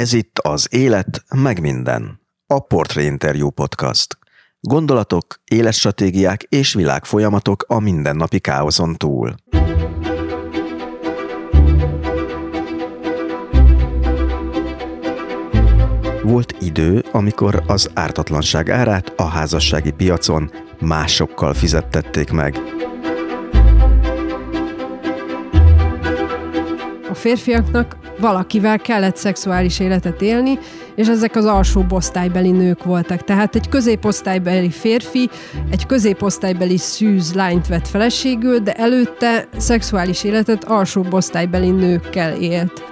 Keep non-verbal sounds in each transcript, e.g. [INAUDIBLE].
Ez itt az Élet, meg minden. A Portré Interview Podcast. Gondolatok, életstratégiák és világfolyamatok a mindennapi káoszon túl. Volt idő, amikor az ártatlanság árát a házassági piacon másokkal fizettették meg. Férfiaknak valakivel kellett szexuális életet élni, és ezek az alsó osztálybeli nők voltak. Tehát egy középosztálybeli férfi egy középosztálybeli szűz lányt vett feleségül, de előtte szexuális életet alsó osztálybeli nőkkel élt.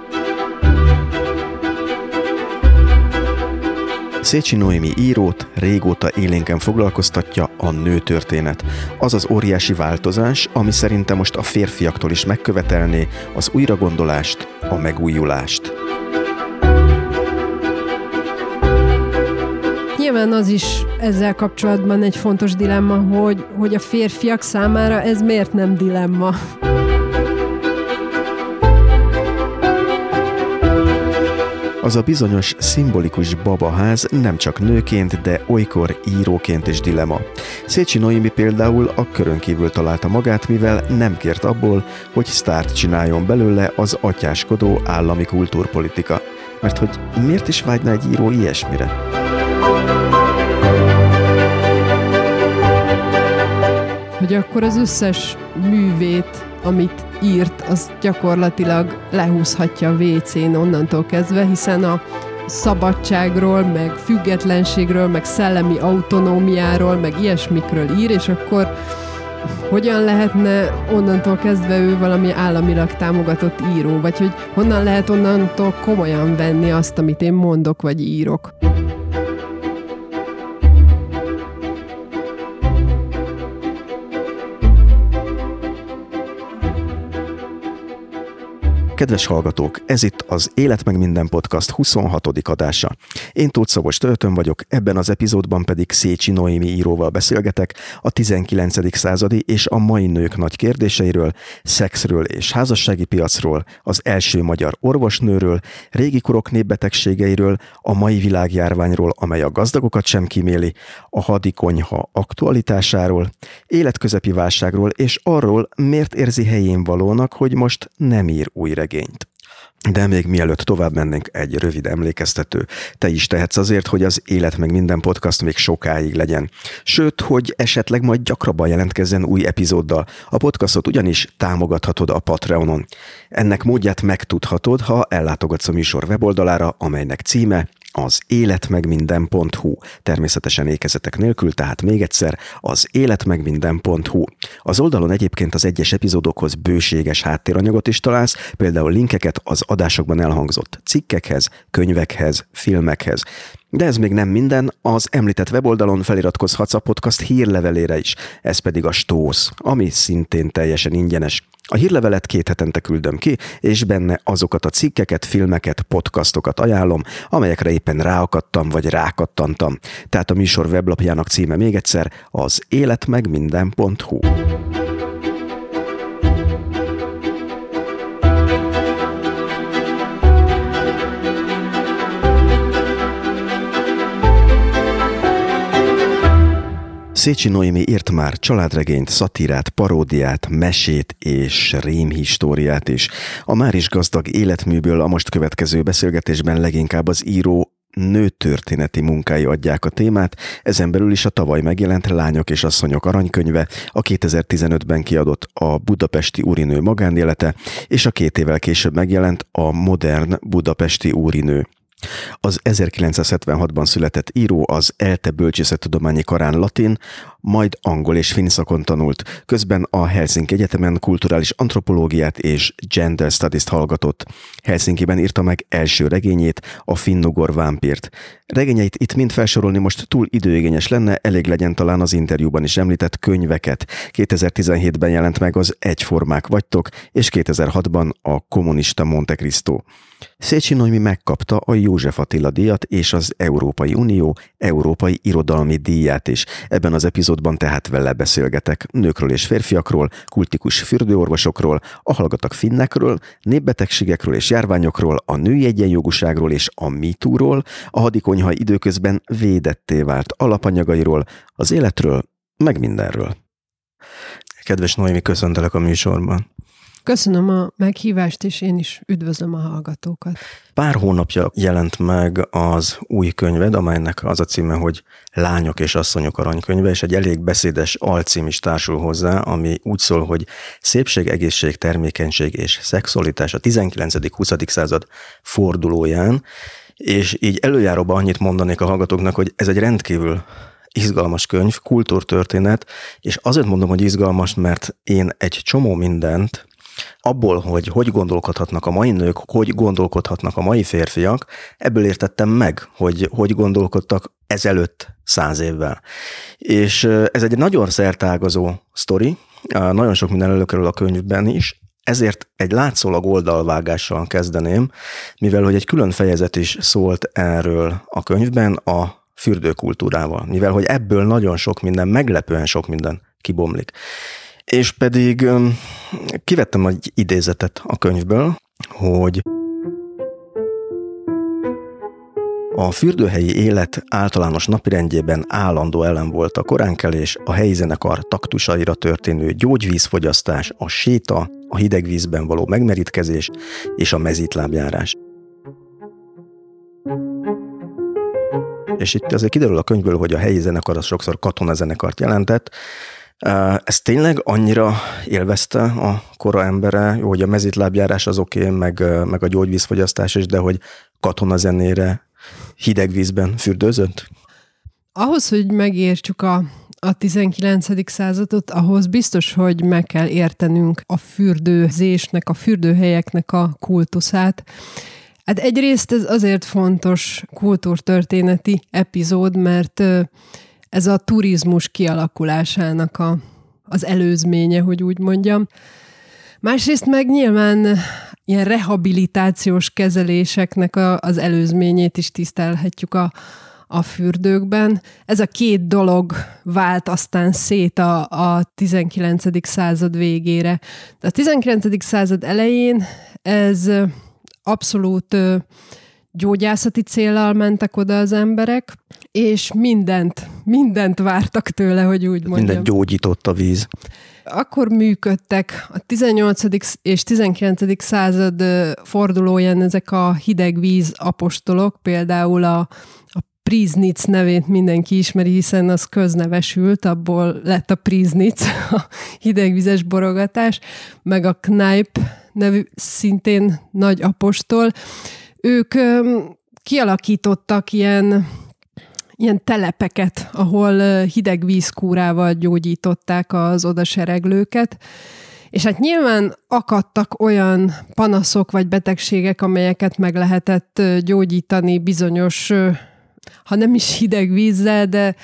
Szécsi Noémi írót régóta élénken foglalkoztatja a nőtörténet. Az az óriási változás, ami szerintem most a férfiaktól is megkövetelné az újragondolást, a megújulást. Nyilván az is ezzel kapcsolatban egy fontos dilemma, hogy, hogy a férfiak számára ez miért nem dilemma. Az a bizonyos szimbolikus babaház nem csak nőként, de olykor íróként is dilema. Szécsi Noémi például a körön kívül találta magát, mivel nem kért abból, hogy sztárt csináljon belőle az atyáskodó állami kultúrpolitika. Mert hogy miért is vágyna egy író ilyesmire? Hogy akkor az összes művét, amit írt, az gyakorlatilag lehúzhatja a WC-n onnantól kezdve, hiszen a szabadságról, meg függetlenségről, meg szellemi autonómiáról, meg ilyesmikről ír, és akkor hogyan lehetne onnantól kezdve ő valami államilag támogatott író, vagy hogy honnan lehet onnantól komolyan venni azt, amit én mondok, vagy írok. Kedves hallgatók, ez itt az Élet meg minden podcast 26. adása. Én Tóth Szabos Töltön vagyok, ebben az epizódban pedig Szécsi Noémi íróval beszélgetek a 19. századi és a mai nők nagy kérdéseiről, szexről és házassági piacról, az első magyar orvosnőről, régi korok népbetegségeiről, a mai világjárványról, amely a gazdagokat sem kiméli, a hadikonyha aktualitásáról, életközepi válságról és arról, miért érzi helyén valónak, hogy most nem ír új regényt. De még mielőtt tovább mennénk, egy rövid emlékeztető. Te is tehetsz azért, hogy az Élet meg minden podcast még sokáig legyen. Sőt, hogy esetleg majd gyakrabban jelentkezzen új epizóddal. A podcastot ugyanis támogathatod a Patreonon. Ennek módját megtudhatod, ha ellátogatsz a műsor weboldalára, amelynek címe az életmegminden.hu. Természetesen ékezetek nélkül, tehát még egyszer az életmegminden.hu. Az oldalon egyébként az egyes epizódokhoz bőséges háttéranyagot is találsz, például linkeket az adásokban elhangzott cikkekhez, könyvekhez, filmekhez. De ez még nem minden, az említett weboldalon feliratkozhatsz a podcast hírlevelére is, ez pedig a Stósz, ami szintén teljesen ingyenes. A hírlevelet két hetente küldöm ki, és benne azokat a cikkeket, filmeket, podcastokat ajánlom, amelyekre éppen ráakadtam vagy rákattantam. Tehát a műsor weblapjának címe még egyszer az életmegminden.hu. Szécsi Noémi írt már családregényt, szatírát, paródiát, mesét és rémhistóriát is. A már is gazdag életműből a most következő beszélgetésben leginkább az író nőtörténeti munkái adják a témát, ezen belül is a tavaly megjelent Lányok és asszonyok aranykönyve, a 2015-ben kiadott a Budapesti úrinő magánélete, és a két évvel később megjelent a Modern Budapesti úrinő. Az 1976-ban született író az ELTE bölcsészettudományi karán latin, majd angol és finn szakon tanult, közben a Helsinki Egyetemen kulturális antropológiát és gender studies-t hallgatott. Helsinkiben írta meg első regényét, a finnugor vámpírt. Regényeit itt mind felsorolni most túl időigényes lenne, elég legyen talán az interjúban is említett könyveket. 2017-ben jelent meg az Egyformák vagytok, és 2006-ban a Kommunista Monte Cristo. Szécsi Noémi megkapta a József Attila díjat és az Európai Unió Európai Irodalmi Díját is. Ebben az epizódban epizódban tehát vele beszélgetek nőkről és férfiakról, kultikus fürdőorvosokról, a hallgatak finnekről, népbetegségekről és járványokról, a női egyenjogúságról és a mitúról, a hadikonyha időközben védetté vált alapanyagairól, az életről, meg mindenről. Kedves Noémi, köszöntelek a műsorban. Köszönöm a meghívást, és én is üdvözlöm a hallgatókat. Pár hónapja jelent meg az új könyved, amelynek az a címe, hogy Lányok és asszonyok aranykönyve, és egy elég beszédes alcím is társul hozzá, ami úgy szól, hogy szépség, egészség, termékenység és szexualitás a 19.-20. század fordulóján, és így előjáróban annyit mondanék a hallgatóknak, hogy ez egy rendkívül izgalmas könyv, kultúrtörténet, és azért mondom, hogy izgalmas, mert én egy csomó mindent abból, hogy hogy gondolkodhatnak a mai nők, hogy gondolkodhatnak a mai férfiak, ebből értettem meg, hogy hogy gondolkodtak ezelőtt száz évvel. És ez egy nagyon szertágazó sztori, nagyon sok minden előkerül a könyvben is, ezért egy látszólag oldalvágással kezdeném, mivel hogy egy külön fejezet is szólt erről a könyvben, a fürdőkultúrával, mivel hogy ebből nagyon sok minden, meglepően sok minden kibomlik. És pedig kivettem egy idézetet a könyvből, hogy a fürdőhelyi élet általános napirendjében állandó ellen volt a koránkelés, a helyi zenekar taktusaira történő gyógyvízfogyasztás, a séta, a hideg vízben való megmerítkezés és a mezítlábjárás. És itt azért kiderül a könyvből, hogy a helyi zenekar az sokszor katonazenekart jelentett, ez tényleg annyira élvezte a kora embere, hogy a mezítlábjárás az oké, okay, meg, meg a gyógyvízfogyasztás is, de hogy katonazenére hideg vízben fürdőzött? Ahhoz, hogy megértsük a, a 19. századot, ahhoz biztos, hogy meg kell értenünk a fürdőzésnek, a fürdőhelyeknek a kultuszát. Hát egyrészt ez azért fontos kultúrtörténeti epizód, mert ez a turizmus kialakulásának a, az előzménye, hogy úgy mondjam. Másrészt meg nyilván ilyen rehabilitációs kezeléseknek a, az előzményét is tisztelhetjük a, a fürdőkben. Ez a két dolog vált aztán szét a, a 19. század végére. De a 19. század elején ez abszolút gyógyászati célral mentek oda az emberek, és mindent, mindent vártak tőle, hogy úgy mondjam. Mindent gyógyított a víz. Akkor működtek a 18. és 19. század fordulóján ezek a hideg víz apostolok, például a, a Priznitz nevét mindenki ismeri, hiszen az köznevesült, abból lett a Priznitz, a hidegvizes borogatás, meg a Kneip nevű szintén nagy apostol. Ők kialakítottak ilyen ilyen telepeket, ahol hideg vízkúrával gyógyították az odasereglőket, és hát nyilván akadtak olyan panaszok vagy betegségek, amelyeket meg lehetett gyógyítani bizonyos, ha nem is hideg vízzel, de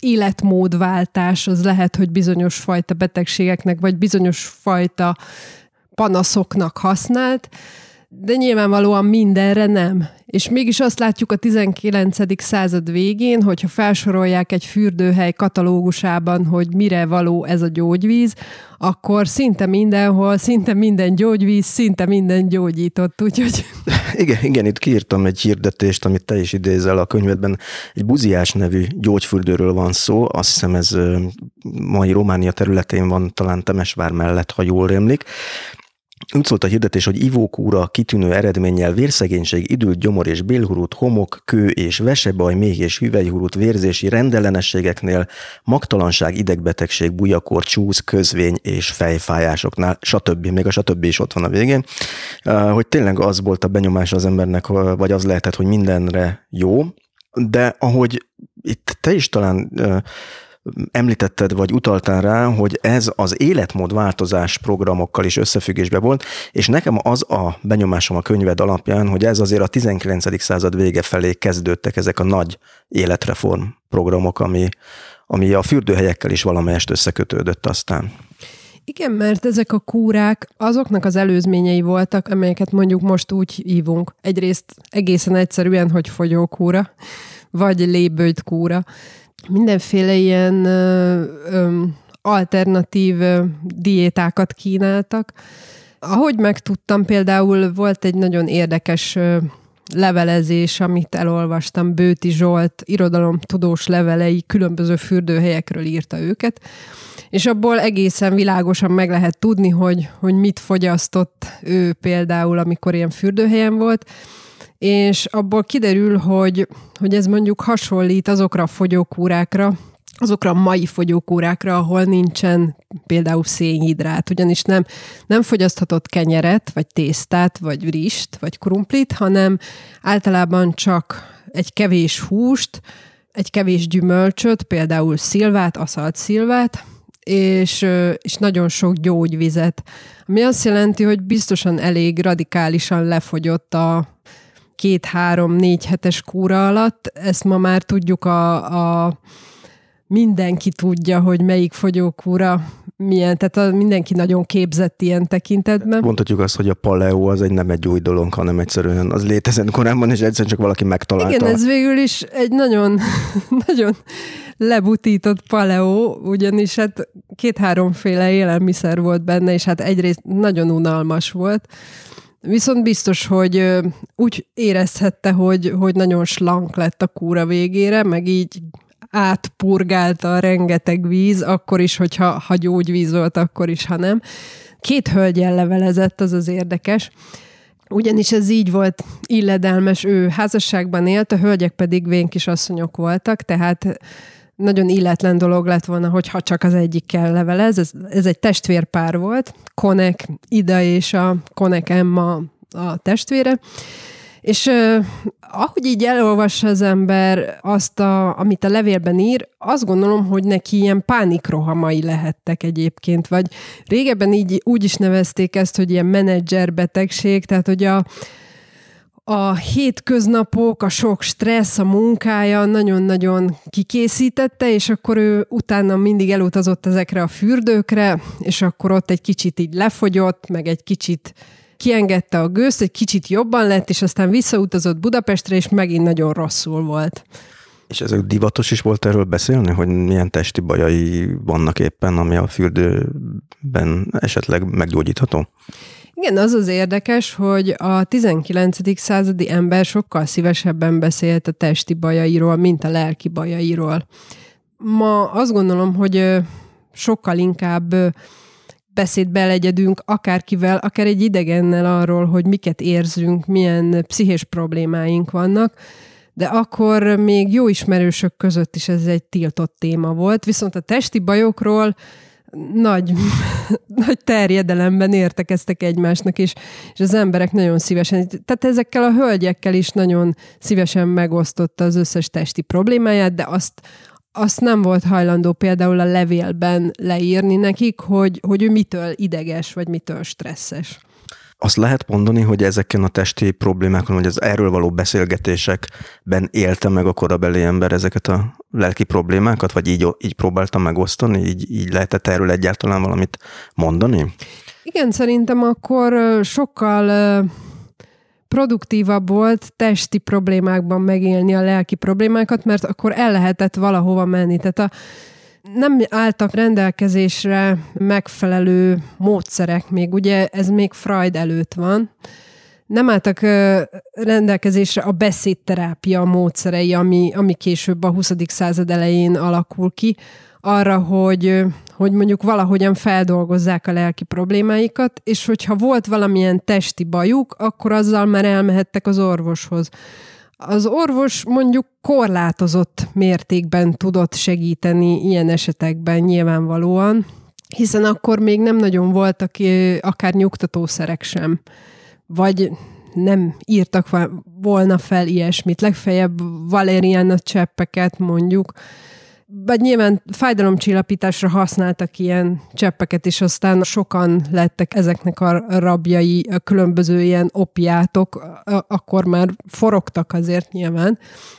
életmódváltás az lehet, hogy bizonyos fajta betegségeknek, vagy bizonyos fajta panaszoknak használt de nyilvánvalóan mindenre nem. És mégis azt látjuk a 19. század végén, hogyha felsorolják egy fürdőhely katalógusában, hogy mire való ez a gyógyvíz, akkor szinte mindenhol, szinte minden gyógyvíz, szinte minden gyógyított, úgyhogy... [LAUGHS] Igen, igen, itt kiírtam egy hirdetést, amit te is idézel a könyvedben. Egy buziás nevű gyógyfürdőről van szó, azt hiszem ez mai Románia területén van, talán Temesvár mellett, ha jól rémlik úgy szólt a hirdetés, hogy ivókúra kitűnő eredménnyel vérszegénység, idült, gyomor és bélhurút, homok, kő és vesebaj, méh és hüvelyhurút vérzési rendellenességeknél, magtalanság, idegbetegség, bujakor, csúsz, közvény és fejfájásoknál, stb. Még a stb. is ott van a végén. Hogy tényleg az volt a benyomás az embernek, vagy az lehetett, hogy mindenre jó, de ahogy itt te is talán említetted, vagy utaltál rá, hogy ez az életmódváltozás programokkal is összefüggésbe volt, és nekem az a benyomásom a könyved alapján, hogy ez azért a 19. század vége felé kezdődtek ezek a nagy életreform programok, ami, ami a fürdőhelyekkel is valamelyest összekötődött aztán. Igen, mert ezek a kúrák azoknak az előzményei voltak, amelyeket mondjuk most úgy hívunk. Egyrészt egészen egyszerűen, hogy fogyókúra, vagy lébőjt kúra. Mindenféle ilyen alternatív diétákat kínáltak. Ahogy megtudtam, például volt egy nagyon érdekes levelezés, amit elolvastam, Bőti Zsolt irodalomtudós levelei különböző fürdőhelyekről írta őket, és abból egészen világosan meg lehet tudni, hogy, hogy mit fogyasztott ő például, amikor ilyen fürdőhelyen volt, és abból kiderül, hogy, hogy ez mondjuk hasonlít azokra a fogyókúrákra, azokra a mai fogyókúrákra, ahol nincsen például szénhidrát, ugyanis nem, nem fogyaszthatott kenyeret, vagy tésztát, vagy rist, vagy krumplit, hanem általában csak egy kevés húst, egy kevés gyümölcsöt, például szilvát, aszalt szilvát, és, és nagyon sok gyógyvizet, ami azt jelenti, hogy biztosan elég radikálisan lefogyott a két-három-négy hetes kúra alatt. Ezt ma már tudjuk a, a mindenki tudja, hogy melyik fogyókúra milyen, tehát a, mindenki nagyon képzett ilyen tekintetben. Mondhatjuk azt, hogy a paleo az egy nem egy új dolog, hanem egyszerűen az létezett korábban, és egyszerűen csak valaki megtalálta. Igen, ez végül is egy nagyon, [LAUGHS] nagyon lebutított paleo, ugyanis hát két-háromféle élelmiszer volt benne, és hát egyrészt nagyon unalmas volt, Viszont biztos, hogy úgy érezhette, hogy, hogy nagyon slank lett a kúra végére, meg így átpurgálta a rengeteg víz, akkor is, hogyha ha gyógyvíz volt, akkor is, ha nem. Két hölgyel levelezett, az az érdekes. Ugyanis ez így volt illedelmes, ő házasságban élt, a hölgyek pedig vénkisasszonyok voltak, tehát nagyon illetlen dolog lett volna, hogyha csak az egyikkel levelez. Ez, ez egy testvérpár volt, Konek Ida és a Konek Emma a testvére, és uh, ahogy így elolvassa az ember azt, a, amit a levélben ír, azt gondolom, hogy neki ilyen pánikrohamai lehettek egyébként, vagy régebben így úgy is nevezték ezt, hogy ilyen menedzserbetegség, tehát hogy a, a hétköznapok, a sok stressz, a munkája nagyon-nagyon kikészítette, és akkor ő utána mindig elutazott ezekre a fürdőkre, és akkor ott egy kicsit így lefogyott, meg egy kicsit kiengedte a gőzt, egy kicsit jobban lett, és aztán visszautazott Budapestre, és megint nagyon rosszul volt. És ezek divatos is volt erről beszélni, hogy milyen testi bajai vannak éppen, ami a fürdőben esetleg meggyógyítható? Igen, az az érdekes, hogy a 19. századi ember sokkal szívesebben beszélt a testi bajairól, mint a lelki bajairól. Ma azt gondolom, hogy sokkal inkább beszédbe legyedünk akárkivel, akár egy idegennel arról, hogy miket érzünk, milyen pszichés problémáink vannak, de akkor még jó ismerősök között is ez egy tiltott téma volt, viszont a testi bajokról nagy, [LAUGHS] nagy terjedelemben értekeztek egymásnak, és, és az emberek nagyon szívesen, tehát ezekkel a hölgyekkel is nagyon szívesen megosztotta az összes testi problémáját, de azt, azt nem volt hajlandó például a levélben leírni nekik, hogy, hogy ő mitől ideges, vagy mitől stresszes. Azt lehet mondani, hogy ezeken a testi problémákon, vagy az erről való beszélgetésekben élte meg a korabeli ember ezeket a lelki problémákat, vagy így, így próbálta megosztani, így, így lehetett erről egyáltalán valamit mondani? Igen, szerintem akkor sokkal produktívabb volt testi problémákban megélni a lelki problémákat, mert akkor el lehetett valahova menni. Tehát a, nem álltak rendelkezésre megfelelő módszerek még, ugye ez még Freud előtt van, nem álltak rendelkezésre a beszédterápia módszerei, ami, ami később a 20. század elején alakul ki, arra, hogy, hogy mondjuk valahogyan feldolgozzák a lelki problémáikat, és hogyha volt valamilyen testi bajuk, akkor azzal már elmehettek az orvoshoz. Az orvos mondjuk korlátozott mértékben tudott segíteni ilyen esetekben nyilvánvalóan, hiszen akkor még nem nagyon voltak akár nyugtatószerek sem, vagy nem írtak volna fel ilyesmit, legfeljebb valériana cseppeket mondjuk, vagy nyilván fájdalomcsillapításra használtak ilyen cseppeket, és aztán sokan lettek ezeknek a rabjai, a különböző ilyen opiátok, akkor már forogtak azért nyilván,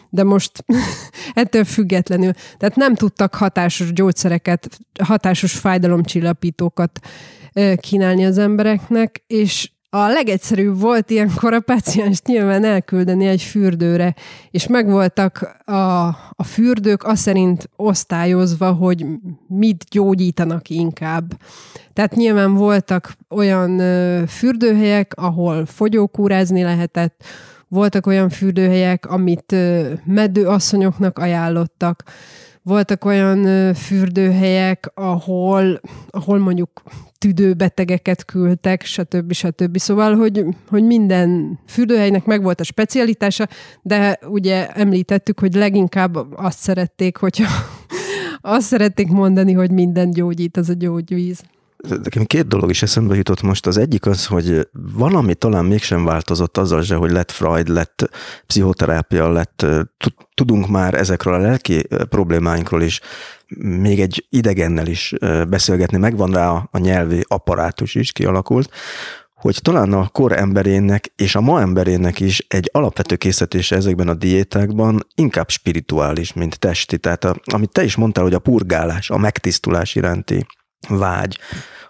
de most [LAUGHS] ettől függetlenül, tehát nem tudtak hatásos gyógyszereket, hatásos fájdalomcsillapítókat kínálni az embereknek, és a legegyszerűbb volt ilyenkor a páciens nyilván elküldeni egy fürdőre, és megvoltak a, a fürdők azt szerint osztályozva, hogy mit gyógyítanak inkább. Tehát nyilván voltak olyan fürdőhelyek, ahol fogyókúrázni lehetett, voltak olyan fürdőhelyek, amit medőasszonyoknak ajánlottak, voltak olyan fürdőhelyek, ahol, ahol mondjuk tüdőbetegeket küldtek, stb. stb. Szóval, hogy, hogy minden fürdőhelynek megvolt a specialitása, de ugye említettük, hogy leginkább azt szerették, hogyha [LAUGHS] azt szerették mondani, hogy minden gyógyít, az a gyógyvíz. Nekem két dolog is eszembe jutott most. Az egyik az, hogy valami talán mégsem változott azzal se, hogy lett Freud, lett pszichoterápia, lett, tudunk már ezekről a lelki problémáinkról is, még egy idegennel is beszélgetni, megvan rá a nyelvi apparátus is kialakult, hogy talán a kor emberének és a ma emberének is egy alapvető készítése ezekben a diétákban inkább spirituális, mint testi. Tehát a, amit te is mondtál, hogy a purgálás, a megtisztulás iránti vágy,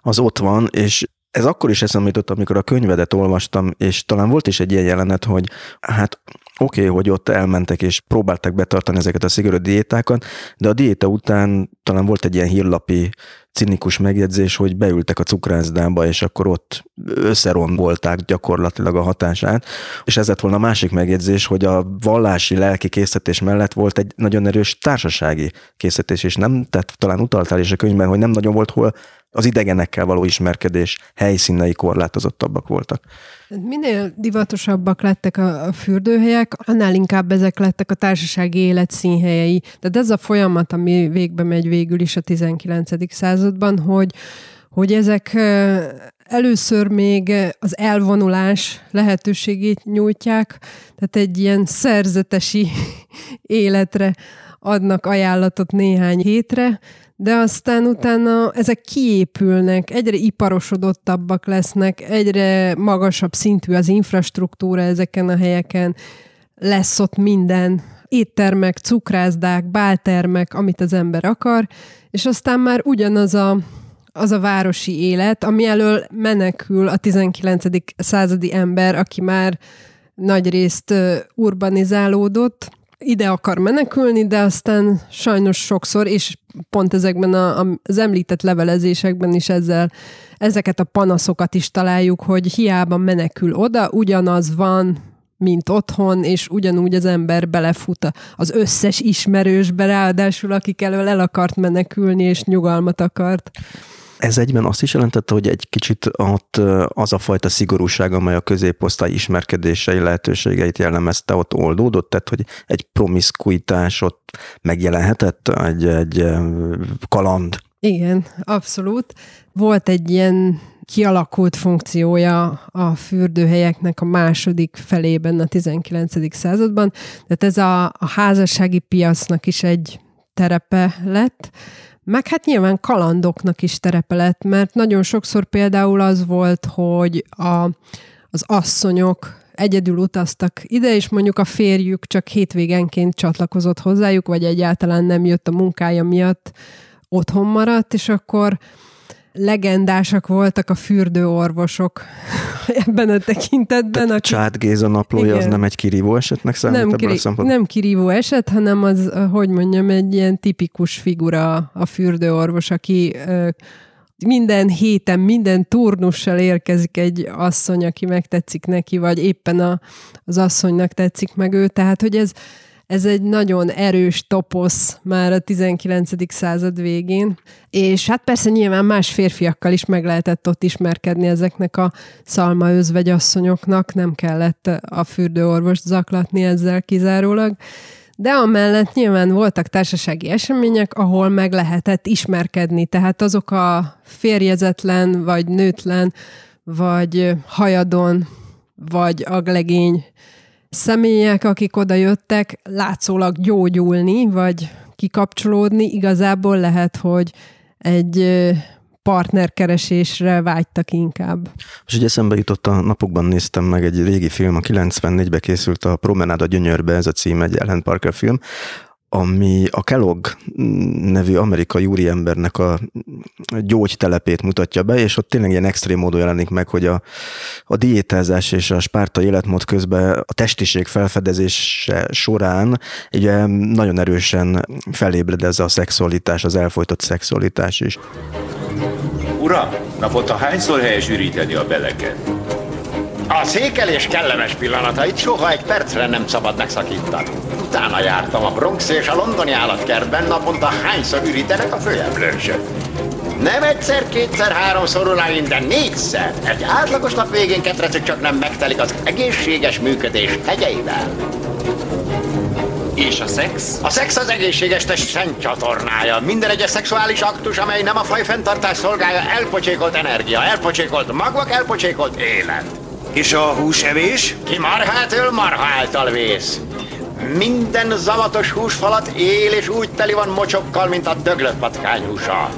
az ott van, és ez akkor is eszembe jutott, amikor a könyvedet olvastam, és talán volt is egy ilyen jelenet, hogy hát oké, okay, hogy ott elmentek és próbáltak betartani ezeket a szigorú diétákat, de a diéta után talán volt egy ilyen hírlapi cinikus megjegyzés, hogy beültek a cukrászdába, és akkor ott összerombolták gyakorlatilag a hatását. És ez lett volna a másik megjegyzés, hogy a vallási lelki készítés mellett volt egy nagyon erős társasági készítés, és nem, tehát talán utaltál is a könyvben, hogy nem nagyon volt hol az idegenekkel való ismerkedés helyszínei korlátozottabbak voltak. Minél divatosabbak lettek a, fürdőhelyek, annál inkább ezek lettek a társasági élet színhelyei. Tehát ez a folyamat, ami végbe megy végül is a 19. században, hogy hogy ezek először még az elvonulás lehetőségét nyújtják, tehát egy ilyen szerzetesi [LAUGHS] életre adnak ajánlatot néhány hétre, de aztán utána ezek kiépülnek, egyre iparosodottabbak lesznek, egyre magasabb szintű az infrastruktúra ezeken a helyeken, lesz ott minden, éttermek, cukrászdák, báltermek, amit az ember akar, és aztán már ugyanaz a, az a városi élet, ami elől menekül a 19. századi ember, aki már nagy részt urbanizálódott, ide akar menekülni, de aztán sajnos sokszor, és pont ezekben a, az említett levelezésekben is ezzel, ezeket a panaszokat is találjuk, hogy hiába menekül oda, ugyanaz van, mint otthon, és ugyanúgy az ember belefut az összes ismerősbe, ráadásul akik elől el akart menekülni, és nyugalmat akart. Ez egyben azt is jelentette, hogy egy kicsit ott az a fajta szigorúság, amely a középosztály ismerkedései lehetőségeit jellemezte, ott oldódott, tehát hogy egy promiszkuitás ott megjelenhetett, egy, egy kaland. Igen, abszolút. Volt egy ilyen kialakult funkciója a fürdőhelyeknek a második felében a 19. században, tehát ez a, a házassági piacnak is egy terepe lett, meg hát nyilván kalandoknak is terepe lett, mert nagyon sokszor például az volt, hogy a, az asszonyok egyedül utaztak ide, és mondjuk a férjük csak hétvégenként csatlakozott hozzájuk, vagy egyáltalán nem jött a munkája miatt, otthon maradt, és akkor legendásak voltak a fürdőorvosok [LAUGHS] ebben a tekintetben. Tehát aki... Csát Géza naplója Igen. az nem egy kirívó esetnek számít nem, kiri... nem kirívó eset, hanem az, hogy mondjam, egy ilyen tipikus figura a fürdőorvos, aki minden héten, minden turnussal érkezik egy asszony, aki megtetszik neki, vagy éppen a, az asszonynak tetszik meg ő. Tehát, hogy ez, ez egy nagyon erős toposz már a 19. század végén, és hát persze nyilván más férfiakkal is meg lehetett ott ismerkedni ezeknek a szalma özvegyasszonyoknak, nem kellett a fürdőorvost zaklatni ezzel kizárólag, de amellett nyilván voltak társasági események, ahol meg lehetett ismerkedni, tehát azok a férjezetlen, vagy nőtlen, vagy hajadon, vagy aglegény személyek, akik oda jöttek, látszólag gyógyulni, vagy kikapcsolódni, igazából lehet, hogy egy partnerkeresésre vágytak inkább. És ugye eszembe jutott a napokban néztem meg egy régi film, a 94-be készült a Promenád a Gyönyörbe, ez a cím, egy Ellen Parker film, ami a Kellogg nevű amerikai úriembernek a gyógytelepét mutatja be, és ott tényleg ilyen extrém módon jelenik meg, hogy a, a diétázás és a spárta életmód közben a testiség felfedezése során ugye nagyon erősen felébred ez a szexualitás, az elfolytott szexualitás is. Uram, naponta hányszor helyes üríteni a beleket? A székelés kellemes pillanatait soha egy percre nem szabad megszakítani. Utána jártam a Bronx és a londoni állatkertben, naponta hányszor ürítenek a főemlősök. Nem egyszer, kétszer, háromszor uraim, de négyszer. Egy átlagos nap végén ketrecük csak nem megtelik az egészséges működés hegyeivel. És a szex? A szex az egészséges test szent csatornája. Minden egyes szexuális aktus, amely nem a faj fenntartás szolgálja, elpocsékolt energia, elpocsékolt magvak, elpocsékolt élet. És a húsevés? Ki marhát öl, marha által vész. Minden zavatos húsfalat él és úgy teli van mocsokkal, mint a döglött patkány húsa.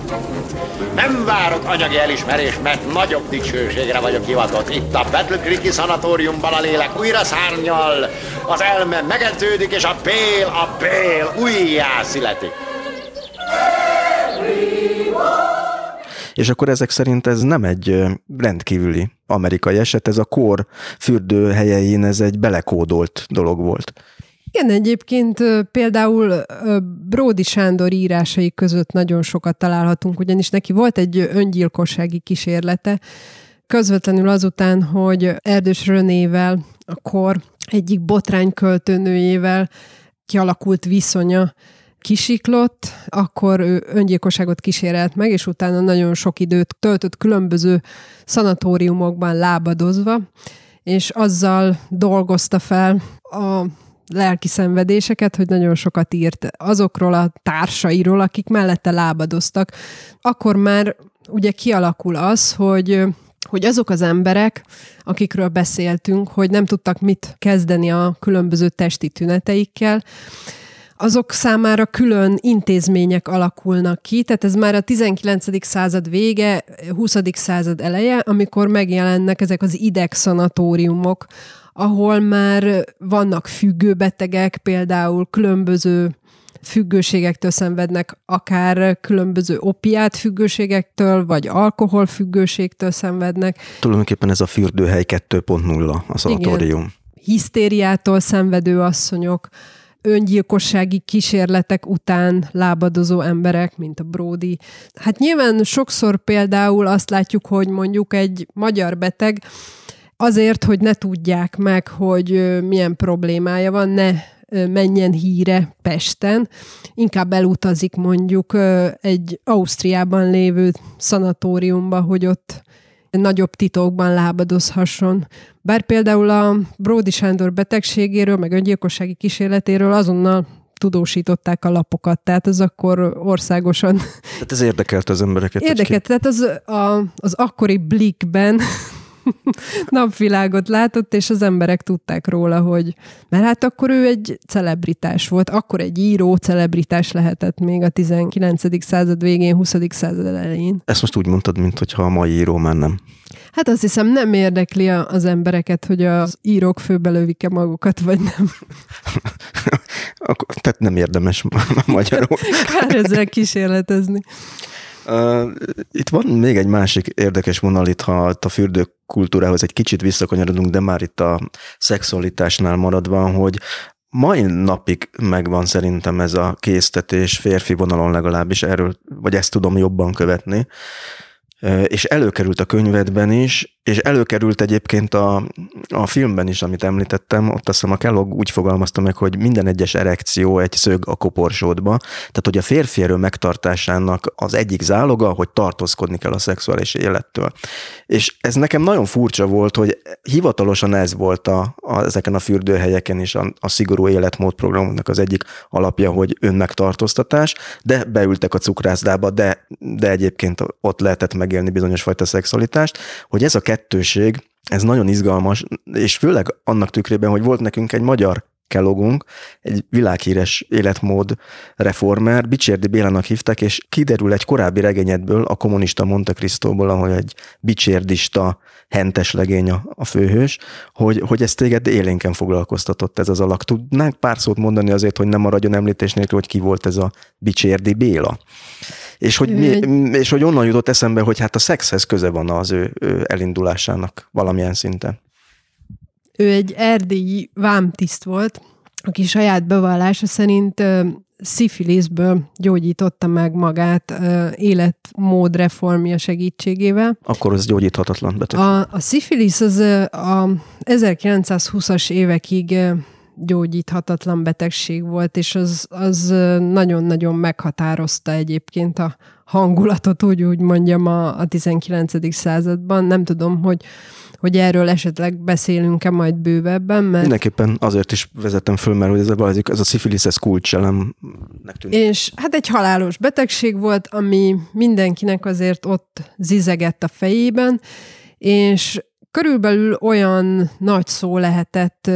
Nem várok anyagi elismerést, mert nagyobb dicsőségre vagyok hivatott. Itt a Battle szanatóriumban a lélek újra szárnyal, az elme megedződik, és a pél, a pél újjá születik. És akkor ezek szerint ez nem egy rendkívüli amerikai eset, ez a kor fürdőhelyein ez egy belekódolt dolog volt. Igen, egyébként például Bródi Sándor írásai között nagyon sokat találhatunk, ugyanis neki volt egy öngyilkossági kísérlete, közvetlenül azután, hogy Erdős Rönével, a kor egyik botrányköltőnőjével kialakult viszonya kisiklott, akkor ő öngyilkosságot kísérelt meg, és utána nagyon sok időt töltött különböző szanatóriumokban lábadozva, és azzal dolgozta fel a lelki szenvedéseket, hogy nagyon sokat írt azokról a társairól, akik mellette lábadoztak. Akkor már ugye kialakul az, hogy hogy azok az emberek, akikről beszéltünk, hogy nem tudtak mit kezdeni a különböző testi tüneteikkel, azok számára külön intézmények alakulnak ki, tehát ez már a 19. század vége, 20. század eleje, amikor megjelennek ezek az idegszanatóriumok, ahol már vannak függőbetegek, például különböző függőségektől szenvednek, akár különböző opiát függőségektől, vagy alkohol függőségtől szenvednek. Tulajdonképpen ez a fürdőhely 2.0, a szanatórium. Igen. Hisztériától szenvedő asszonyok, öngyilkossági kísérletek után lábadozó emberek, mint a Brody. Hát nyilván sokszor például azt látjuk, hogy mondjuk egy magyar beteg azért, hogy ne tudják meg, hogy milyen problémája van, ne menjen híre Pesten, inkább elutazik mondjuk egy Ausztriában lévő szanatóriumba, hogy ott nagyobb titokban lábadozhasson. Bár például a Bródi Sándor betegségéről, meg öngyilkossági kísérletéről azonnal tudósították a lapokat, tehát az akkor országosan... Tehát ez érdekelte az embereket. Érdekelt, tehát az, a, az akkori Blikben [LAUGHS] napvilágot látott, és az emberek tudták róla, hogy mert hát akkor ő egy celebritás volt, akkor egy író celebritás lehetett még a 19. század végén, 20. század elején. Ezt most úgy mondtad, mint hogyha a mai író már nem. Hát azt hiszem nem érdekli az embereket, hogy az írók főbelövik-e magukat, vagy nem. [LAUGHS] Tehát nem érdemes [LAUGHS] magyarul. Kár ezzel kísérletezni. Itt van még egy másik érdekes vonal itt, ha a fürdőkultúrához egy kicsit visszakanyarodunk, de már itt a szexualitásnál maradva, hogy mai napig megvan szerintem ez a késztetés, férfi vonalon legalábbis erről, vagy ezt tudom jobban követni, és előkerült a könyvedben is, és előkerült egyébként a, a filmben is, amit említettem, ott azt hiszem a Kellogg úgy fogalmazta meg, hogy minden egyes erekció egy szög a koporsódba, tehát hogy a férfi erő megtartásának az egyik záloga, hogy tartózkodni kell a szexuális élettől. És ez nekem nagyon furcsa volt, hogy hivatalosan ez volt a, a, ezeken a fürdőhelyeken is a, a szigorú életmódprogramoknak az egyik alapja, hogy önmegtartóztatás, de beültek a cukrászdába, de, de egyébként ott lehetett megélni bizonyos fajta szexualitást, hogy ez a kettőség, ez nagyon izgalmas, és főleg annak tükrében, hogy volt nekünk egy magyar Kellogunk, egy világhíres életmód reformer, Bicsérdi Bélának hívták, és kiderül egy korábbi regényedből, a kommunista Monte Cristóból, ahol egy bicsérdista hentes legény a, a főhős, hogy, hogy ez téged élénken foglalkoztatott ez az alak. Tudnánk pár szót mondani azért, hogy nem maradjon említés nélkül, hogy ki volt ez a Bicsérdi Béla? És hogy, mi, és hogy onnan jutott eszembe, hogy hát a szexhez köze van az ő, ő elindulásának valamilyen szinten. Ő egy erdélyi vámtiszt volt, aki saját bevallása szerint szifiliszből gyógyította meg magát életmód reformja segítségével. Akkor az gyógyíthatatlan betegség. A, a szifilisz az a 1920-as évekig gyógyíthatatlan betegség volt, és az, az nagyon-nagyon meghatározta egyébként a hangulatot, úgy, úgy mondjam, a, a 19. században. Nem tudom, hogy hogy erről esetleg beszélünk-e majd bővebben, mert... Mindenképpen azért is vezettem föl, mert ez a, ez a szifilisz, ez kulcselemnek tűnik. És hát egy halálos betegség volt, ami mindenkinek azért ott zizegett a fejében, és körülbelül olyan nagy szó lehetett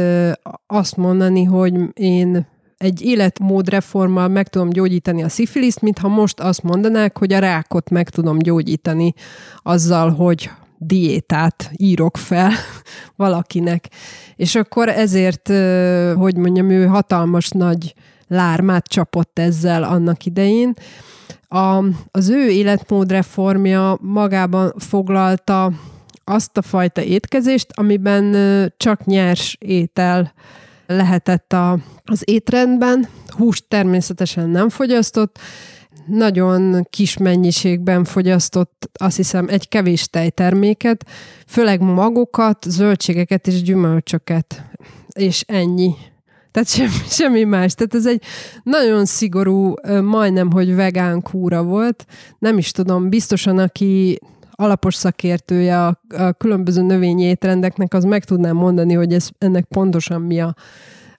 azt mondani, hogy én egy életmódreformmal meg tudom gyógyítani a szifiliszt, mintha most azt mondanák, hogy a rákot meg tudom gyógyítani azzal, hogy diétát írok fel [LAUGHS] valakinek. És akkor ezért, hogy mondjam, ő hatalmas nagy lármát csapott ezzel annak idején. A, az ő életmódreformja magában foglalta azt a fajta étkezést, amiben csak nyers étel lehetett a, az étrendben, húst természetesen nem fogyasztott, nagyon kis mennyiségben fogyasztott, azt hiszem, egy kevés tejterméket, főleg magokat, zöldségeket és gyümölcsöket, és ennyi. Tehát semmi, [LAUGHS] semmi más. Tehát ez egy nagyon szigorú, majdnem, hogy vegán kúra volt. Nem is tudom, biztosan aki alapos szakértője a, a különböző növényi étrendeknek, az meg tudnám mondani, hogy ez, ennek pontosan mi a,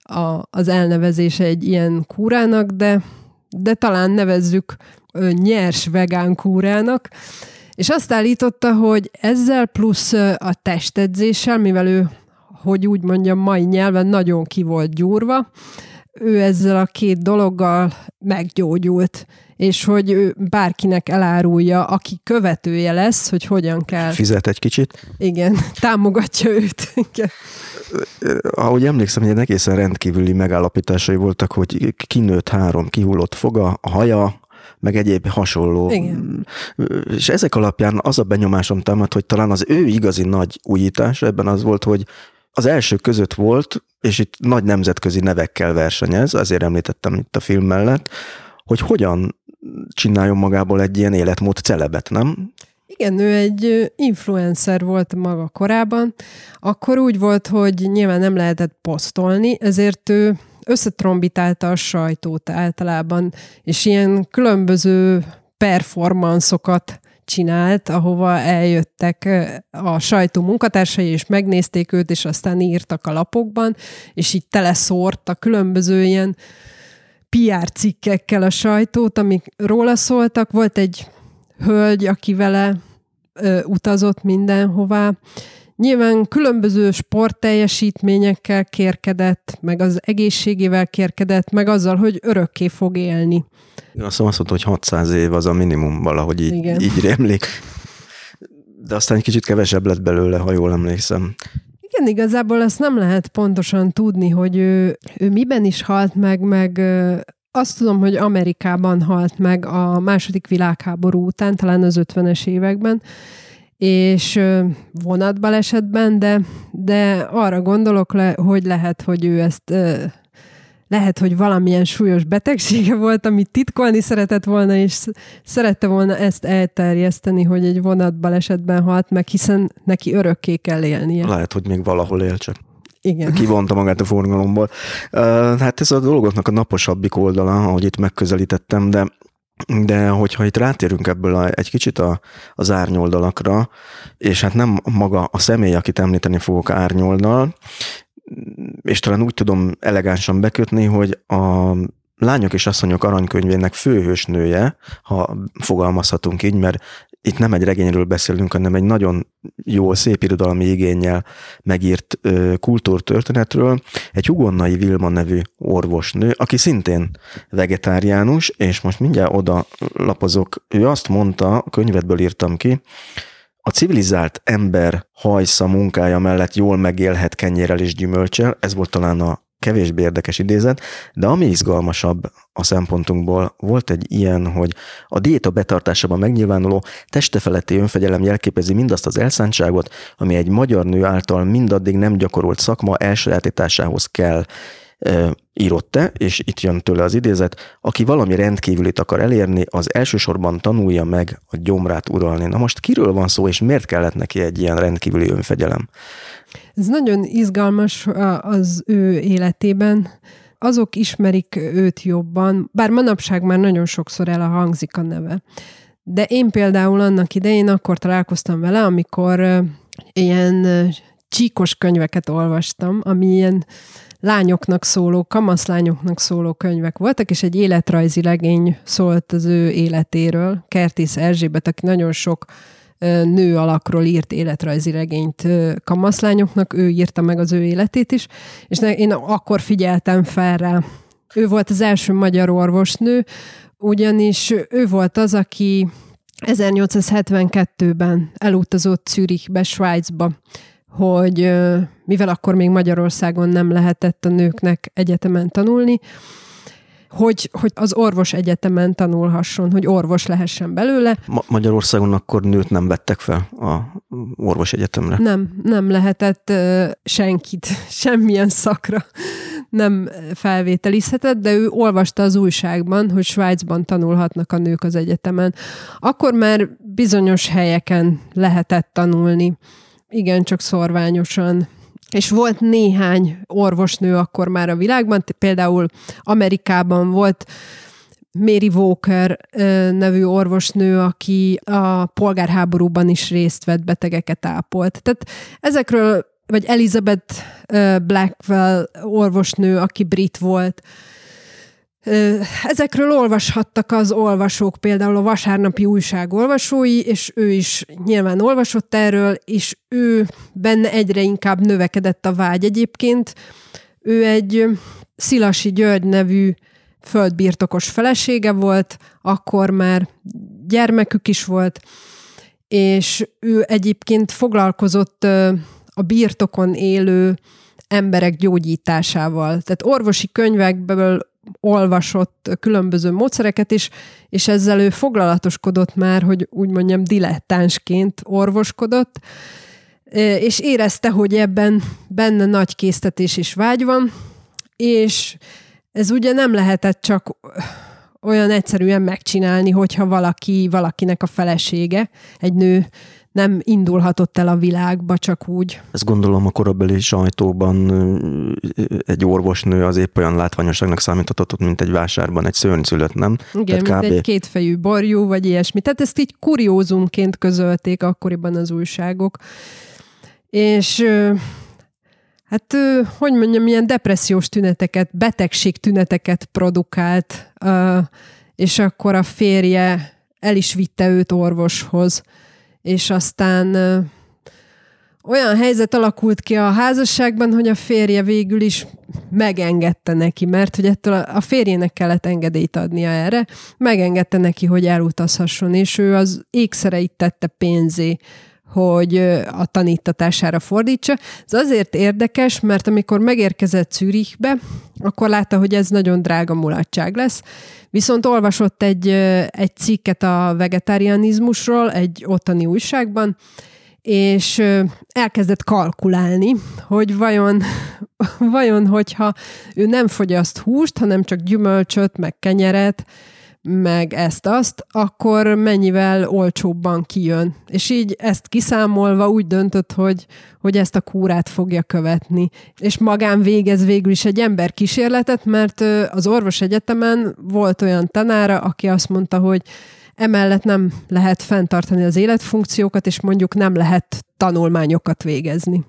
a, az elnevezése egy ilyen kúrának, de de talán nevezzük nyers vegán kúrának, és azt állította, hogy ezzel plusz a testedzéssel, mivel ő, hogy úgy mondjam, mai nyelven nagyon ki volt gyúrva, ő ezzel a két dologgal meggyógyult, és hogy ő bárkinek elárulja, aki követője lesz, hogy hogyan kell. Fizet egy kicsit. Igen, [LAUGHS] támogatja őt. Igen. Ahogy emlékszem, hogy egészen rendkívüli megállapításai voltak, hogy kinőtt három kihullott foga, a haja, meg egyéb hasonló. Igen. És ezek alapján az a benyomásom támad, hogy talán az ő igazi nagy újítás ebben az volt, hogy az első között volt, és itt nagy nemzetközi nevekkel versenyez, azért említettem itt a film mellett, hogy hogyan csináljon magából egy ilyen életmód celebet, nem? Igen, ő egy influencer volt maga korában. Akkor úgy volt, hogy nyilván nem lehetett posztolni, ezért ő összetrombitálta a sajtót általában, és ilyen különböző performanszokat csinált, ahova eljöttek a sajtó munkatársai, és megnézték őt, és aztán írtak a lapokban, és így teleszórta különböző ilyen PR cikkekkel a sajtót, amik róla szóltak. Volt egy hölgy, aki vele ö, utazott mindenhová. Nyilván különböző sportteljesítményekkel kérkedett, meg az egészségével kérkedett, meg azzal, hogy örökké fog élni. Azt mondta, hogy 600 év az a minimum valahogy így, Igen. így rémlik. De aztán egy kicsit kevesebb lett belőle, ha jól emlékszem. Igen, igazából azt nem lehet pontosan tudni, hogy ő, ő miben is halt meg, meg azt tudom, hogy Amerikában halt meg a második világháború után, talán az 50-es években, és vonatbalesetben, de, de arra gondolok, le, hogy lehet, hogy ő ezt lehet, hogy valamilyen súlyos betegsége volt, amit titkolni szeretett volna, és szerette volna ezt elterjeszteni, hogy egy vonatbalesetben halt meg, hiszen neki örökké kell élnie. Lehet, hogy még valahol él csak. Igen. Kivonta magát a forgalomból. Hát ez a dolgoknak a naposabbik oldala, ahogy itt megközelítettem, de de hogyha itt rátérünk ebből a, egy kicsit a, az árnyoldalakra, és hát nem maga a személy, akit említeni fogok árnyoldal, és talán úgy tudom elegánsan bekötni, hogy a Lányok és asszonyok aranykönyvének főhősnője, ha fogalmazhatunk így, mert itt nem egy regényről beszélünk, hanem egy nagyon jó, szép irodalmi igényel megírt ö, kultúrtörténetről, egy Hugonnai Vilma nevű orvosnő, aki szintén vegetáriánus, és most mindjárt oda lapozok, ő azt mondta, a könyvedből írtam ki, a civilizált ember hajsza munkája mellett jól megélhet kenyérrel és gyümölcsel, ez volt talán a kevésbé érdekes idézet, de ami izgalmasabb a szempontunkból volt egy ilyen, hogy a diéta betartásában megnyilvánuló testefeletti önfegyelem jelképezi mindazt az elszántságot, ami egy magyar nő által mindaddig nem gyakorolt szakma elsajátításához kell írott-e, és itt jön tőle az idézet, aki valami rendkívülit akar elérni, az elsősorban tanulja meg a gyomrát uralni. Na most kiről van szó, és miért kellett neki egy ilyen rendkívüli önfegyelem? Ez nagyon izgalmas az ő életében. Azok ismerik őt jobban, bár manapság már nagyon sokszor el a hangzik a neve. De én például annak idején akkor találkoztam vele, amikor ilyen csíkos könyveket olvastam, ami ilyen lányoknak szóló, kamaszlányoknak szóló könyvek voltak, és egy életrajzi legény szólt az ő életéről. Kertész Erzsébet, aki nagyon sok nő alakról írt életrajzi regényt kamaszlányoknak, ő írta meg az ő életét is, és én akkor figyeltem fel rá. Ő volt az első magyar orvosnő, ugyanis ő volt az, aki 1872-ben elutazott Zürichbe, Svájcba, hogy mivel akkor még Magyarországon nem lehetett a nőknek egyetemen tanulni, hogy, hogy az orvos egyetemen tanulhasson, hogy orvos lehessen belőle. Ma- Magyarországon akkor nőt nem vettek fel a orvos egyetemre? Nem, nem lehetett uh, senkit, [LAUGHS] semmilyen szakra nem felvételizhetett, de ő olvasta az újságban, hogy Svájcban tanulhatnak a nők az egyetemen. Akkor már bizonyos helyeken lehetett tanulni, igen, csak szorványosan és volt néhány orvosnő akkor már a világban, például Amerikában volt Mary Walker nevű orvosnő, aki a polgárháborúban is részt vett, betegeket ápolt. Tehát ezekről, vagy Elizabeth Blackwell orvosnő, aki brit volt, Ezekről olvashattak az olvasók, például a vasárnapi újság olvasói, és ő is nyilván olvasott erről, és ő benne egyre inkább növekedett a vágy egyébként. Ő egy Szilasi György nevű földbirtokos felesége volt, akkor már gyermekük is volt, és ő egyébként foglalkozott a birtokon élő emberek gyógyításával. Tehát orvosi könyvekből olvasott különböző módszereket is, és ezzel ő foglalatoskodott már, hogy úgy mondjam, dilettánsként orvoskodott, és érezte, hogy ebben benne nagy késztetés és vágy van, és ez ugye nem lehetett csak olyan egyszerűen megcsinálni, hogyha valaki, valakinek a felesége, egy nő nem indulhatott el a világba csak úgy. Ezt gondolom a korabeli sajtóban egy orvosnő az épp olyan látványosságnak számíthatott, mint egy vásárban egy szörnyszülött, nem? Igen, Tehát mint kb... egy kétfejű borjú, vagy ilyesmi. Tehát ezt így kuriózumként közölték akkoriban az újságok. És hát, hogy mondjam, ilyen depressziós tüneteket, betegség tüneteket produkált, és akkor a férje el is vitte őt orvoshoz és aztán olyan helyzet alakult ki a házasságban, hogy a férje végül is megengedte neki, mert hogy ettől a férjének kellett engedélyt adnia erre, megengedte neki, hogy elutazhasson, és ő az ékszereit tette pénzé, hogy a tanítatására fordítsa. Ez azért érdekes, mert amikor megérkezett Zürichbe, akkor látta, hogy ez nagyon drága mulatság lesz, viszont olvasott egy, egy cikket a vegetarianizmusról egy ottani újságban, és elkezdett kalkulálni, hogy vajon, [LAUGHS] vajon, hogyha ő nem fogyaszt húst, hanem csak gyümölcsöt, meg kenyeret, meg ezt-azt, akkor mennyivel olcsóbban kijön. És így ezt kiszámolva úgy döntött, hogy, hogy ezt a kúrát fogja követni. És magán végez végül is egy ember kísérletet, mert az orvos egyetemen volt olyan tanára, aki azt mondta, hogy emellett nem lehet fenntartani az életfunkciókat, és mondjuk nem lehet tanulmányokat végezni.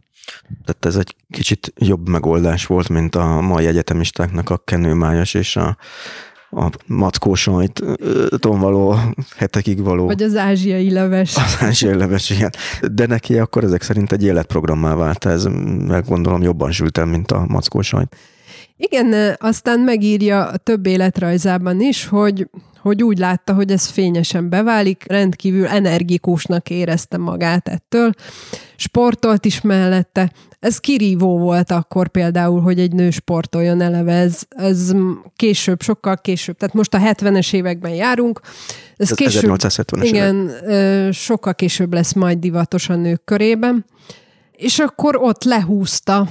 Tehát ez egy kicsit jobb megoldás volt, mint a mai egyetemistáknak a kenőmájas és a a mackósajton való hetekig való. Vagy az ázsiai leves. Az ázsiai leves, igen. De neki akkor ezek szerint egy életprogrammá vált ez, meg gondolom jobban sültem, mint a mackósajt. Igen, aztán megírja a több életrajzában is, hogy hogy úgy látta, hogy ez fényesen beválik, rendkívül energikusnak érezte magát ettől, sportolt is mellette. Ez kirívó volt akkor például, hogy egy nő sportoljon eleve, ez, ez később, sokkal később, tehát most a 70-es években járunk. Ez, ez később, 1870-es Igen, évek. sokkal később lesz majd divatos a nők körében. És akkor ott lehúzta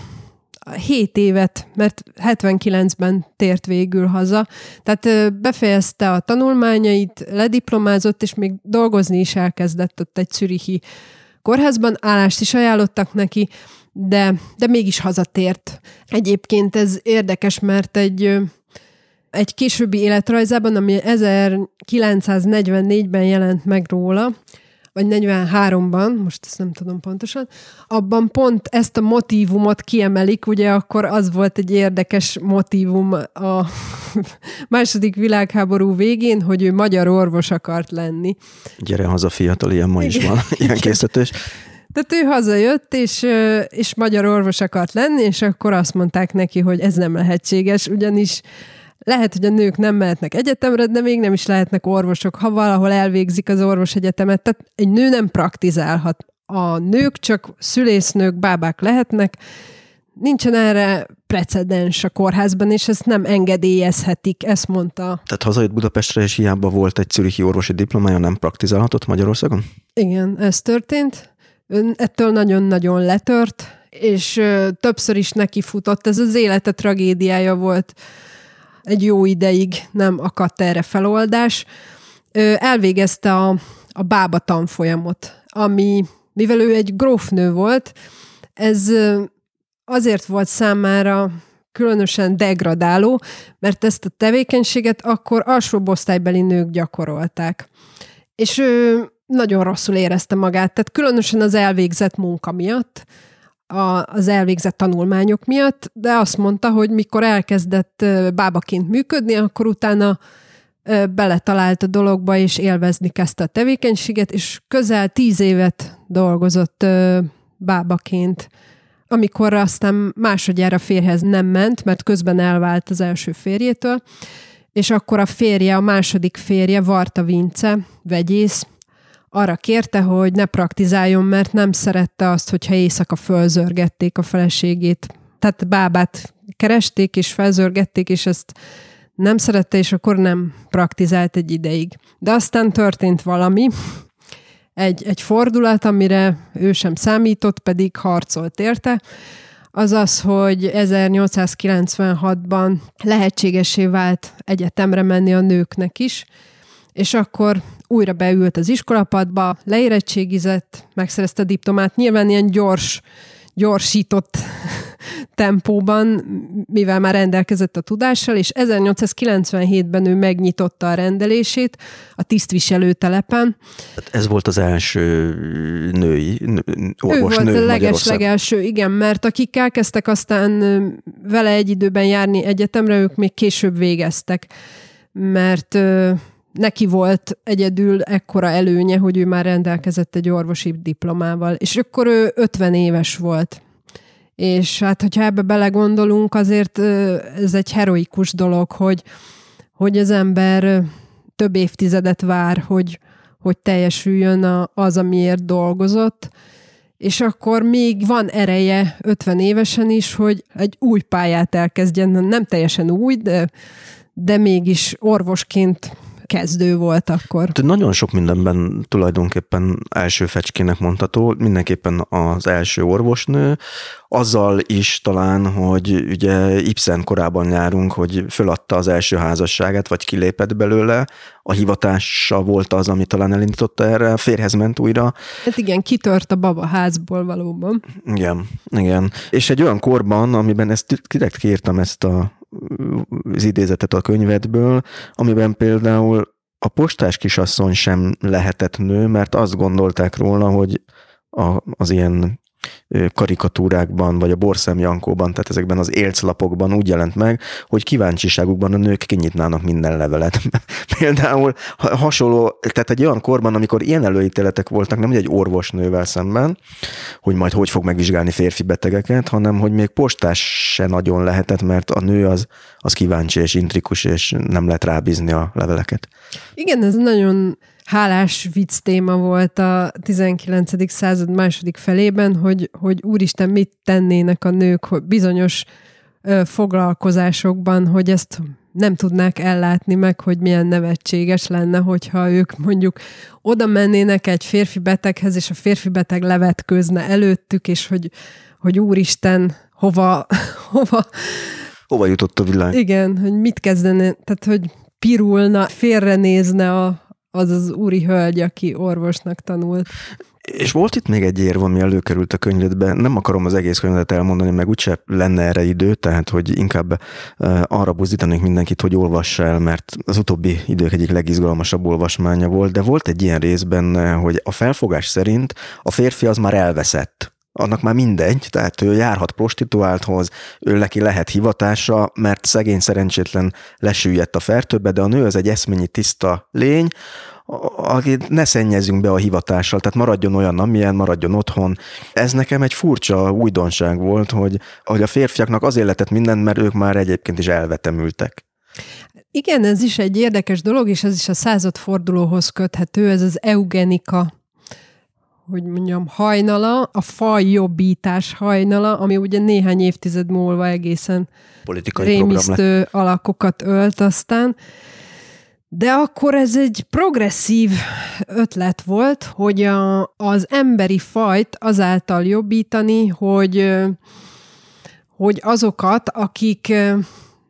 7 évet, mert 79-ben tért végül haza. Tehát befejezte a tanulmányait, lediplomázott, és még dolgozni is elkezdett ott egy szürihi kórházban. Állást is ajánlottak neki, de, de mégis hazatért. Egyébként ez érdekes, mert egy, egy későbbi életrajzában, ami 1944-ben jelent meg róla, vagy 43-ban, most ezt nem tudom pontosan, abban pont ezt a motívumot kiemelik, ugye akkor az volt egy érdekes motívum a [LAUGHS] második világháború végén, hogy ő magyar orvos akart lenni. Gyere haza fiatal, ilyen ma is van, [LAUGHS] ilyen készítés. Tehát ő hazajött, és, és magyar orvos akart lenni, és akkor azt mondták neki, hogy ez nem lehetséges, ugyanis lehet, hogy a nők nem mehetnek egyetemre, de még nem is lehetnek orvosok, ha valahol elvégzik az orvos egyetemet. Tehát egy nő nem praktizálhat. A nők csak szülésznők, bábák lehetnek, nincsen erre precedens a kórházban, és ezt nem engedélyezhetik, ezt mondta. Tehát hazajött Budapestre, és hiába volt egy szürihi orvosi diplomája, nem praktizálhatott Magyarországon? Igen, ez történt. Ön ettől nagyon-nagyon letört, és többször is neki futott. Ez az élete tragédiája volt egy jó ideig nem akadt erre feloldás. Elvégezte a, a bába tanfolyamot, ami, mivel ő egy grófnő volt, ez azért volt számára különösen degradáló, mert ezt a tevékenységet akkor alsóbb osztálybeli nők gyakorolták. És ő nagyon rosszul érezte magát, tehát különösen az elvégzett munka miatt, a, az elvégzett tanulmányok miatt, de azt mondta, hogy mikor elkezdett bábaként működni, akkor utána beletalált a dologba, és élvezni kezdte a tevékenységet, és közel tíz évet dolgozott bábaként, amikor aztán másodjára férhez nem ment, mert közben elvált az első férjétől, és akkor a férje, a második férje, Varta Vince, vegyész, arra kérte, hogy ne praktizáljon, mert nem szerette azt, hogyha éjszaka fölzörgették a feleségét. Tehát bábát keresték és felzörgették, és ezt nem szerette, és akkor nem praktizált egy ideig. De aztán történt valami, egy, egy fordulat, amire ő sem számított, pedig harcolt érte, az az, hogy 1896-ban lehetségesé vált egyetemre menni a nőknek is, és akkor újra beült az iskolapadba, leérettségizett, megszerezte a diplomát, nyilván ilyen gyors, gyorsított [LAUGHS] tempóban, mivel már rendelkezett a tudással, és 1897-ben ő megnyitotta a rendelését a tisztviselő telepen. Ez volt az első női orvos Ő volt a leges legelső, igen, mert akik elkezdtek aztán vele egy időben járni egyetemre, ők még később végeztek, mert neki volt egyedül ekkora előnye, hogy ő már rendelkezett egy orvosi diplomával, és akkor ő 50 éves volt. És hát, hogyha ebbe belegondolunk, azért ez egy heroikus dolog, hogy, hogy az ember több évtizedet vár, hogy, hogy teljesüljön az, amiért dolgozott, és akkor még van ereje 50 évesen is, hogy egy új pályát elkezdjen, nem teljesen új, de, de mégis orvosként kezdő volt akkor. De nagyon sok mindenben tulajdonképpen első fecskének mondható, mindenképpen az első orvosnő, azzal is talán, hogy ugye Ibsen korában járunk, hogy föladta az első házasságát, vagy kilépett belőle, a hivatása volt az, ami talán elindította erre, férhez ment újra. Hát igen, kitört a baba házból valóban. Igen, igen. És egy olyan korban, amiben ezt direkt kiírtam ezt a az idézetet a könyvedből, amiben például a postás kisasszony sem lehetett nő, mert azt gondolták róla, hogy a, az ilyen karikatúrákban, vagy a Borszem Jankóban, tehát ezekben az élclapokban úgy jelent meg, hogy kíváncsiságukban a nők kinyitnának minden levelet. [LAUGHS] Például hasonló, tehát egy olyan korban, amikor ilyen előítéletek voltak, nem egy orvosnővel szemben, hogy majd hogy fog megvizsgálni férfi betegeket, hanem hogy még postás se nagyon lehetett, mert a nő az, az kíváncsi és intrikus, és nem lehet rábízni a leveleket. Igen, ez nagyon hálás vicc téma volt a 19. század második felében, hogy, hogy úristen, mit tennének a nők hogy bizonyos ö, foglalkozásokban, hogy ezt nem tudnák ellátni meg, hogy milyen nevetséges lenne, hogyha ők mondjuk oda mennének egy férfi beteghez, és a férfi beteg levetkőzne előttük, és hogy, hogy úristen, hova, [LAUGHS] hova... Hova jutott a világ? Igen, hogy mit kezdene, tehát hogy pirulna, félrenézne a, az az úri hölgy, aki orvosnak tanult. És volt itt még egy érv, ami előkerült a könyvedbe. Nem akarom az egész könyvet elmondani, meg úgyse lenne erre idő, tehát hogy inkább arra buzdítanék mindenkit, hogy olvassa el, mert az utóbbi idők egyik legizgalmasabb olvasmánya volt, de volt egy ilyen rész benne, hogy a felfogás szerint a férfi az már elveszett annak már mindegy, tehát ő járhat prostituálthoz, ő neki lehet hivatása, mert szegény szerencsétlen lesüllyedt a fertőbe, de a nő az egy eszményi tiszta lény, akit ne szennyezünk be a hivatással, tehát maradjon olyan, amilyen, maradjon otthon. Ez nekem egy furcsa újdonság volt, hogy, hogy a férfiaknak az életet mindent, mert ők már egyébként is elvetemültek. Igen, ez is egy érdekes dolog, és ez is a századfordulóhoz köthető, ez az eugenika hogy mondjam, hajnala, a fajjobbítás hajnala, ami ugye néhány évtized múlva egészen Politikai rémisztő alakokat ölt aztán. De akkor ez egy progresszív ötlet volt, hogy a, az emberi fajt azáltal jobbítani, hogy, hogy azokat, akik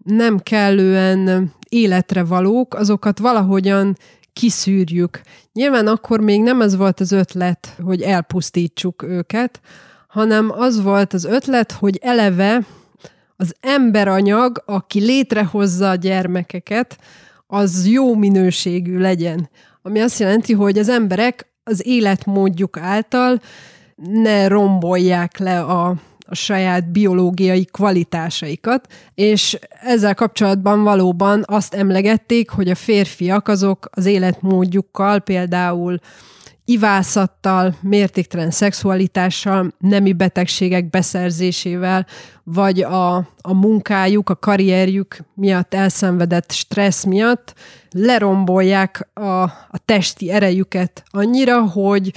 nem kellően életre valók, azokat valahogyan kiszűrjük. Nyilván akkor még nem ez volt az ötlet, hogy elpusztítsuk őket, hanem az volt az ötlet, hogy eleve az emberanyag, aki létrehozza a gyermekeket, az jó minőségű legyen. Ami azt jelenti, hogy az emberek az életmódjuk által ne rombolják le a, a saját biológiai kvalitásaikat, és ezzel kapcsolatban valóban azt emlegették, hogy a férfiak azok az életmódjukkal például ivászattal, mértéktelen szexualitással, nemi betegségek beszerzésével, vagy a, a munkájuk, a karrierjük miatt elszenvedett stressz miatt lerombolják a, a testi erejüket annyira, hogy,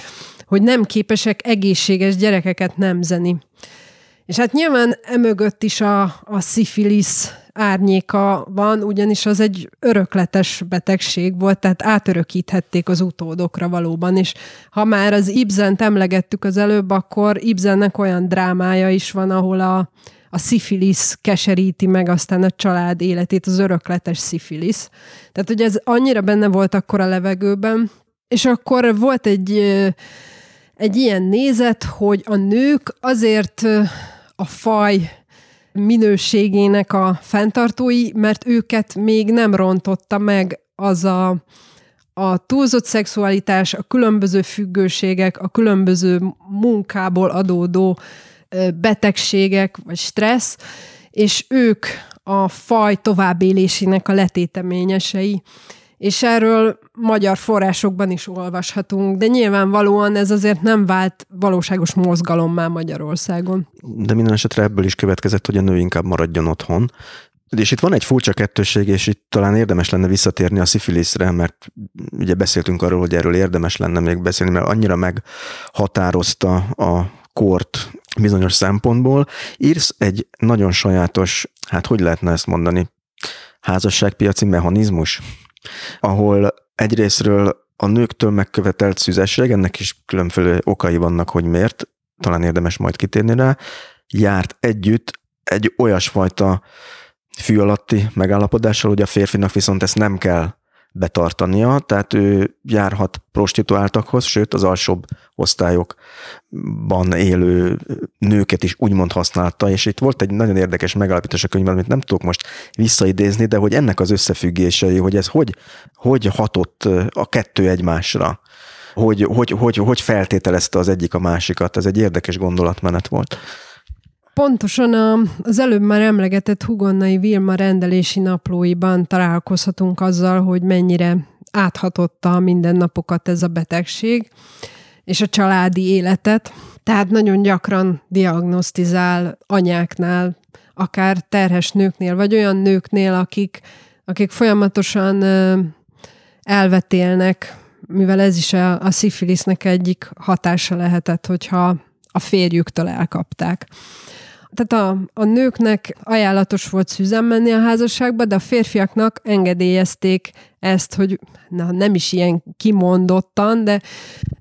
hogy nem képesek egészséges gyerekeket nemzeni. És hát nyilván emögött is a, a szifilisz árnyéka van, ugyanis az egy örökletes betegség volt, tehát átörökíthették az utódokra valóban, és ha már az Ibzent emlegettük az előbb, akkor Ibzennek olyan drámája is van, ahol a, a szifilisz keseríti meg aztán a család életét, az örökletes szifilisz. Tehát, hogy ez annyira benne volt akkor a levegőben, és akkor volt egy, egy ilyen nézet, hogy a nők azért a faj minőségének a fenntartói, mert őket még nem rontotta meg az a, a túlzott szexualitás, a különböző függőségek, a különböző munkából adódó betegségek vagy stressz, és ők a faj továbbélésének a letéteményesei és erről magyar forrásokban is olvashatunk, de nyilvánvalóan ez azért nem vált valóságos mozgalommá Magyarországon. De minden esetre ebből is következett, hogy a nő inkább maradjon otthon, és itt van egy furcsa kettőség, és itt talán érdemes lenne visszatérni a szifiliszre, mert ugye beszéltünk arról, hogy erről érdemes lenne még beszélni, mert annyira meghatározta a kort bizonyos szempontból. Írsz egy nagyon sajátos, hát hogy lehetne ezt mondani, házasságpiaci mechanizmus, ahol egyrésztről a nőktől megkövetelt szüzesség, ennek is különféle okai vannak, hogy miért, talán érdemes majd kitérni rá, járt együtt egy olyasfajta fű alatti megállapodással, hogy a férfinak viszont ezt nem kell betartania, tehát ő járhat prostituáltakhoz, sőt az alsóbb osztályokban élő nőket is úgymond használta, és itt volt egy nagyon érdekes megállapítás a könyvben, amit nem tudok most visszaidézni, de hogy ennek az összefüggései, hogy ez hogy, hogy hatott a kettő egymásra hogy, hogy, hogy, hogy feltételezte az egyik a másikat. Ez egy érdekes gondolatmenet volt. Pontosan az előbb már emlegetett Hugonnai Vilma rendelési naplóiban találkozhatunk azzal, hogy mennyire áthatotta a mindennapokat ez a betegség, és a családi életet. Tehát nagyon gyakran diagnosztizál anyáknál, akár terhes nőknél, vagy olyan nőknél, akik, akik folyamatosan elvetélnek, mivel ez is a, a szifilisznek egyik hatása lehetett, hogyha a férjüktől elkapták tehát a, a nőknek ajánlatos volt szüzen menni a házasságba, de a férfiaknak engedélyezték ezt, hogy na, nem is ilyen kimondottan, de,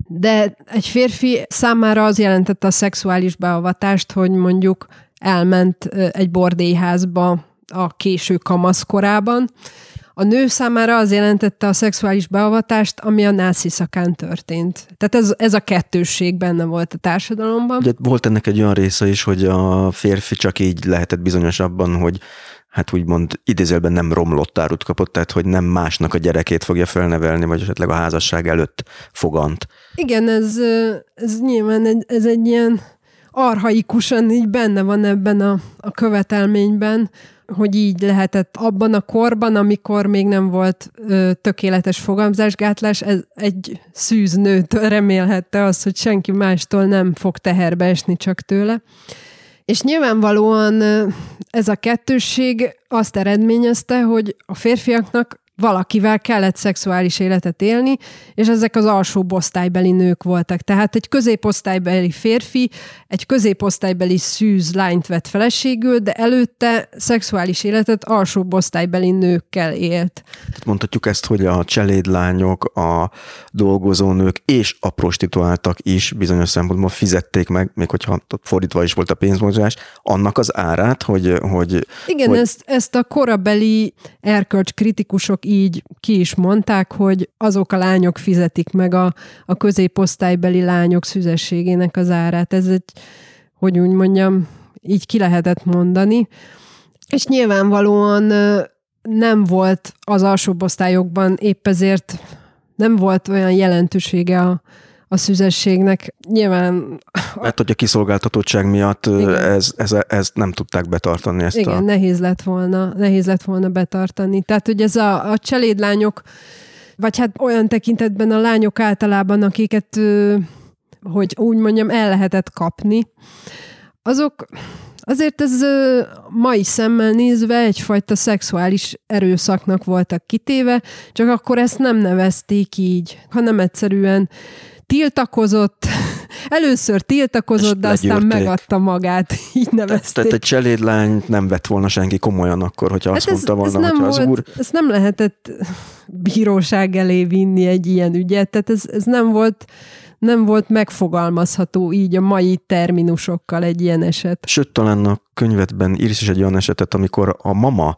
de egy férfi számára az jelentette a szexuális beavatást, hogy mondjuk elment egy bordélyházba a késő kamaszkorában, a nő számára az jelentette a szexuális beavatást, ami a náci szakán történt. Tehát ez, ez a kettősség benne volt a társadalomban. Ugye volt ennek egy olyan része is, hogy a férfi csak így lehetett bizonyosabban, hogy hát úgymond idézőben nem romlott árut kapott, tehát hogy nem másnak a gyerekét fogja felnevelni, vagy esetleg a házasság előtt fogant. Igen, ez, ez nyilván egy, ez egy ilyen arhaikusan így benne van ebben a, a követelményben, hogy így lehetett abban a korban, amikor még nem volt ö, tökéletes fogamzásgátlás, ez egy szűznőtől remélhette az, hogy senki mástól nem fog teherbe esni csak tőle. És nyilvánvalóan ez a kettősség azt eredményezte, hogy a férfiaknak valakivel kellett szexuális életet élni, és ezek az alsó osztálybeli nők voltak. Tehát egy középosztálybeli férfi, egy középosztálybeli szűz lányt vett feleségül, de előtte szexuális életet alsó osztálybeli nőkkel élt. Tehát mondhatjuk ezt, hogy a cselédlányok, a dolgozónők és a prostituáltak is bizonyos szempontból fizették meg, még hogyha fordítva is volt a pénzmozgás, annak az árát, hogy... hogy Igen, hogy... Ezt, ezt a korabeli erkölcs kritikusok így ki is mondták, hogy azok a lányok fizetik meg a, a középosztálybeli lányok szüzességének az árát. Ez egy, hogy úgy mondjam, így ki lehetett mondani. És nyilvánvalóan nem volt az alsóbb osztályokban épp ezért nem volt olyan jelentősége a, a szüzességnek. Nyilván... Mert hogy a kiszolgáltatottság miatt ez, ez, ez, nem tudták betartani ezt Igen, a... nehéz lett volna, nehéz lett volna betartani. Tehát, hogy ez a, a cselédlányok, vagy hát olyan tekintetben a lányok általában, akiket, hogy úgy mondjam, el lehetett kapni, azok Azért ez mai szemmel nézve egyfajta szexuális erőszaknak voltak kitéve, csak akkor ezt nem nevezték így, hanem egyszerűen tiltakozott, [LAUGHS] először tiltakozott, de aztán megadta magát, [LAUGHS] így nevezték. Tehát egy cselédlány nem vett volna senki komolyan akkor, hogyha hát azt ez, mondta volna, ez nem hogy az úr... Ez nem lehetett bíróság elé vinni egy ilyen ügyet, tehát ez, ez nem volt nem volt megfogalmazható így a mai terminusokkal egy ilyen eset. Sőt, talán a könyvetben írsz is egy olyan esetet, amikor a mama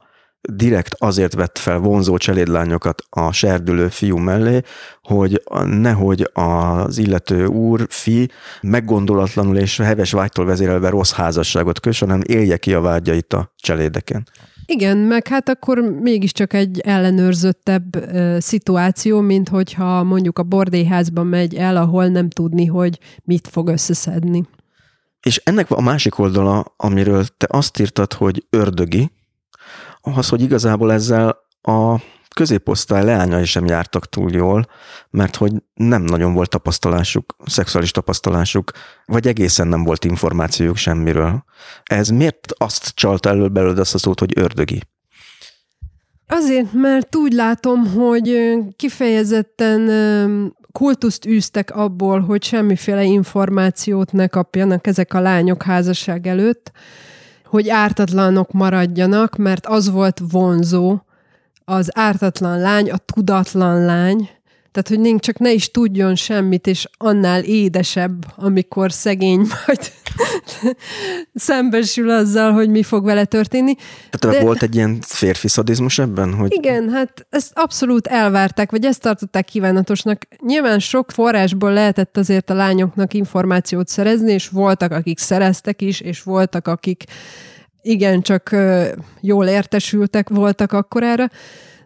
direkt azért vett fel vonzó cselédlányokat a serdülő fiú mellé, hogy nehogy az illető úr, fi meggondolatlanul és heves vágytól vezérelve rossz házasságot kössön, hanem élje ki a vágyait a cselédeken. Igen, meg hát akkor mégiscsak egy ellenőrzöttebb ö, szituáció, mint hogyha mondjuk a bordélyházba megy el, ahol nem tudni, hogy mit fog összeszedni. És ennek a másik oldala, amiről te azt írtad, hogy ördögi, az, hogy igazából ezzel a középosztály leányai sem jártak túl jól, mert hogy nem nagyon volt tapasztalásuk, szexuális tapasztalásuk, vagy egészen nem volt információjuk semmiről. Ez miért azt csalta elő belőled azt a szót, hogy ördögi? Azért, mert úgy látom, hogy kifejezetten kultuszt űztek abból, hogy semmiféle információt ne kapjanak ezek a lányok házasság előtt, hogy ártatlanok maradjanak, mert az volt vonzó, az ártatlan lány, a tudatlan lány, tehát, hogy nincs, csak ne is tudjon semmit, és annál édesebb, amikor szegény majd [LAUGHS] szembesül azzal, hogy mi fog vele történni. Tehát De... volt egy ilyen férfi szadizmus ebben? Hogy... Igen, hát ezt abszolút elvárták, vagy ezt tartották kívánatosnak. Nyilván sok forrásból lehetett azért a lányoknak információt szerezni, és voltak, akik szereztek is, és voltak, akik igen, csak jól értesültek voltak akkorára,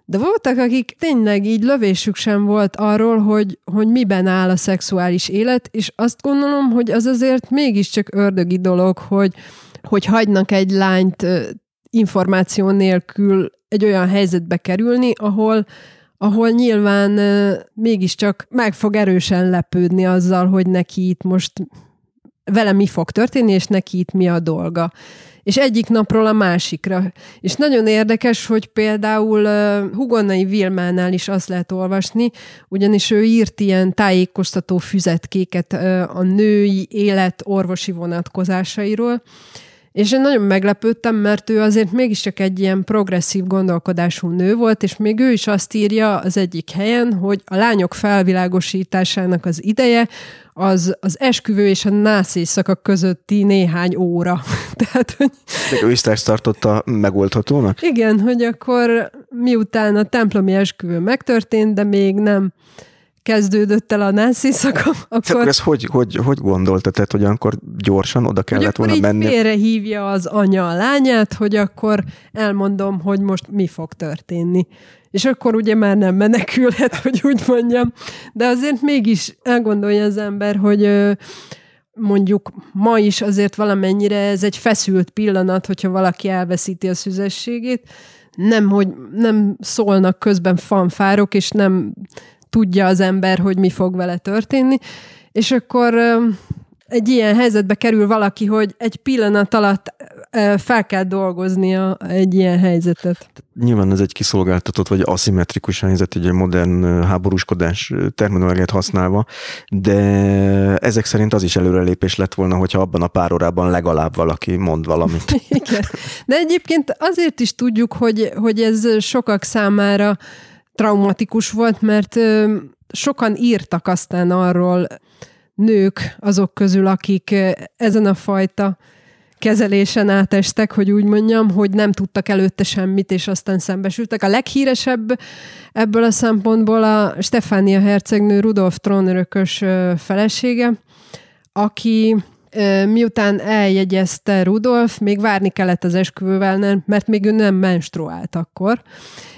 De voltak, akik tényleg így lövésük sem volt arról, hogy, hogy miben áll a szexuális élet, és azt gondolom, hogy az azért mégiscsak ördögi dolog, hogy, hogy hagynak egy lányt információ nélkül egy olyan helyzetbe kerülni, ahol ahol nyilván mégiscsak meg fog erősen lepődni azzal, hogy neki itt most vele mi fog történni, és neki itt mi a dolga. És egyik napról a másikra. És nagyon érdekes, hogy például uh, Hugonnai Vilmánál is azt lehet olvasni, ugyanis ő írt ilyen tájékoztató füzetkéket a női élet orvosi vonatkozásairól, és én nagyon meglepődtem, mert ő azért mégiscsak egy ilyen progresszív gondolkodású nő volt, és még ő is azt írja az egyik helyen, hogy a lányok felvilágosításának az ideje az az esküvő és a nász éjszaka közötti néhány óra. [LAUGHS] Tehát, hogy... De ő is ezt tartotta megoldhatónak? Igen, hogy akkor miután a templomi esküvő megtörtént, de még nem kezdődött el a nászi szaka, akkor... akkor ez hogy, hogy, hogy gondolta, tehát, hogy akkor gyorsan oda kellett volna így menni? félre hívja az anya a lányát, hogy akkor elmondom, hogy most mi fog történni. És akkor ugye már nem menekülhet, [LAUGHS] hogy úgy mondjam. De azért mégis elgondolja az ember, hogy mondjuk ma is azért valamennyire ez egy feszült pillanat, hogyha valaki elveszíti a szüzességét, nem, hogy nem szólnak közben fanfárok, és nem tudja az ember, hogy mi fog vele történni, és akkor egy ilyen helyzetbe kerül valaki, hogy egy pillanat alatt fel kell dolgoznia egy ilyen helyzetet. Nyilván ez egy kiszolgáltatott vagy aszimmetrikus helyzet, egy modern háborúskodás terminológiát használva, de ezek szerint az is előrelépés lett volna, hogyha abban a pár órában legalább valaki mond valamit. [LAUGHS] Igen. De egyébként azért is tudjuk, hogy, hogy ez sokak számára traumatikus volt, mert sokan írtak aztán arról nők azok közül, akik ezen a fajta kezelésen átestek, hogy úgy mondjam, hogy nem tudtak előtte semmit, és aztán szembesültek. A leghíresebb ebből a szempontból a Stefánia hercegnő Rudolf trónörökös felesége, aki miután eljegyezte Rudolf, még várni kellett az esküvővel, mert még ő nem menstruált akkor.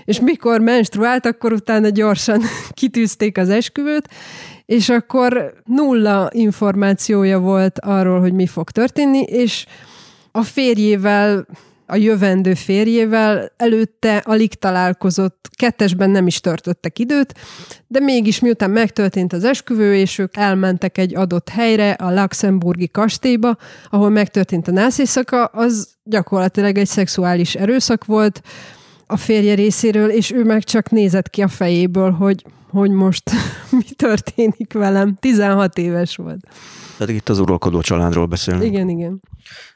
És mikor menstruált, akkor utána gyorsan [LAUGHS] kitűzték az esküvőt, és akkor nulla információja volt arról, hogy mi fog történni, és a férjével a jövendő férjével, előtte alig találkozott, kettesben nem is törtöttek időt, de mégis miután megtörtént az esküvő, és ők elmentek egy adott helyre, a Luxemburgi kastélyba, ahol megtörtént a nászészaka, az gyakorlatilag egy szexuális erőszak volt a férje részéről, és ő meg csak nézett ki a fejéből, hogy, hogy most [LAUGHS] mi történik velem. 16 éves volt. Tehát itt az uralkodó családról beszélünk. Igen, igen.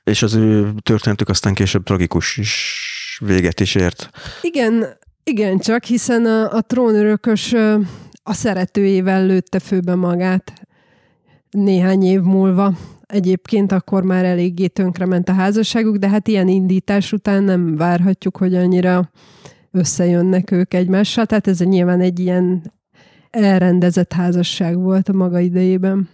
És az ő történetük aztán később tragikus is véget is ért. Igen, igen, csak hiszen a, a trónörökös a szeretőjével lőtte főbe magát néhány év múlva. Egyébként akkor már eléggé tönkrement a házasságuk, de hát ilyen indítás után nem várhatjuk, hogy annyira összejönnek ők egymással. Tehát ez nyilván egy ilyen elrendezett házasság volt a maga idejében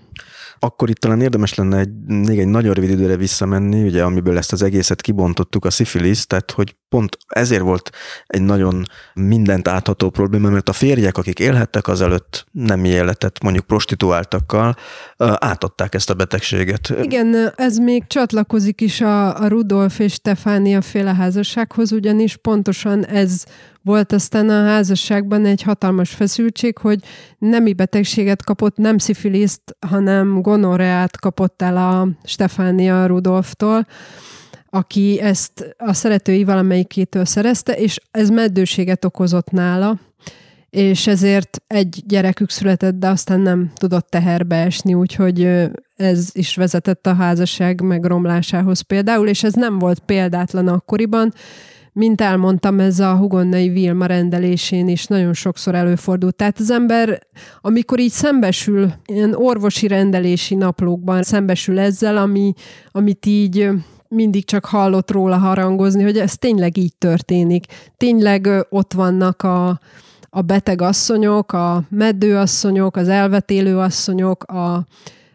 akkor itt talán érdemes lenne egy, még egy nagyon rövid időre visszamenni, ugye, amiből ezt az egészet kibontottuk, a szifilis, tehát hogy pont ezért volt egy nagyon mindent átható probléma, mert a férjek, akik élhettek azelőtt nem életet, mondjuk prostituáltakkal, átadták ezt a betegséget. Igen, ez még csatlakozik is a, a Rudolf és Stefánia féle házassághoz, ugyanis pontosan ez volt aztán a házasságban egy hatalmas feszültség, hogy nemi betegséget kapott, nem szifiliszt, hanem gonoreát kapott el a Stefánia Rudolftól, aki ezt a szeretői valamelyikétől szerezte, és ez meddőséget okozott nála, és ezért egy gyerekük született, de aztán nem tudott teherbe esni, úgyhogy ez is vezetett a házasság megromlásához például, és ez nem volt példátlan akkoriban, mint elmondtam, ez a Hugonnai Vilma rendelésén is nagyon sokszor előfordult. Tehát az ember, amikor így szembesül, ilyen orvosi rendelési naplókban szembesül ezzel, ami, amit így mindig csak hallott róla harangozni, hogy ez tényleg így történik. Tényleg ott vannak a, a beteg asszonyok, a meddő asszonyok, az elvetélő asszonyok, a,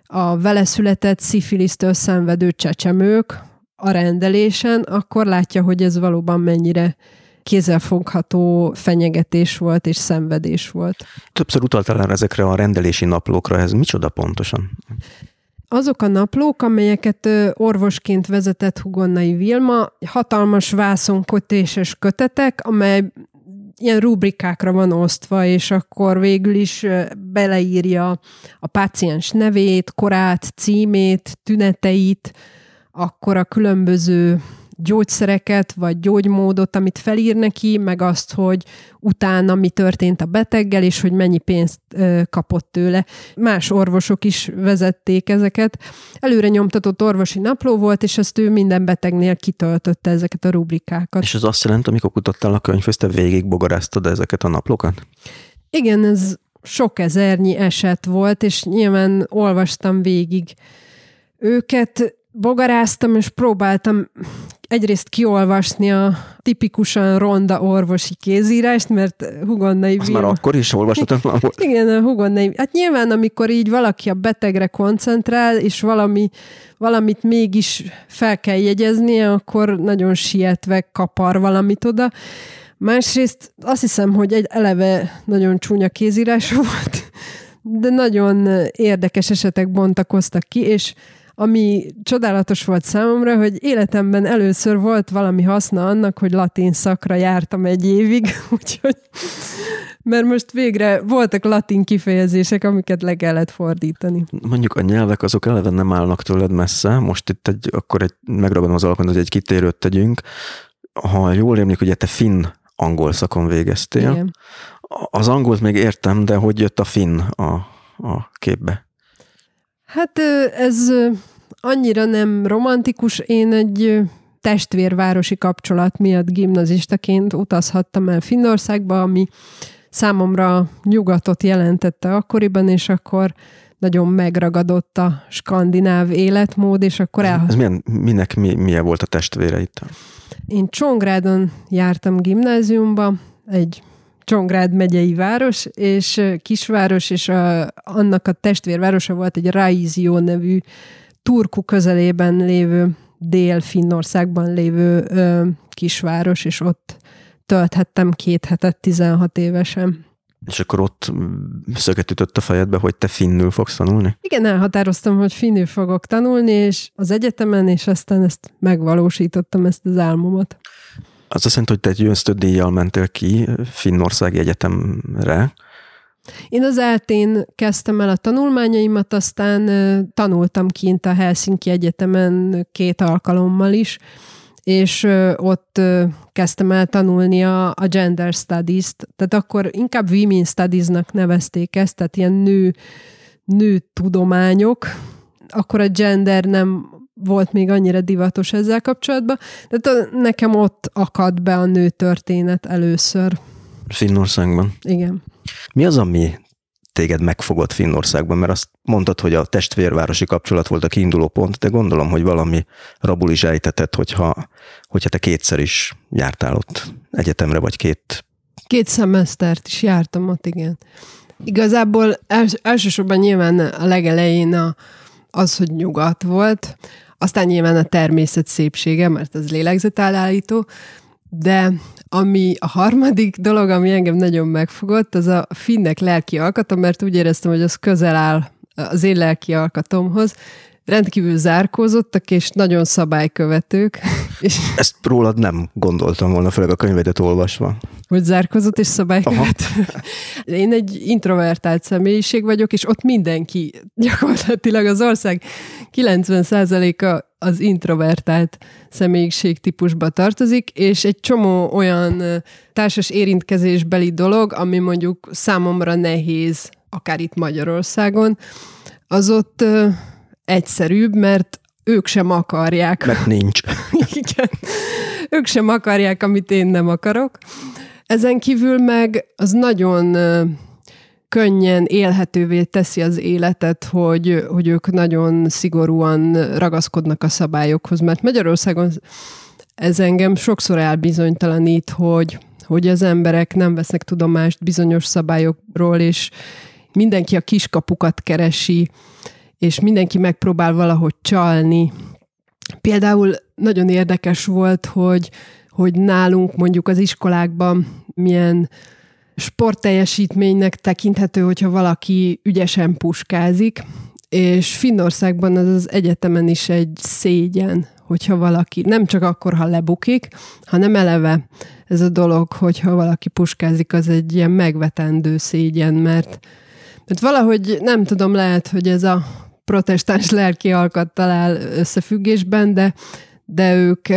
a vele született szifilisztől szenvedő csecsemők, a rendelésen, akkor látja, hogy ez valóban mennyire kézzelfogható fenyegetés volt és szenvedés volt. Többször utaltál el ezekre a rendelési naplókra, ez micsoda pontosan? Azok a naplók, amelyeket orvosként vezetett Hugonnai Vilma, hatalmas vászonkötéses kötetek, amely ilyen rubrikákra van osztva, és akkor végül is beleírja a páciens nevét, korát, címét, tüneteit, akkor a különböző gyógyszereket, vagy gyógymódot, amit felír neki, meg azt, hogy utána mi történt a beteggel, és hogy mennyi pénzt kapott tőle. Más orvosok is vezették ezeket. Előre nyomtatott orvosi napló volt, és ezt ő minden betegnél kitöltötte ezeket a rubrikákat. És ez azt jelenti, amikor kutattál a könyvhöz, te végig bogaráztad ezeket a naplókat? Igen, ez sok ezernyi eset volt, és nyilván olvastam végig őket, bogaráztam, és próbáltam egyrészt kiolvasni a tipikusan ronda orvosi kézírást, mert Hugonnai... Az már akkor is olvashatatlan [LAUGHS] volt? Igen, a Hugonnai... Hát nyilván, amikor így valaki a betegre koncentrál, és valami, valamit mégis fel kell jegyeznie, akkor nagyon sietve kapar valamit oda. Másrészt azt hiszem, hogy egy eleve nagyon csúnya kézírás [LAUGHS] volt, de nagyon érdekes esetek bontakoztak ki, és ami csodálatos volt számomra, hogy életemben először volt valami haszna annak, hogy latin szakra jártam egy évig, [LAUGHS] úgyhogy mert most végre voltak latin kifejezések, amiket le kellett fordítani. Mondjuk a nyelvek azok eleve nem állnak tőled messze, most itt egy, akkor egy, megragadom az alkalmat, hogy egy kitérőt tegyünk. Ha jól emlék, ugye te finn angol szakon végeztél. Igen. Az angolt még értem, de hogy jött a finn a, a képbe? Hát ez annyira nem romantikus. Én egy testvérvárosi kapcsolat miatt gimnazistaként utazhattam el Finnországba, ami számomra nyugatot jelentette akkoriban, és akkor nagyon megragadott a skandináv életmód, és akkor el... Ez milyen, minek mi, milyen volt a testvére itt? Én Csongrádon jártam gimnáziumba, egy Csongrád megyei város, és kisváros, és a, annak a testvérvárosa volt egy Raizió nevű Turku közelében lévő Dél-Finnországban lévő ö, kisváros, és ott tölthettem két hetet 16 évesen. És akkor ott szöget ütött a fejedbe, hogy te finnül fogsz tanulni? Igen, elhatároztam, hogy finnül fogok tanulni, és az egyetemen, és aztán ezt megvalósítottam, ezt az álmomat. Az azt jelenti, hogy te egy ösztödíjjal mentél ki Finnországi Egyetemre. Én az eltén kezdtem el a tanulmányaimat, aztán tanultam kint a Helsinki Egyetemen két alkalommal is, és ott kezdtem el tanulni a, a gender studies-t, tehát akkor inkább women studies-nak nevezték ezt, tehát ilyen nő, nő tudományok, akkor a gender nem volt még annyira divatos ezzel kapcsolatban. Tehát nekem ott akad be a nő történet először. Finnországban? Igen. Mi az, ami téged megfogott Finnországban, mert azt mondtad, hogy a testvérvárosi kapcsolat volt a kiinduló pont, de gondolom, hogy valami rabul is ejtetett, hogyha, hogyha te kétszer is jártál ott egyetemre, vagy két... Két szemesztert is jártam ott, igen. Igazából els, elsősorban nyilván a legelején a, az, hogy nyugat volt, aztán nyilván a természet szépsége, mert az lélegzetállító, de ami a harmadik dolog, ami engem nagyon megfogott, az a finnek lelki alkata, mert úgy éreztem, hogy az közel áll az én lelki alkatomhoz. Rendkívül zárkózottak, és nagyon szabálykövetők. [LAUGHS] És Ezt rólad nem gondoltam volna, főleg a könyvedet olvasva. Hogy zárkozott és szabálykövető. [LAUGHS] Én egy introvertált személyiség vagyok, és ott mindenki, [LAUGHS] gyakorlatilag az ország 90%-a az introvertált személyiségtípusba tartozik, és egy csomó olyan társas érintkezésbeli dolog, ami mondjuk számomra nehéz, akár itt Magyarországon, az ott egyszerűbb, mert ők sem akarják. Mert nincs. [LAUGHS] Igen. Ők sem akarják, amit én nem akarok. Ezen kívül meg az nagyon könnyen élhetővé teszi az életet, hogy, hogy ők nagyon szigorúan ragaszkodnak a szabályokhoz, mert Magyarországon ez engem sokszor elbizonytalanít, hogy, hogy az emberek nem vesznek tudomást bizonyos szabályokról, és mindenki a kiskapukat keresi, és mindenki megpróbál valahogy csalni. Például nagyon érdekes volt, hogy hogy nálunk mondjuk az iskolákban milyen sportteljesítménynek tekinthető, hogyha valaki ügyesen puskázik, és Finnországban az az egyetemen is egy szégyen, hogyha valaki, nem csak akkor, ha lebukik, hanem eleve ez a dolog, hogyha valaki puskázik, az egy ilyen megvetendő szégyen, mert, mert valahogy nem tudom, lehet, hogy ez a protestáns lelki alkattal áll összefüggésben, de, de ők,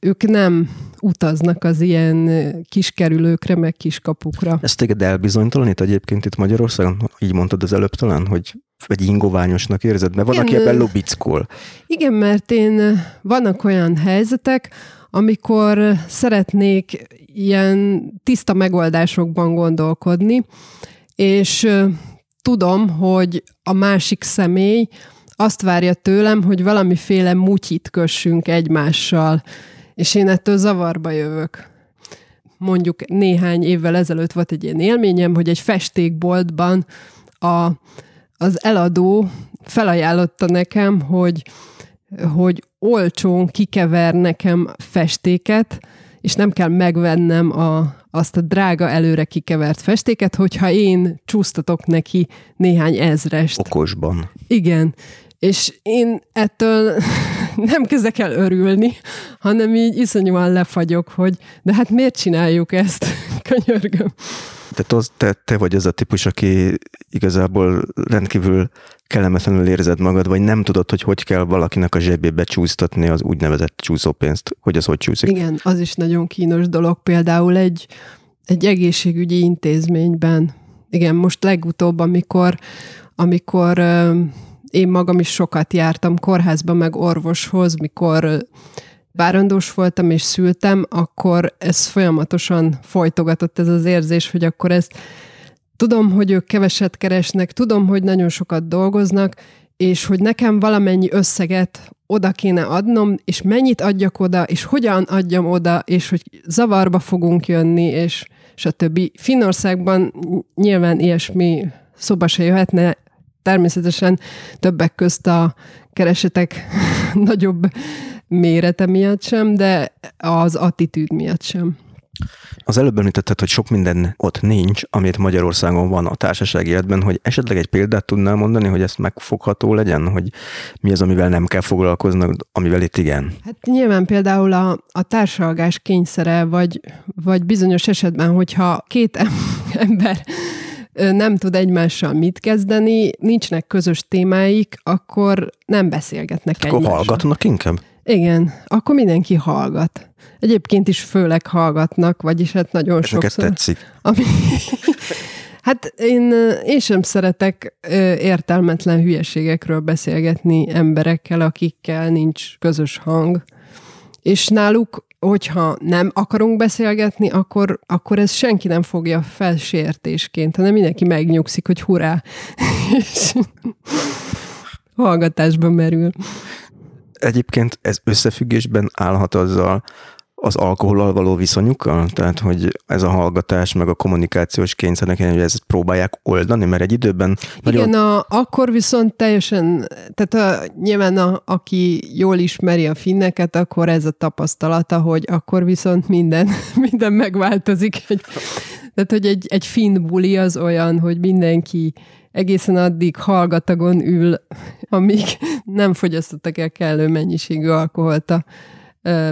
ők nem utaznak az ilyen kiskerülőkre, meg kiskapukra. Ez téged elbizonytalanít egyébként itt Magyarországon? Így mondtad az előbb talán, hogy vagy ingoványosnak érzed? Mert van, igen, aki ebben lobickol. Igen, mert én vannak olyan helyzetek, amikor szeretnék ilyen tiszta megoldásokban gondolkodni, és tudom, hogy a másik személy azt várja tőlem, hogy valamiféle mutyit kössünk egymással, és én ettől zavarba jövök. Mondjuk néhány évvel ezelőtt volt egy ilyen élményem, hogy egy festékboltban a, az eladó felajánlotta nekem, hogy, hogy olcsón kikever nekem festéket, és nem kell megvennem a, azt a drága előre kikevert festéket, hogyha én csúsztatok neki néhány ezrest. Okosban. Igen. És én ettől [LAUGHS] nem kezdek el örülni, hanem így iszonyúan lefagyok, hogy de hát miért csináljuk ezt? [LAUGHS] Könyörgöm. Tehát az, te, te vagy az a típus, aki igazából rendkívül kellemetlenül érzed magad, vagy nem tudod, hogy hogy kell valakinek a zsebébe csúsztatni az úgynevezett csúszópénzt, hogy az hogy csúszik. Igen, az is nagyon kínos dolog. Például egy, egy egészségügyi intézményben, igen, most legutóbb, amikor, amikor én magam is sokat jártam kórházba, meg orvoshoz, mikor várandós voltam és szültem, akkor ez folyamatosan folytogatott ez az érzés, hogy akkor ezt tudom, hogy ők keveset keresnek, tudom, hogy nagyon sokat dolgoznak, és hogy nekem valamennyi összeget oda kéne adnom, és mennyit adjak oda, és hogyan adjam oda, és hogy zavarba fogunk jönni, és stb. Finnországban nyilván ilyesmi szoba se jöhetne, természetesen többek közt a keresetek [LAUGHS] nagyobb mérete miatt sem, de az attitűd miatt sem. Az előbb említetted, hogy sok minden ott nincs, amit Magyarországon van a társasági életben, hogy esetleg egy példát tudnál mondani, hogy ezt megfogható legyen, hogy mi az, amivel nem kell foglalkoznak, amivel itt igen? Hát nyilván például a, a társalgás kényszere, vagy, vagy bizonyos esetben, hogyha két [LAUGHS] ember nem tud egymással mit kezdeni, nincsnek közös témáik, akkor nem beszélgetnek akkor egymással. hallgatnak inkább? Igen, akkor mindenki hallgat. Egyébként is főleg hallgatnak, vagyis hát nagyon Ez sokszor. tetszik? Ami... hát én, én sem szeretek értelmetlen hülyeségekről beszélgetni emberekkel, akikkel nincs közös hang. És náluk hogyha nem akarunk beszélgetni, akkor, akkor ez senki nem fogja felsértésként, hanem mindenki megnyugszik, hogy hurrá, [LAUGHS] és hallgatásban merül. Egyébként ez összefüggésben állhat azzal, az alkohollal való viszonyukkal? Tehát, hogy ez a hallgatás, meg a kommunikációs kényszernek, hogy ezt próbálják oldani, mert egy időben... Igen, a, akkor viszont teljesen, tehát a, nyilván a, aki jól ismeri a finneket, akkor ez a tapasztalata, hogy akkor viszont minden, [LAUGHS] minden megváltozik. Egy, tehát, hogy egy, egy finn buli az olyan, hogy mindenki egészen addig hallgatagon ül, amíg nem fogyasztottak el kellő mennyiségű alkoholt a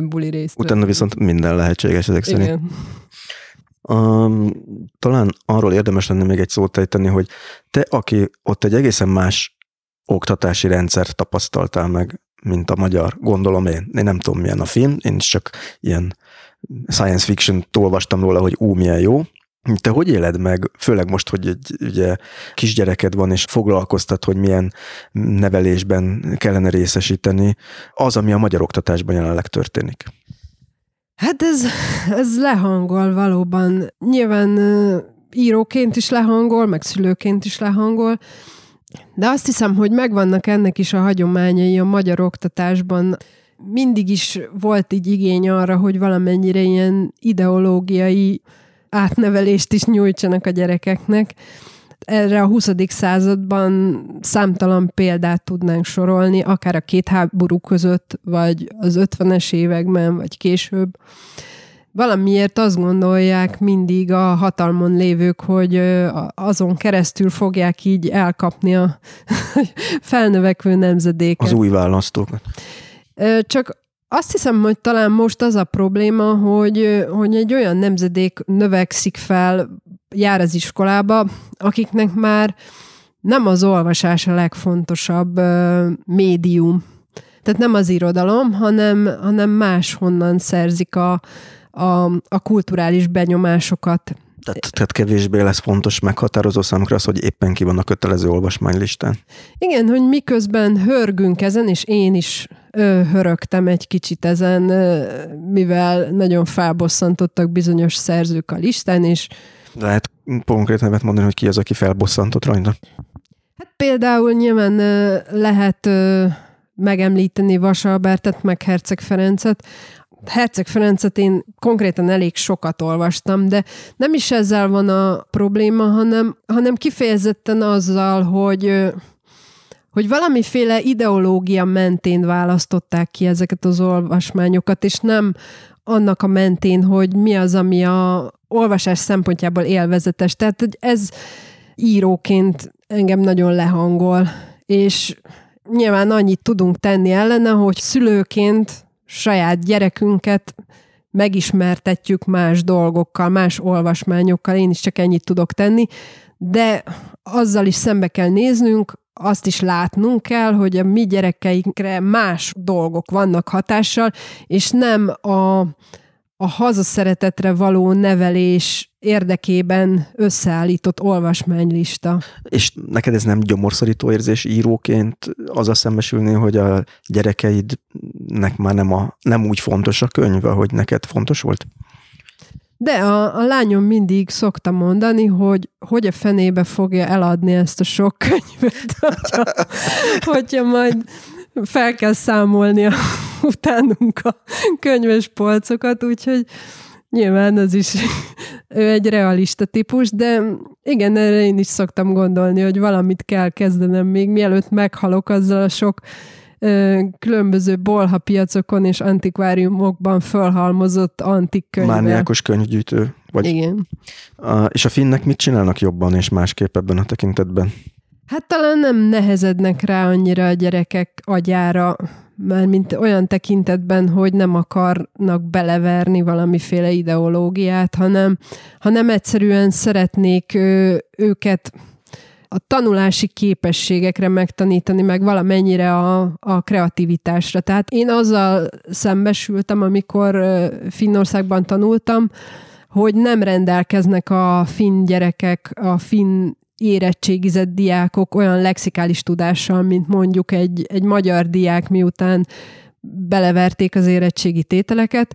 buli részt. Utána viszont minden lehetséges ezek szerint. Igen. Um, talán arról érdemes lenne még egy szót ejteni, hogy te, aki ott egy egészen más oktatási rendszert tapasztaltál meg, mint a magyar, gondolom én. Én nem tudom, milyen a film, én csak ilyen science fiction olvastam róla, hogy ú, milyen jó, te hogy éled meg, főleg most, hogy egy ugye, kisgyereked van, és foglalkoztat, hogy milyen nevelésben kellene részesíteni, az, ami a magyar oktatásban jelenleg történik? Hát ez, ez lehangol valóban. Nyilván íróként is lehangol, meg szülőként is lehangol, de azt hiszem, hogy megvannak ennek is a hagyományai a magyar oktatásban. Mindig is volt így igény arra, hogy valamennyire ilyen ideológiai átnevelést is nyújtsanak a gyerekeknek. erre a 20. században számtalan példát tudnánk sorolni, akár a két háború között, vagy az 50-es években, vagy később. Valamiért azt gondolják mindig a hatalmon lévők, hogy azon keresztül fogják így elkapni a [LAUGHS] felnövekvő nemzedéket. Az új választókat. Csak azt hiszem, hogy talán most az a probléma, hogy, hogy egy olyan nemzedék növekszik fel, jár az iskolába, akiknek már nem az olvasás a legfontosabb médium. Tehát nem az irodalom, hanem, hanem máshonnan szerzik a, a, a kulturális benyomásokat. Tehát, tehát kevésbé lesz fontos meghatározó számukra az, hogy éppen ki van a kötelező olvasmánylistán. Igen, hogy miközben hörgünk ezen, és én is ö, hörögtem egy kicsit ezen, ö, mivel nagyon felbosszantottak bizonyos szerzők a listán, és lehet konkrét nevet mondani, hogy ki az, aki felbosszantott rajta? Hát például nyilván ö, lehet ö, megemlíteni Vas Albertet, meg Herceg Ferencet, Herceg Ferencet én konkrétan elég sokat olvastam, de nem is ezzel van a probléma, hanem, hanem kifejezetten azzal, hogy hogy valamiféle ideológia mentén választották ki ezeket az olvasmányokat, és nem annak a mentén, hogy mi az, ami a olvasás szempontjából élvezetes. Tehát hogy ez íróként engem nagyon lehangol, és nyilván annyit tudunk tenni ellene, hogy szülőként saját gyerekünket megismertetjük más dolgokkal, más olvasmányokkal, én is csak ennyit tudok tenni, de azzal is szembe kell néznünk, azt is látnunk kell, hogy a mi gyerekeinkre más dolgok vannak hatással, és nem a, a hazaszeretetre való nevelés érdekében összeállított olvasmánylista. És neked ez nem gyomorszorító érzés íróként az a szembesülni, hogy a gyerekeidnek már nem, a, nem úgy fontos a könyv, hogy neked fontos volt? De a, a lányom mindig szokta mondani, hogy hogy a fenébe fogja eladni ezt a sok könyvet, hogyha, hogyha majd fel kell számolni a, utánunk a könyves polcokat, úgyhogy Nyilván az is, [LAUGHS] ő egy realista típus, de igen, erre én is szoktam gondolni, hogy valamit kell kezdenem még, mielőtt meghalok azzal a sok ö, különböző bolha piacokon és antikváriumokban fölhalmozott antik könyvvel. Mániákos könyvgyűjtő. Vagy, igen. A, és a finnek mit csinálnak jobban és másképp ebben a tekintetben? Hát talán nem nehezednek rá annyira a gyerekek agyára, már mint olyan tekintetben, hogy nem akarnak beleverni valamiféle ideológiát, hanem, hanem egyszerűen szeretnék őket a tanulási képességekre megtanítani, meg valamennyire a, a kreativitásra. Tehát én azzal szembesültem, amikor Finnországban tanultam, hogy nem rendelkeznek a finn gyerekek, a finn érettségizett diákok olyan lexikális tudással, mint mondjuk egy, egy magyar diák, miután beleverték az érettségi tételeket,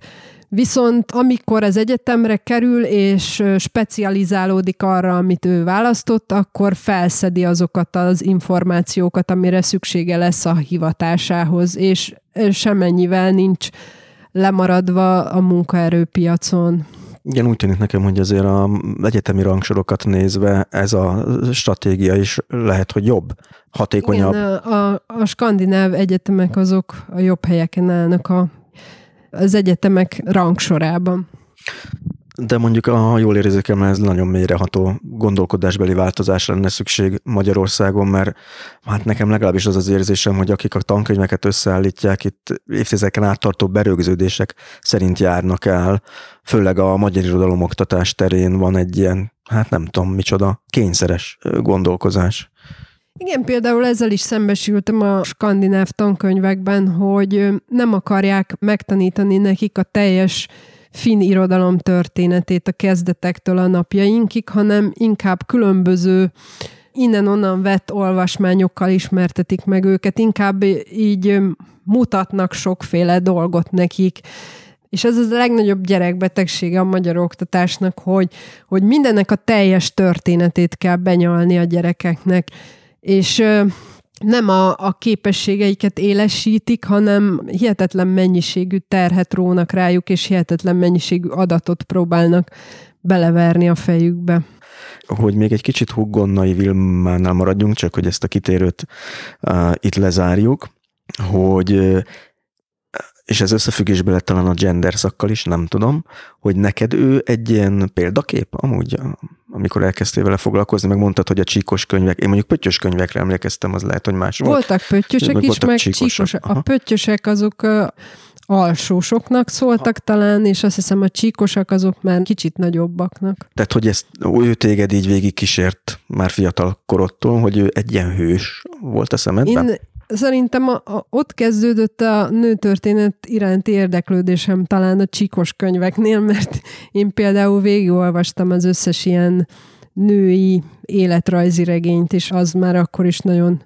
Viszont amikor az egyetemre kerül és specializálódik arra, amit ő választott, akkor felszedi azokat az információkat, amire szüksége lesz a hivatásához, és semennyivel nincs lemaradva a munkaerőpiacon. Igen, úgy tűnik nekem, hogy azért a egyetemi rangsorokat nézve ez a stratégia is lehet, hogy jobb, hatékonyabb. Igen, a, a, a skandináv egyetemek azok a jobb helyeken állnak a, az egyetemek rangsorában de mondjuk, ha jól érzékelem, ez nagyon mélyreható gondolkodásbeli változásra lenne szükség Magyarországon, mert hát nekem legalábbis az az érzésem, hogy akik a tankönyveket összeállítják, itt évtizedeken áttartó berögződések szerint járnak el, főleg a magyar irodalom oktatás terén van egy ilyen, hát nem tudom micsoda, kényszeres gondolkozás. Igen, például ezzel is szembesültem a skandináv tankönyvekben, hogy nem akarják megtanítani nekik a teljes finn irodalom történetét a kezdetektől a napjainkig, hanem inkább különböző innen-onnan vett olvasmányokkal ismertetik meg őket, inkább így mutatnak sokféle dolgot nekik. És ez az a legnagyobb gyerekbetegsége a magyar oktatásnak, hogy, hogy mindennek a teljes történetét kell benyalni a gyerekeknek. És nem a, a képességeiket élesítik, hanem hihetetlen mennyiségű terhet rónak rájuk, és hihetetlen mennyiségű adatot próbálnak beleverni a fejükbe. hogy még egy kicsit Huggonnai Vilmánál maradjunk, csak hogy ezt a kitérőt uh, itt lezárjuk, hogy és ez összefüggésbe lett talán a gender szakkal is, nem tudom, hogy neked ő egy ilyen példakép amúgy, amikor elkezdtél vele foglalkozni, meg mondtad, hogy a csíkos könyvek, én mondjuk pöttyös könyvekre emlékeztem, az lehet, hogy más volt. Voltak pöttyösek is, voltak meg csíkosok. A pöttyösek azok alsósoknak szóltak ha. talán, és azt hiszem a csíkosak azok már kicsit nagyobbaknak. Tehát, hogy ezt ő téged így végig kísért már fiatal korodtól, hogy ő egy ilyen hős volt a szemedben? Én szerintem a, a, ott kezdődött a nőtörténet iránti érdeklődésem talán a csíkos könyveknél, mert én például végigolvastam az összes ilyen női életrajzi regényt, és az már akkor is nagyon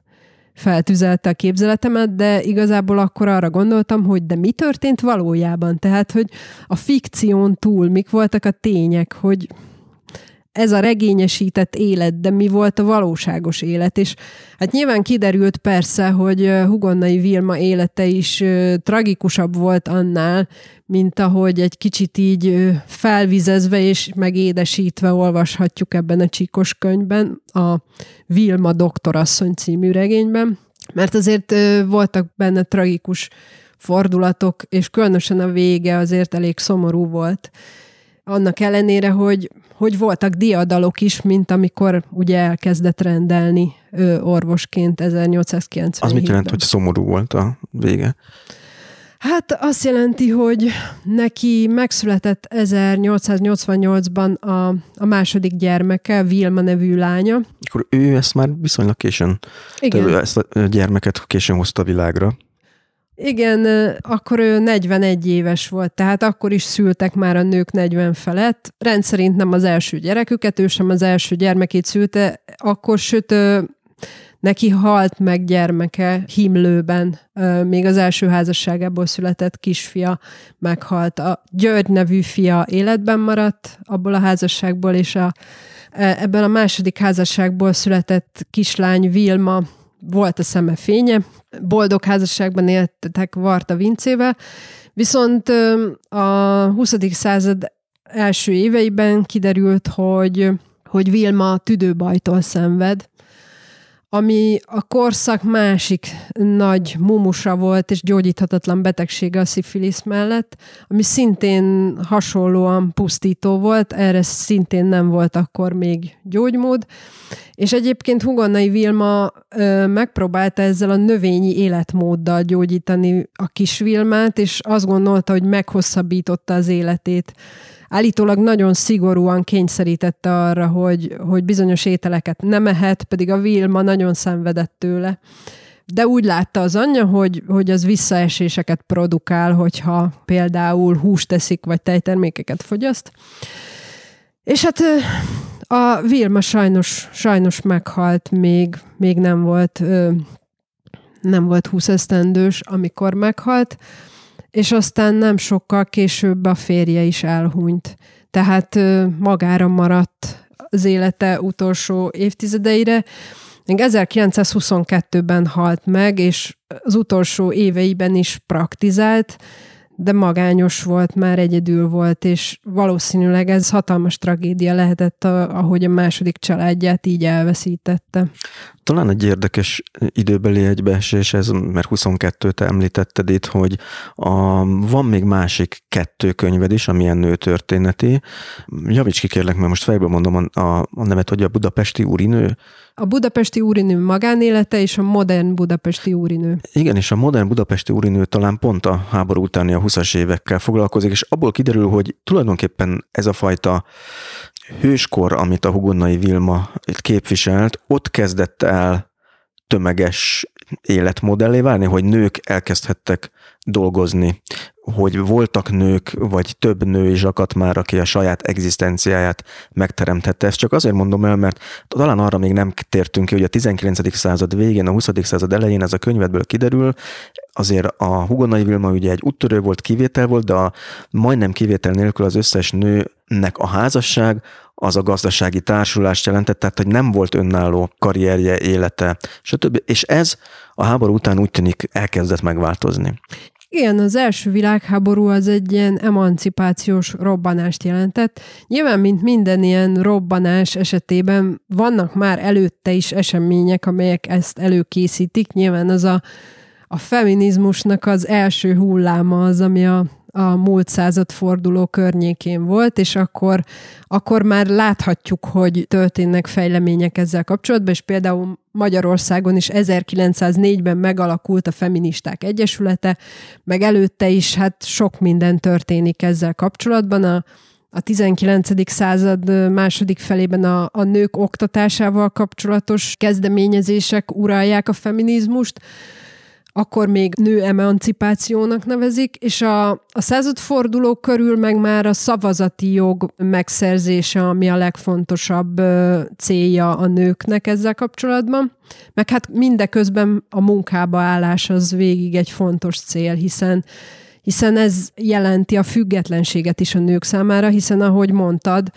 feltüzelte a képzeletemet, de igazából akkor arra gondoltam, hogy de mi történt valójában? Tehát, hogy a fikción túl mik voltak a tények, hogy ez a regényesített élet, de mi volt a valóságos élet, és hát nyilván kiderült persze, hogy Hugonnai Vilma élete is tragikusabb volt annál, mint ahogy egy kicsit így felvizezve és megédesítve olvashatjuk ebben a csíkos könyvben, a Vilma doktorasszony című regényben, mert azért voltak benne tragikus fordulatok, és különösen a vége azért elég szomorú volt. Annak ellenére, hogy hogy voltak diadalok is, mint amikor ugye elkezdett rendelni ő, orvosként 1890 Az mit jelent, hogy szomorú volt a vége? Hát azt jelenti, hogy neki megszületett 1888-ban a, a második gyermeke, Vilma nevű lánya. Akkor ő ezt már viszonylag későn, Igen. ezt a gyermeket későn hozta világra. Igen, akkor ő 41 éves volt, tehát akkor is szültek már a nők 40 felett. Rendszerint nem az első gyereküket, ő sem az első gyermekét szülte, akkor sőt neki halt meg gyermeke himlőben, még az első házasságából született kisfia meghalt. A György nevű fia életben maradt abból a házasságból, és a, e, ebben a második házasságból született kislány Vilma volt a szeme fénye, boldog házasságban éltek Varta Vincével, viszont a 20. század első éveiben kiderült, hogy, hogy Vilma tüdőbajtól szenved, ami a korszak másik nagy mumusa volt és gyógyíthatatlan betegsége a szifilisz mellett, ami szintén hasonlóan pusztító volt, erre szintén nem volt akkor még gyógymód. És egyébként Hugonnai Vilma ö, megpróbálta ezzel a növényi életmóddal gyógyítani a kis Vilmát, és azt gondolta, hogy meghosszabbította az életét állítólag nagyon szigorúan kényszerítette arra, hogy, hogy bizonyos ételeket nem ehet, pedig a Vilma nagyon szenvedett tőle. De úgy látta az anyja, hogy, hogy az visszaeséseket produkál, hogyha például húst teszik, vagy tejtermékeket fogyaszt. És hát a Vilma sajnos, sajnos meghalt, még, még nem volt nem volt 20 esztendős, amikor meghalt és aztán nem sokkal később a férje is elhunyt. Tehát magára maradt az élete utolsó évtizedeire. Még 1922-ben halt meg, és az utolsó éveiben is praktizált, de magányos volt, már egyedül volt, és valószínűleg ez hatalmas tragédia lehetett, ahogy a második családját így elveszítette. Talán egy érdekes időbeli egybeesés ez, mert 22-t említetted itt, hogy a, van még másik kettő könyved is, amilyen nő történeti. Javíts ki kérlek, mert most fejből mondom a, a, a nevet, hogy a Budapesti úrinő. A Budapesti úrinő magánélete és a modern Budapesti úrinő. Igen, és a modern Budapesti úrinő talán pont a háború utáni a 20-as évekkel foglalkozik, és abból kiderül, hogy tulajdonképpen ez a fajta hőskor, amit a Hugonnai Vilma képviselt, ott kezdett el tömeges életmodellé válni, hogy nők elkezdhettek dolgozni, hogy voltak nők, vagy több nő is akadt már, aki a saját egzisztenciáját megteremtette. Ezt csak azért mondom el, mert talán arra még nem tértünk ki, hogy a 19. század végén, a 20. század elején ez a könyvedből kiderül, azért a Hugonai Vilma ugye egy úttörő volt, kivétel volt, de a majdnem kivétel nélkül az összes nőnek a házasság az a gazdasági társulást jelentett, tehát hogy nem volt önálló karrierje, élete, stb. És ez a háború után úgy tűnik elkezdett megváltozni. Igen, az első világháború az egy ilyen emancipációs robbanást jelentett. Nyilván, mint minden ilyen robbanás esetében vannak már előtte is események, amelyek ezt előkészítik. Nyilván az a, a feminizmusnak az első hulláma az, ami a a múlt század forduló környékén volt, és akkor, akkor már láthatjuk, hogy történnek fejlemények ezzel kapcsolatban, és például Magyarországon is 1904-ben megalakult a Feministák Egyesülete, meg előtte is hát sok minden történik ezzel kapcsolatban. A, a 19. század második felében a, a nők oktatásával kapcsolatos kezdeményezések uralják a feminizmust, akkor még nő emancipációnak nevezik, és a, a századforduló körül meg már a szavazati jog megszerzése, ami a legfontosabb célja a nőknek ezzel kapcsolatban. Meg hát mindeközben a munkába állás az végig egy fontos cél, hiszen hiszen ez jelenti a függetlenséget is a nők számára, hiszen ahogy mondtad,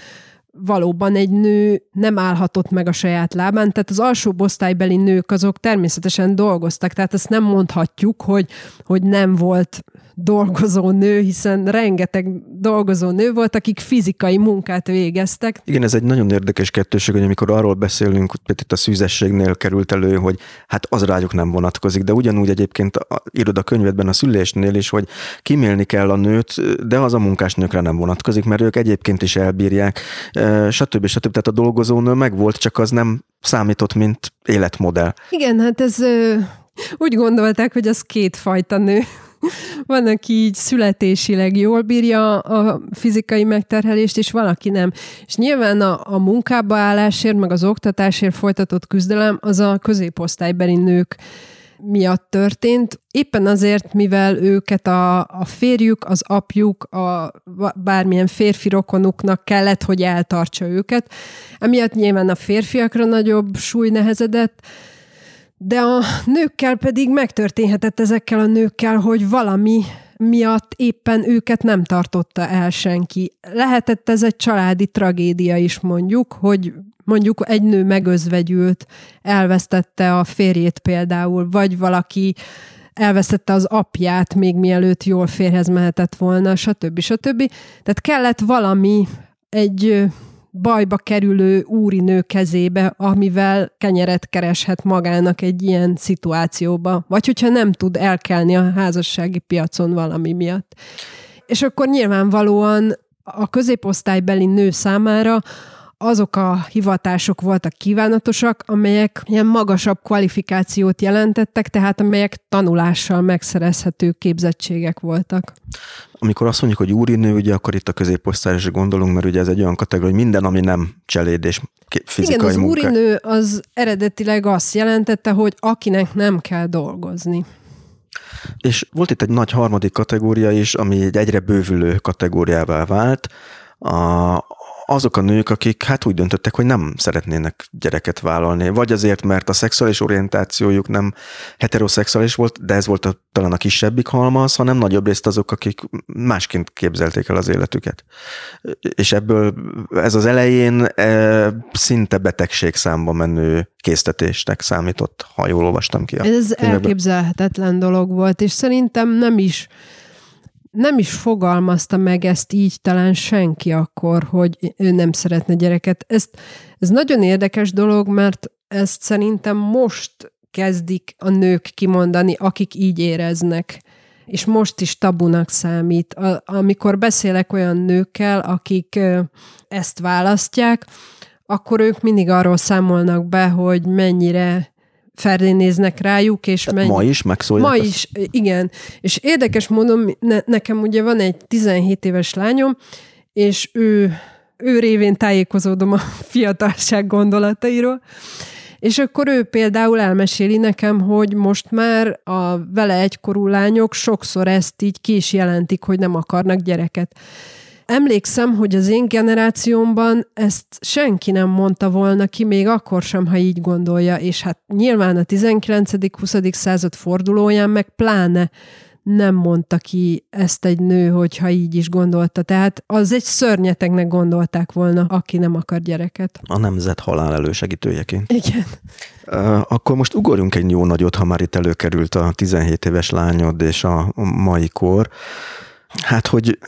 valóban egy nő nem állhatott meg a saját lábán, tehát az alsó osztálybeli nők azok természetesen dolgoztak, tehát ezt nem mondhatjuk, hogy, hogy nem volt dolgozó nő, hiszen rengeteg dolgozó nő volt, akik fizikai munkát végeztek. Igen, ez egy nagyon érdekes kettőség, hogy amikor arról beszélünk, hogy itt a szűzességnél került elő, hogy hát az rájuk nem vonatkozik, de ugyanúgy egyébként írod a könyvedben a szülésnél is, hogy kimélni kell a nőt, de az a munkásnőkre nem vonatkozik, mert ők egyébként is elbírják, stb. stb. Tehát a dolgozó nő megvolt, csak az nem számított, mint életmodell. Igen, hát ez úgy gondolták, hogy az kétfajta nő. [LAUGHS] Van, aki így születésileg jól bírja a fizikai megterhelést, és valaki nem. És nyilván a, a munkába állásért, meg az oktatásért folytatott küzdelem az a középosztálybeli nők miatt történt, éppen azért, mivel őket a, a férjük, az apjuk, a bármilyen férfi rokonuknak kellett, hogy eltartsa őket. Emiatt nyilván a férfiakra nagyobb súly nehezedett, de a nőkkel pedig megtörténhetett ezekkel a nőkkel, hogy valami miatt éppen őket nem tartotta el senki. Lehetett ez egy családi tragédia is mondjuk, hogy mondjuk egy nő megözvegyült, elvesztette a férjét például, vagy valaki elvesztette az apját, még mielőtt jól férhez mehetett volna, stb. stb. Tehát kellett valami, egy bajba kerülő úrinő kezébe, amivel kenyeret kereshet magának egy ilyen szituációba, vagy hogyha nem tud elkelni a házassági piacon valami miatt. És akkor nyilvánvalóan a középosztálybeli nő számára azok a hivatások voltak kívánatosak, amelyek ilyen magasabb kvalifikációt jelentettek, tehát amelyek tanulással megszerezhető képzettségek voltak. Amikor azt mondjuk, hogy úrinő, ugye akkor itt a középosztályra gondolunk, mert ugye ez egy olyan kategória, hogy minden, ami nem cseléd és fizikai Igen, az munka. úrinő az eredetileg azt jelentette, hogy akinek nem kell dolgozni. És volt itt egy nagy harmadik kategória is, ami egy egyre bővülő kategóriává vált, a, azok a nők, akik hát úgy döntöttek, hogy nem szeretnének gyereket vállalni, vagy azért, mert a szexuális orientációjuk nem heteroszexuális volt, de ez volt a, talán a kisebbik halmaz, hanem nagyobb részt azok, akik másként képzelték el az életüket. És ebből ez az elején e, szinte betegség számba menő késztetésnek számított, ha jól olvastam ki. A ez elképzelhetetlen dolog volt, és szerintem nem is nem is fogalmazta meg ezt így talán senki akkor, hogy ő nem szeretne gyereket. Ezt, ez nagyon érdekes dolog, mert ezt szerintem most kezdik a nők kimondani, akik így éreznek. És most is tabunak számít. Amikor beszélek olyan nőkkel, akik ezt választják, akkor ők mindig arról számolnak be, hogy mennyire néznek rájuk, és mennyi... Ma is megszólják? Ma is, igen. És érdekes mondom, ne, nekem ugye van egy 17 éves lányom, és ő, ő révén tájékozódom a [LAUGHS] fiatalság gondolatairól, és akkor ő például elmeséli nekem, hogy most már a vele egykorú lányok sokszor ezt így ki is jelentik, hogy nem akarnak gyereket. Emlékszem, hogy az én generációmban ezt senki nem mondta volna ki, még akkor sem, ha így gondolja, és hát nyilván a 19.-20. század fordulóján meg pláne nem mondta ki ezt egy nő, hogyha így is gondolta. Tehát az egy szörnyetegnek gondolták volna, aki nem akar gyereket. A nemzet halál elősegítőjeként. Igen. Akkor most ugorjunk egy jó nagyot, ha már itt előkerült a 17 éves lányod és a mai kor. Hát, hogy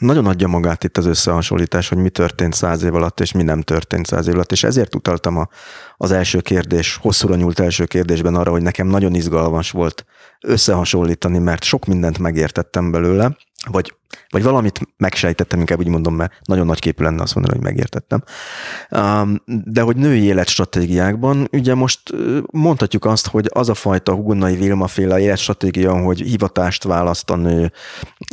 nagyon adja magát itt az összehasonlítás, hogy mi történt száz év alatt, és mi nem történt száz év alatt, és ezért utaltam a, az első kérdés, hosszúra nyúlt első kérdésben arra, hogy nekem nagyon izgalmas volt összehasonlítani, mert sok mindent megértettem belőle, vagy, vagy valamit megsejtettem, inkább úgy mondom, mert nagyon nagy képű lenne azt mondani, hogy megértettem. De hogy női életstratégiákban, ugye most mondhatjuk azt, hogy az a fajta Hugonai Vilma féle életstratégia, hogy hivatást választ a nő,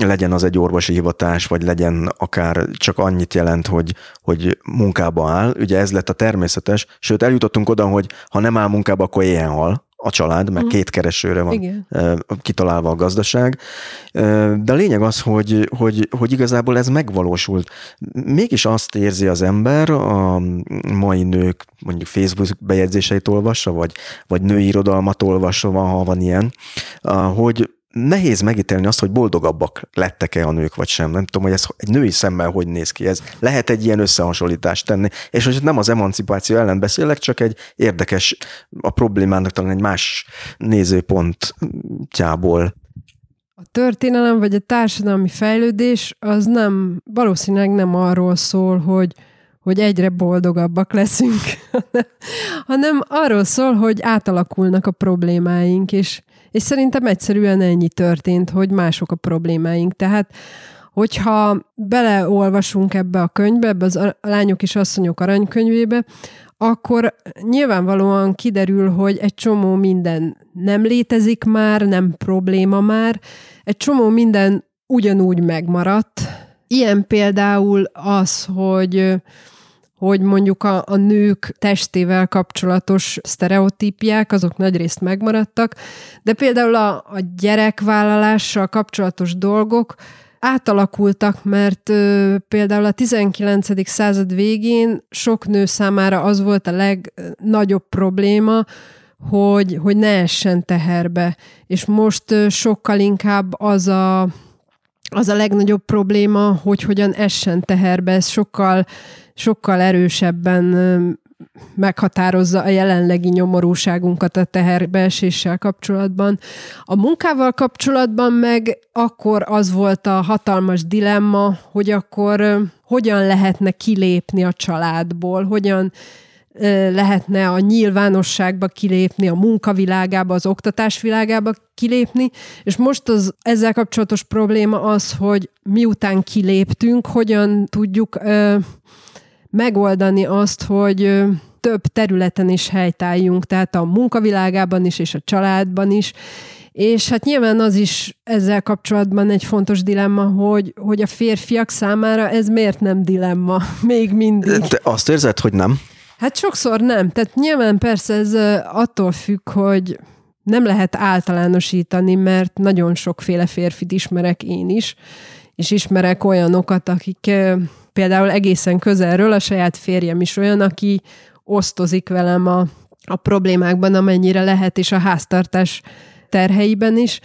legyen az egy orvosi hivatás, vagy legyen akár csak annyit jelent, hogy, hogy munkába áll, ugye ez lett a természetes, sőt eljutottunk oda, hogy ha nem áll munkába, akkor éhen hal, a család, mert két keresőre van Igen. kitalálva a gazdaság. De a lényeg az, hogy, hogy, hogy igazából ez megvalósult. Mégis azt érzi az ember, a mai nők mondjuk Facebook bejegyzéseit olvassa, vagy, vagy női irodalmat olvassa, ha van ilyen, hogy nehéz megítélni azt, hogy boldogabbak lettek-e a nők, vagy sem. Nem tudom, hogy ez egy női szemmel hogy néz ki. Ez lehet egy ilyen összehasonlítást tenni. És hogy nem az emancipáció ellen beszélek, csak egy érdekes, a problémának talán egy más nézőpontjából. A történelem vagy a társadalmi fejlődés az nem, valószínűleg nem arról szól, hogy hogy egyre boldogabbak leszünk, [LAUGHS] hanem arról szól, hogy átalakulnak a problémáink, és és szerintem egyszerűen ennyi történt, hogy mások a problémáink. Tehát hogyha beleolvasunk ebbe a könyvbe, ebbe az a lányok és asszonyok aranykönyvébe, akkor nyilvánvalóan kiderül, hogy egy csomó minden nem létezik már, nem probléma már, egy csomó minden ugyanúgy megmaradt. Ilyen például az, hogy hogy mondjuk a, a nők testével kapcsolatos sztereotípiák, azok nagyrészt megmaradtak, de például a, a gyerekvállalással kapcsolatos dolgok átalakultak, mert ö, például a 19. század végén sok nő számára az volt a legnagyobb probléma, hogy, hogy ne essen teherbe. És most ö, sokkal inkább az a, az a legnagyobb probléma, hogy hogyan essen teherbe. Ez sokkal sokkal erősebben meghatározza a jelenlegi nyomorúságunkat a teherbeeséssel kapcsolatban. A munkával kapcsolatban meg akkor az volt a hatalmas dilemma, hogy akkor hogyan lehetne kilépni a családból, hogyan lehetne a nyilvánosságba kilépni, a munkavilágába, az oktatás világába kilépni, és most az ezzel kapcsolatos probléma az, hogy miután kiléptünk, hogyan tudjuk megoldani azt, hogy több területen is helytálljunk, tehát a munkavilágában is, és a családban is, és hát nyilván az is ezzel kapcsolatban egy fontos dilemma, hogy, hogy a férfiak számára ez miért nem dilemma, [LAUGHS] még mindig. Te azt érzed, hogy nem? Hát sokszor nem. Tehát nyilván persze ez attól függ, hogy nem lehet általánosítani, mert nagyon sokféle férfit ismerek én is, és ismerek olyanokat, akik például egészen közelről a saját férjem is olyan, aki osztozik velem a, a problémákban, amennyire lehet, és a háztartás terheiben is.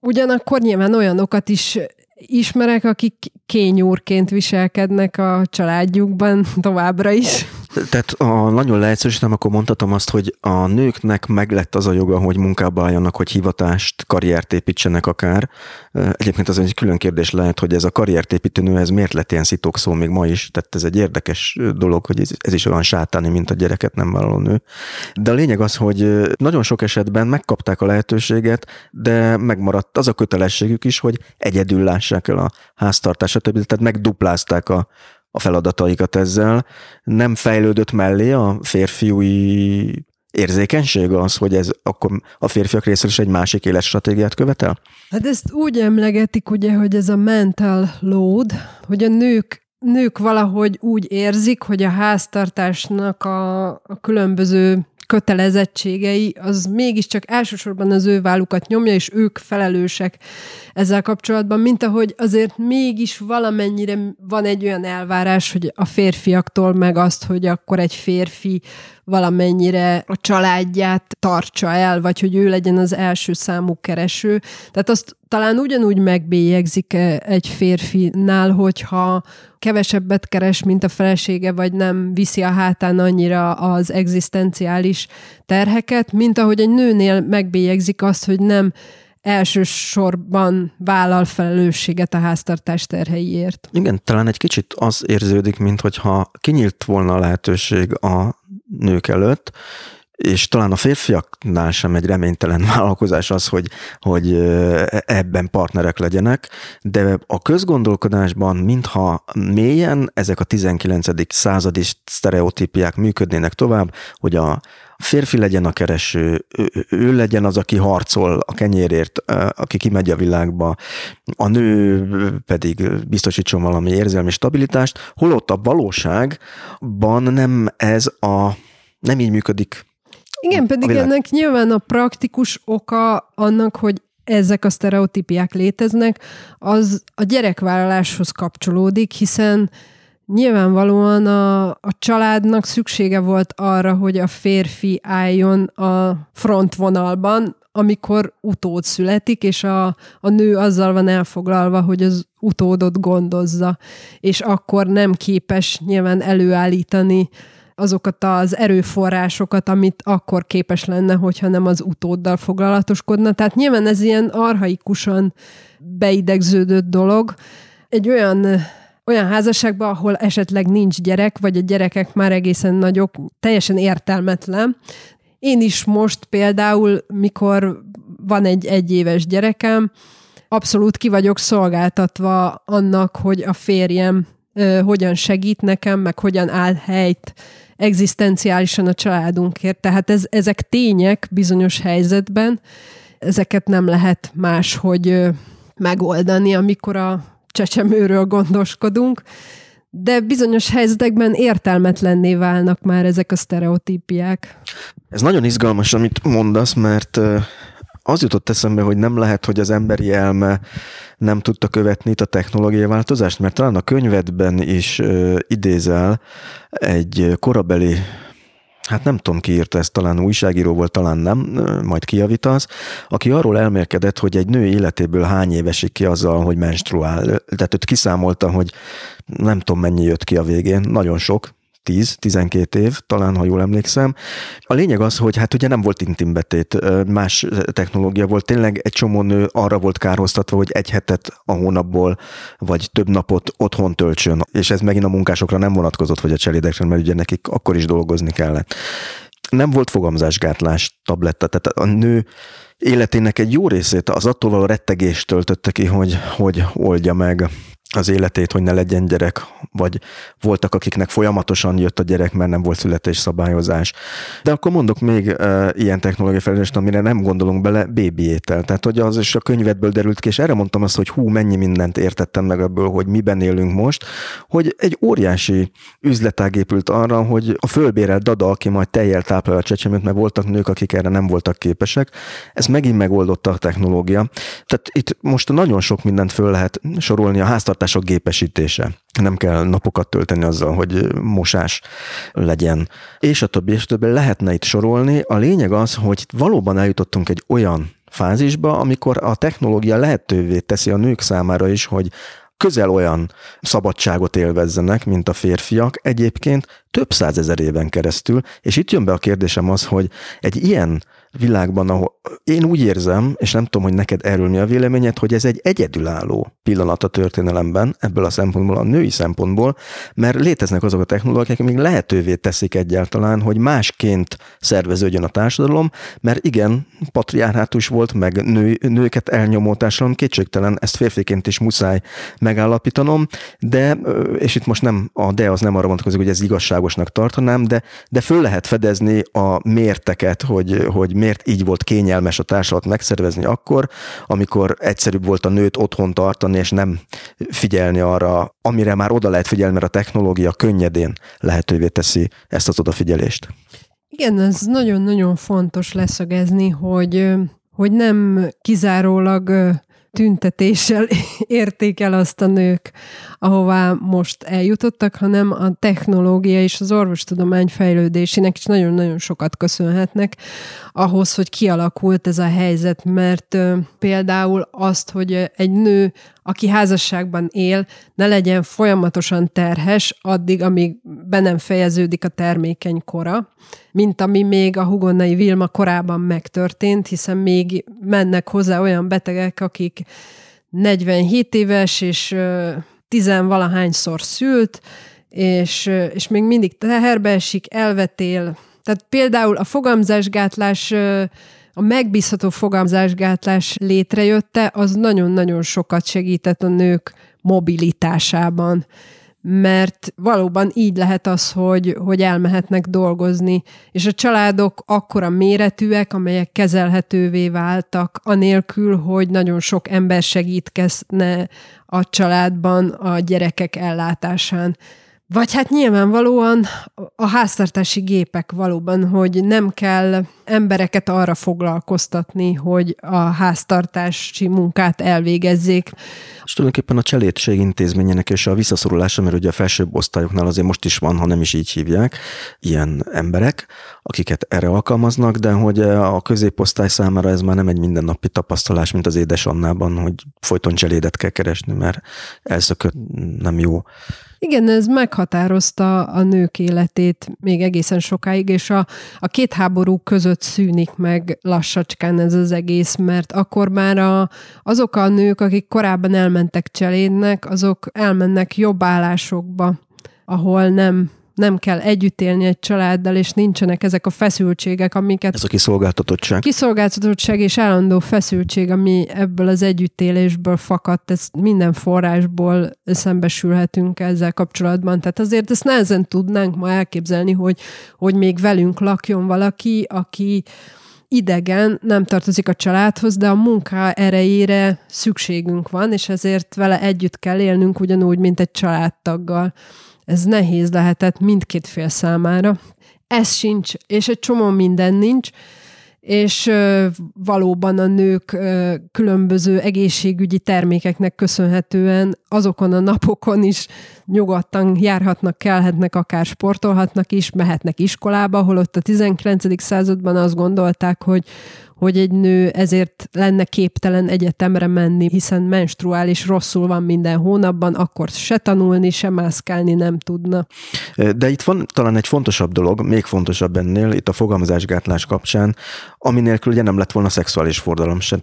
Ugyanakkor nyilván olyanokat is ismerek, akik kényúrként viselkednek a családjukban továbbra is. Tehát a, nagyon leegyszerűsítem, akkor mondhatom azt, hogy a nőknek meglett az a joga, hogy munkába álljanak, hogy hivatást, karriert építsenek akár. Egyébként az egy külön kérdés lehet, hogy ez a karriert építő nő, ez miért lett ilyen szó még ma is, tehát ez egy érdekes dolog, hogy ez, ez is olyan sátáni, mint a gyereket nem vállaló nő. De a lényeg az, hogy nagyon sok esetben megkapták a lehetőséget, de megmaradt az a kötelességük is, hogy egyedül lássák el a háztartását, tehát megduplázták a, a feladataikat ezzel. Nem fejlődött mellé a férfiúi érzékenység az, hogy ez akkor a férfiak részéről is egy másik életstratégiát követel? Hát ezt úgy emlegetik, ugye, hogy ez a mental load, hogy a nők nők valahogy úgy érzik, hogy a háztartásnak a, a különböző kötelezettségei, az mégiscsak elsősorban az ő vállukat nyomja, és ők felelősek ezzel kapcsolatban, mint ahogy azért mégis valamennyire van egy olyan elvárás, hogy a férfiaktól meg azt, hogy akkor egy férfi valamennyire a családját tartsa el, vagy hogy ő legyen az első számú kereső. Tehát azt talán ugyanúgy megbélyegzik egy férfinál, hogyha kevesebbet keres, mint a felesége, vagy nem viszi a hátán annyira az egzisztenciális terheket, mint ahogy egy nőnél megbélyegzik azt, hogy nem elsősorban vállal felelősséget a háztartás terheiért. Igen, talán egy kicsit az érződik, mint hogyha kinyílt volna a lehetőség a nők előtt, és talán a férfiaknál sem egy reménytelen [LAUGHS] vállalkozás az, hogy, hogy ebben partnerek legyenek, de a közgondolkodásban mintha mélyen ezek a 19. századi sztereotípiák működnének tovább, hogy a férfi legyen a kereső, ő, ő legyen az, aki harcol a kenyérért, aki kimegy a világba, a nő pedig biztosítson valami érzelmi stabilitást, holott a valóságban nem ez a nem így működik igen, pedig ennek nyilván a praktikus oka annak, hogy ezek a sztereotípiák léteznek, az a gyerekvállaláshoz kapcsolódik, hiszen nyilvánvalóan a, a családnak szüksége volt arra, hogy a férfi álljon a frontvonalban, amikor utód születik, és a, a nő azzal van elfoglalva, hogy az utódot gondozza, és akkor nem képes nyilván előállítani azokat az erőforrásokat, amit akkor képes lenne, hogyha nem az utóddal foglalatoskodna. Tehát nyilván ez ilyen arhaikusan beidegződött dolog. Egy olyan olyan házasságban, ahol esetleg nincs gyerek, vagy a gyerekek már egészen nagyok, teljesen értelmetlen. Én is most például, mikor van egy egyéves gyerekem, abszolút ki vagyok szolgáltatva annak, hogy a férjem ö, hogyan segít nekem, meg hogyan áll helyt egzisztenciálisan a családunkért. Tehát ez, ezek tények bizonyos helyzetben, ezeket nem lehet máshogy megoldani, amikor a csecsemőről gondoskodunk, de bizonyos helyzetekben értelmetlenné válnak már ezek a sztereotípiák. Ez nagyon izgalmas, amit mondasz, mert az jutott eszembe, hogy nem lehet, hogy az emberi elme nem tudta követni itt a technológiai változást, mert talán a könyvedben is idézel egy korabeli hát nem tudom ki írta ezt, talán újságíró volt, talán nem, majd kijavítasz, aki arról elmélkedett, hogy egy nő életéből hány évesik ki azzal, hogy menstruál. Tehát őt kiszámolta, hogy nem tudom mennyi jött ki a végén, nagyon sok, 10-12 év, talán, ha jól emlékszem. A lényeg az, hogy hát ugye nem volt intimbetét, más technológia volt. Tényleg egy csomó nő arra volt kárhoztatva, hogy egy hetet a hónapból, vagy több napot otthon töltsön. És ez megint a munkásokra nem vonatkozott, vagy a cselédekre, mert ugye nekik akkor is dolgozni kellett. Nem volt fogamzásgátlás tabletta, tehát a nő életének egy jó részét az attól való rettegést töltötte ki, hogy, hogy oldja meg az életét, hogy ne legyen gyerek, vagy voltak, akiknek folyamatosan jött a gyerek, mert nem volt születésszabályozás. De akkor mondok még uh, ilyen technológiai fejlődést, amire nem gondolunk bele, bébi étel. Tehát, hogy az is a könyvedből derült ki, és erre mondtam azt, hogy hú, mennyi mindent értettem meg ebből, hogy miben élünk most, hogy egy óriási üzletág épült arra, hogy a fölbérelt dada, aki majd tejjel táplálja a csecsemőt, mert voltak nők, akik erre nem voltak képesek, ez megint megoldotta a technológia. Tehát itt most nagyon sok mindent föl lehet sorolni a háztartás háztartások gépesítése. Nem kell napokat tölteni azzal, hogy mosás legyen. És a többi, és a többi lehetne itt sorolni. A lényeg az, hogy valóban eljutottunk egy olyan fázisba, amikor a technológia lehetővé teszi a nők számára is, hogy közel olyan szabadságot élvezzenek, mint a férfiak egyébként több százezer éven keresztül, és itt jön be a kérdésem az, hogy egy ilyen világban, ahol én úgy érzem, és nem tudom, hogy neked erről mi a véleményed, hogy ez egy egyedülálló pillanat a történelemben, ebből a szempontból, a női szempontból, mert léteznek azok a technológiák, amik lehetővé teszik egyáltalán, hogy másként szerveződjön a társadalom, mert igen, patriárhátus volt, meg nő, nőket elnyomó társadalom, kétségtelen, ezt férfiként is muszáj megállapítanom, de, és itt most nem, a de az nem arra vonatkozik, hogy ez igazságosnak tartanám, de, de föl lehet fedezni a mérteket, hogy, hogy miért így volt kényelmes a társadalmat megszervezni akkor, amikor egyszerűbb volt a nőt otthon tartani, és nem figyelni arra, amire már oda lehet figyelni, mert a technológia könnyedén lehetővé teszi ezt az odafigyelést. Igen, ez nagyon-nagyon fontos leszögezni, hogy, hogy nem kizárólag tüntetéssel [LAUGHS] érték el azt a nők, ahová most eljutottak, hanem a technológia és az orvostudomány fejlődésének is nagyon-nagyon sokat köszönhetnek ahhoz, hogy kialakult ez a helyzet, mert például azt, hogy egy nő, aki házasságban él, ne legyen folyamatosan terhes addig, amíg be nem fejeződik a termékeny kora, mint ami még a Hugonnai Vilma korában megtörtént, hiszen még mennek hozzá olyan betegek, akik 47 éves, és tizenvalahányszor szült, és, és még mindig teherbe esik, elvetél. Tehát például a fogamzásgátlás, a megbízható fogamzásgátlás létrejötte, az nagyon-nagyon sokat segített a nők mobilitásában mert valóban így lehet az, hogy, hogy elmehetnek dolgozni, és a családok akkora méretűek, amelyek kezelhetővé váltak, anélkül, hogy nagyon sok ember segítkezne a családban a gyerekek ellátásán. Vagy hát nyilvánvalóan a háztartási gépek valóban, hogy nem kell embereket arra foglalkoztatni, hogy a háztartási munkát elvégezzék. És tulajdonképpen a cselédség intézményének és a visszaszorulása, mert ugye a felsőbb osztályoknál azért most is van, ha nem is így hívják, ilyen emberek, akiket erre alkalmaznak, de hogy a középosztály számára ez már nem egy mindennapi tapasztalás, mint az édes Annában, hogy folyton cselédet kell keresni, mert elszökött nem jó. Igen, ez meghatározta a nők életét még egészen sokáig, és a, a két háború között szűnik meg lassacskán ez az egész, mert akkor már a, azok a nők, akik korábban elmentek cselédnek, azok elmennek jobb állásokba, ahol nem nem kell együtt élni egy családdal, és nincsenek ezek a feszültségek, amiket... Ez a kiszolgáltatottság. Kiszolgáltatottság és állandó feszültség, ami ebből az együttélésből fakadt, ez minden forrásból szembesülhetünk ezzel kapcsolatban. Tehát azért ezt nehezen tudnánk ma elképzelni, hogy, hogy még velünk lakjon valaki, aki idegen, nem tartozik a családhoz, de a munka erejére szükségünk van, és ezért vele együtt kell élnünk ugyanúgy, mint egy családtaggal ez nehéz lehetett mindkét fél számára. Ez sincs, és egy csomó minden nincs, és valóban a nők különböző egészségügyi termékeknek köszönhetően azokon a napokon is nyugodtan járhatnak, kelhetnek, akár sportolhatnak is, mehetnek iskolába, holott a 19. században azt gondolták, hogy hogy egy nő ezért lenne képtelen egyetemre menni, hiszen menstruális rosszul van minden hónapban, akkor se tanulni, se mászkálni nem tudna. De itt van talán egy fontosabb dolog, még fontosabb ennél, itt a fogalmazásgátlás kapcsán, ami nélkül ugye nem lett volna szexuális fordalom sem.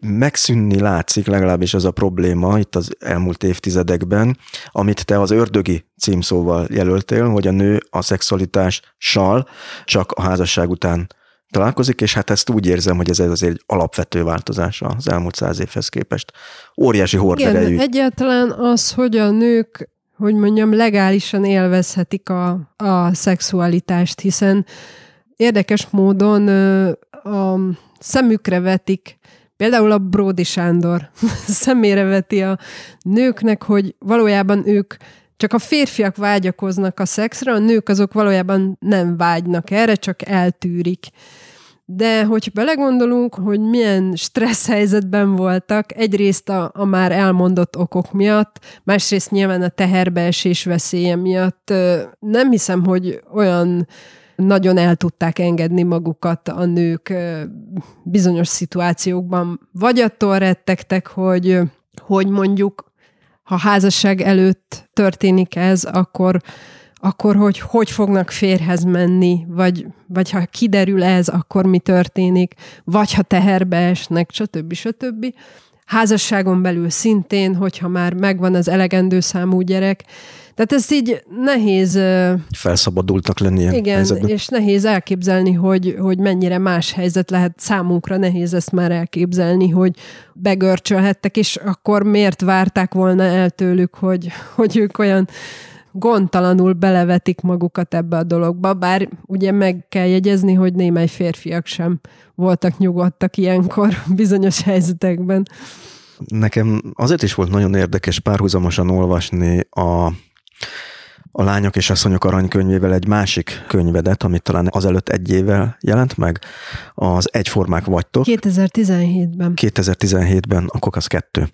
Megszűnni látszik legalábbis az a probléma itt az elmúlt évtizedekben, amit te az ördögi címszóval jelöltél, hogy a nő a szexualitással csak a házasság után találkozik, és hát ezt úgy érzem, hogy ez azért egy alapvető változás az elmúlt száz évhez képest. Óriási horderejű. Igen, egyáltalán az, hogy a nők, hogy mondjam, legálisan élvezhetik a, a szexualitást, hiszen érdekes módon a szemükre vetik Például a Bródi Sándor [LAUGHS] szemére veti a nőknek, hogy valójában ők csak a férfiak vágyakoznak a szexre, a nők azok valójában nem vágynak erre, csak eltűrik. De hogy belegondolunk, hogy milyen stressz helyzetben voltak, egyrészt a, a már elmondott okok miatt, másrészt nyilván a teherbeesés veszélye miatt, nem hiszem, hogy olyan nagyon el tudták engedni magukat a nők bizonyos szituációkban. Vagy attól rettegtek, hogy, hogy mondjuk ha házasság előtt történik ez, akkor, akkor hogy, hogy fognak férhez menni, vagy, vagy ha kiderül ez, akkor mi történik, vagy ha teherbe esnek, stb. stb. Házasságon belül szintén, hogyha már megvan az elegendő számú gyerek, tehát ez így nehéz... Felszabadultak lenni ilyen Igen, helyzetben. és nehéz elképzelni, hogy, hogy mennyire más helyzet lehet számunkra, nehéz ezt már elképzelni, hogy begörcsölhettek, és akkor miért várták volna el tőlük, hogy, hogy ők olyan gondtalanul belevetik magukat ebbe a dologba, bár ugye meg kell jegyezni, hogy némely férfiak sem voltak nyugodtak ilyenkor [LAUGHS] bizonyos helyzetekben. Nekem azért is volt nagyon érdekes párhuzamosan olvasni a a Lányok és Asszonyok aranykönyvével egy másik könyvedet, amit talán azelőtt egy évvel jelent meg, az Egyformák vagytok. 2017-ben. 2017-ben a Kokasz 2.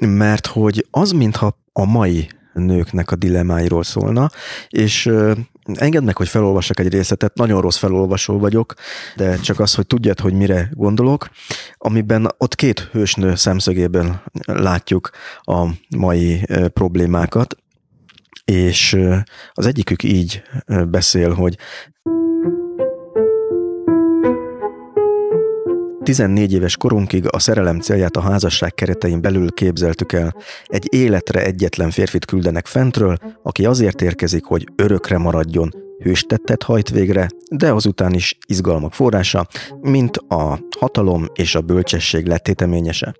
Mert hogy az, mintha a mai nőknek a dilemmáiról szólna, és engedd meg, hogy felolvassak egy részletet, nagyon rossz felolvasó vagyok, de csak az, hogy tudjad, hogy mire gondolok, amiben ott két hősnő szemszögében látjuk a mai problémákat, és az egyikük így beszél, hogy 14 éves korunkig a szerelem célját a házasság keretein belül képzeltük el. Egy életre egyetlen férfit küldenek fentről, aki azért érkezik, hogy örökre maradjon, hőstettet hajt végre, de azután is izgalmak forrása, mint a hatalom és a bölcsesség lettéteményese.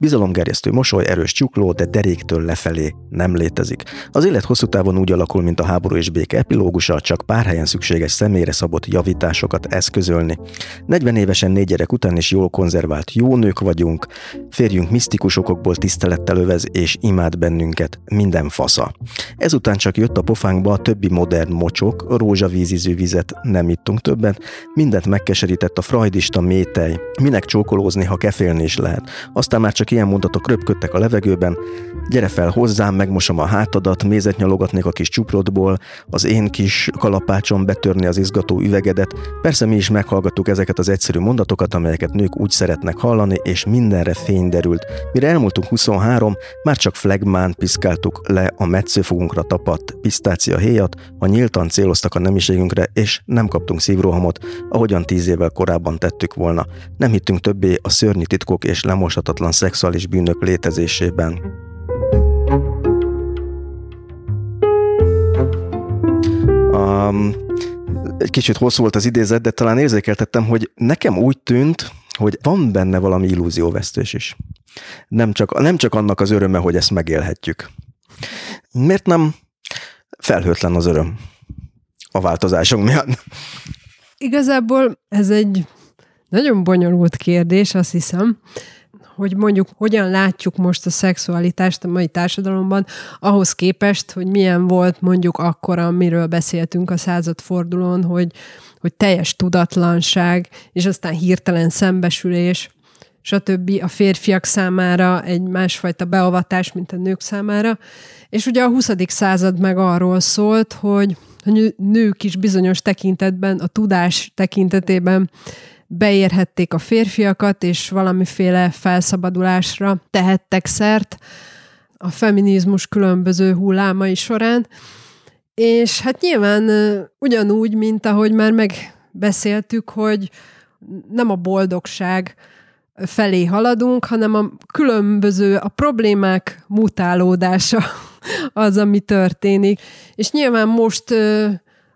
Bizalomgerjesztő mosoly, erős csukló, de deréktől lefelé nem létezik. Az élet hosszú távon úgy alakul, mint a háború és béke epilógusa, csak pár helyen szükséges személyre szabott javításokat eszközölni. 40 évesen négy gyerek után is jól konzervált jó nők vagyunk, férjünk misztikus okokból tisztelettel övez és imád bennünket minden fasza. Ezután csak jött a pofánkba a többi modern mocsok, rózsavízizű vizet nem ittunk többet, mindent megkeserített a freudista métej, minek csókolózni, ha kefélni is lehet. Aztán már csak ilyen mondatok röpködtek a levegőben, gyere fel hozzám, megmosom a hátadat, mézet nyalogatnék a kis csuprodból, az én kis kalapácsom betörni az izgató üvegedet. Persze mi is meghallgattuk ezeket az egyszerű mondatokat, amelyeket nők úgy szeretnek hallani, és mindenre fény derült. Mire elmúltunk 23, már csak flegmán piszkáltuk le a metszőfogunkra tapadt pisztácia héjat, a nyíltan céloztak a nemiségünkre, és nem kaptunk szívrohamot, ahogyan tíz évvel korábban tettük volna. Nem hittünk többé a szörnyű titkok és lemoshatatlan szexuális bűnök létezésében. Um, egy kicsit hosszú volt az idézet, de talán érzékeltettem, hogy nekem úgy tűnt, hogy van benne valami illúzióvesztés is. Nem csak, nem csak annak az öröme, hogy ezt megélhetjük. Miért nem felhőtlen az öröm a változásunk miatt? Igazából ez egy nagyon bonyolult kérdés, azt hiszem, hogy mondjuk hogyan látjuk most a szexualitást a mai társadalomban, ahhoz képest, hogy milyen volt mondjuk akkor, amiről beszéltünk a századfordulón, hogy, hogy teljes tudatlanság, és aztán hirtelen szembesülés, stb. a férfiak számára egy másfajta beavatás, mint a nők számára. És ugye a 20. század meg arról szólt, hogy a nők is bizonyos tekintetben, a tudás tekintetében beérhették a férfiakat, és valamiféle felszabadulásra tehettek szert a feminizmus különböző hullámai során. És hát nyilván ugyanúgy, mint ahogy már megbeszéltük, hogy nem a boldogság felé haladunk, hanem a különböző, a problémák mutálódása az, ami történik. És nyilván most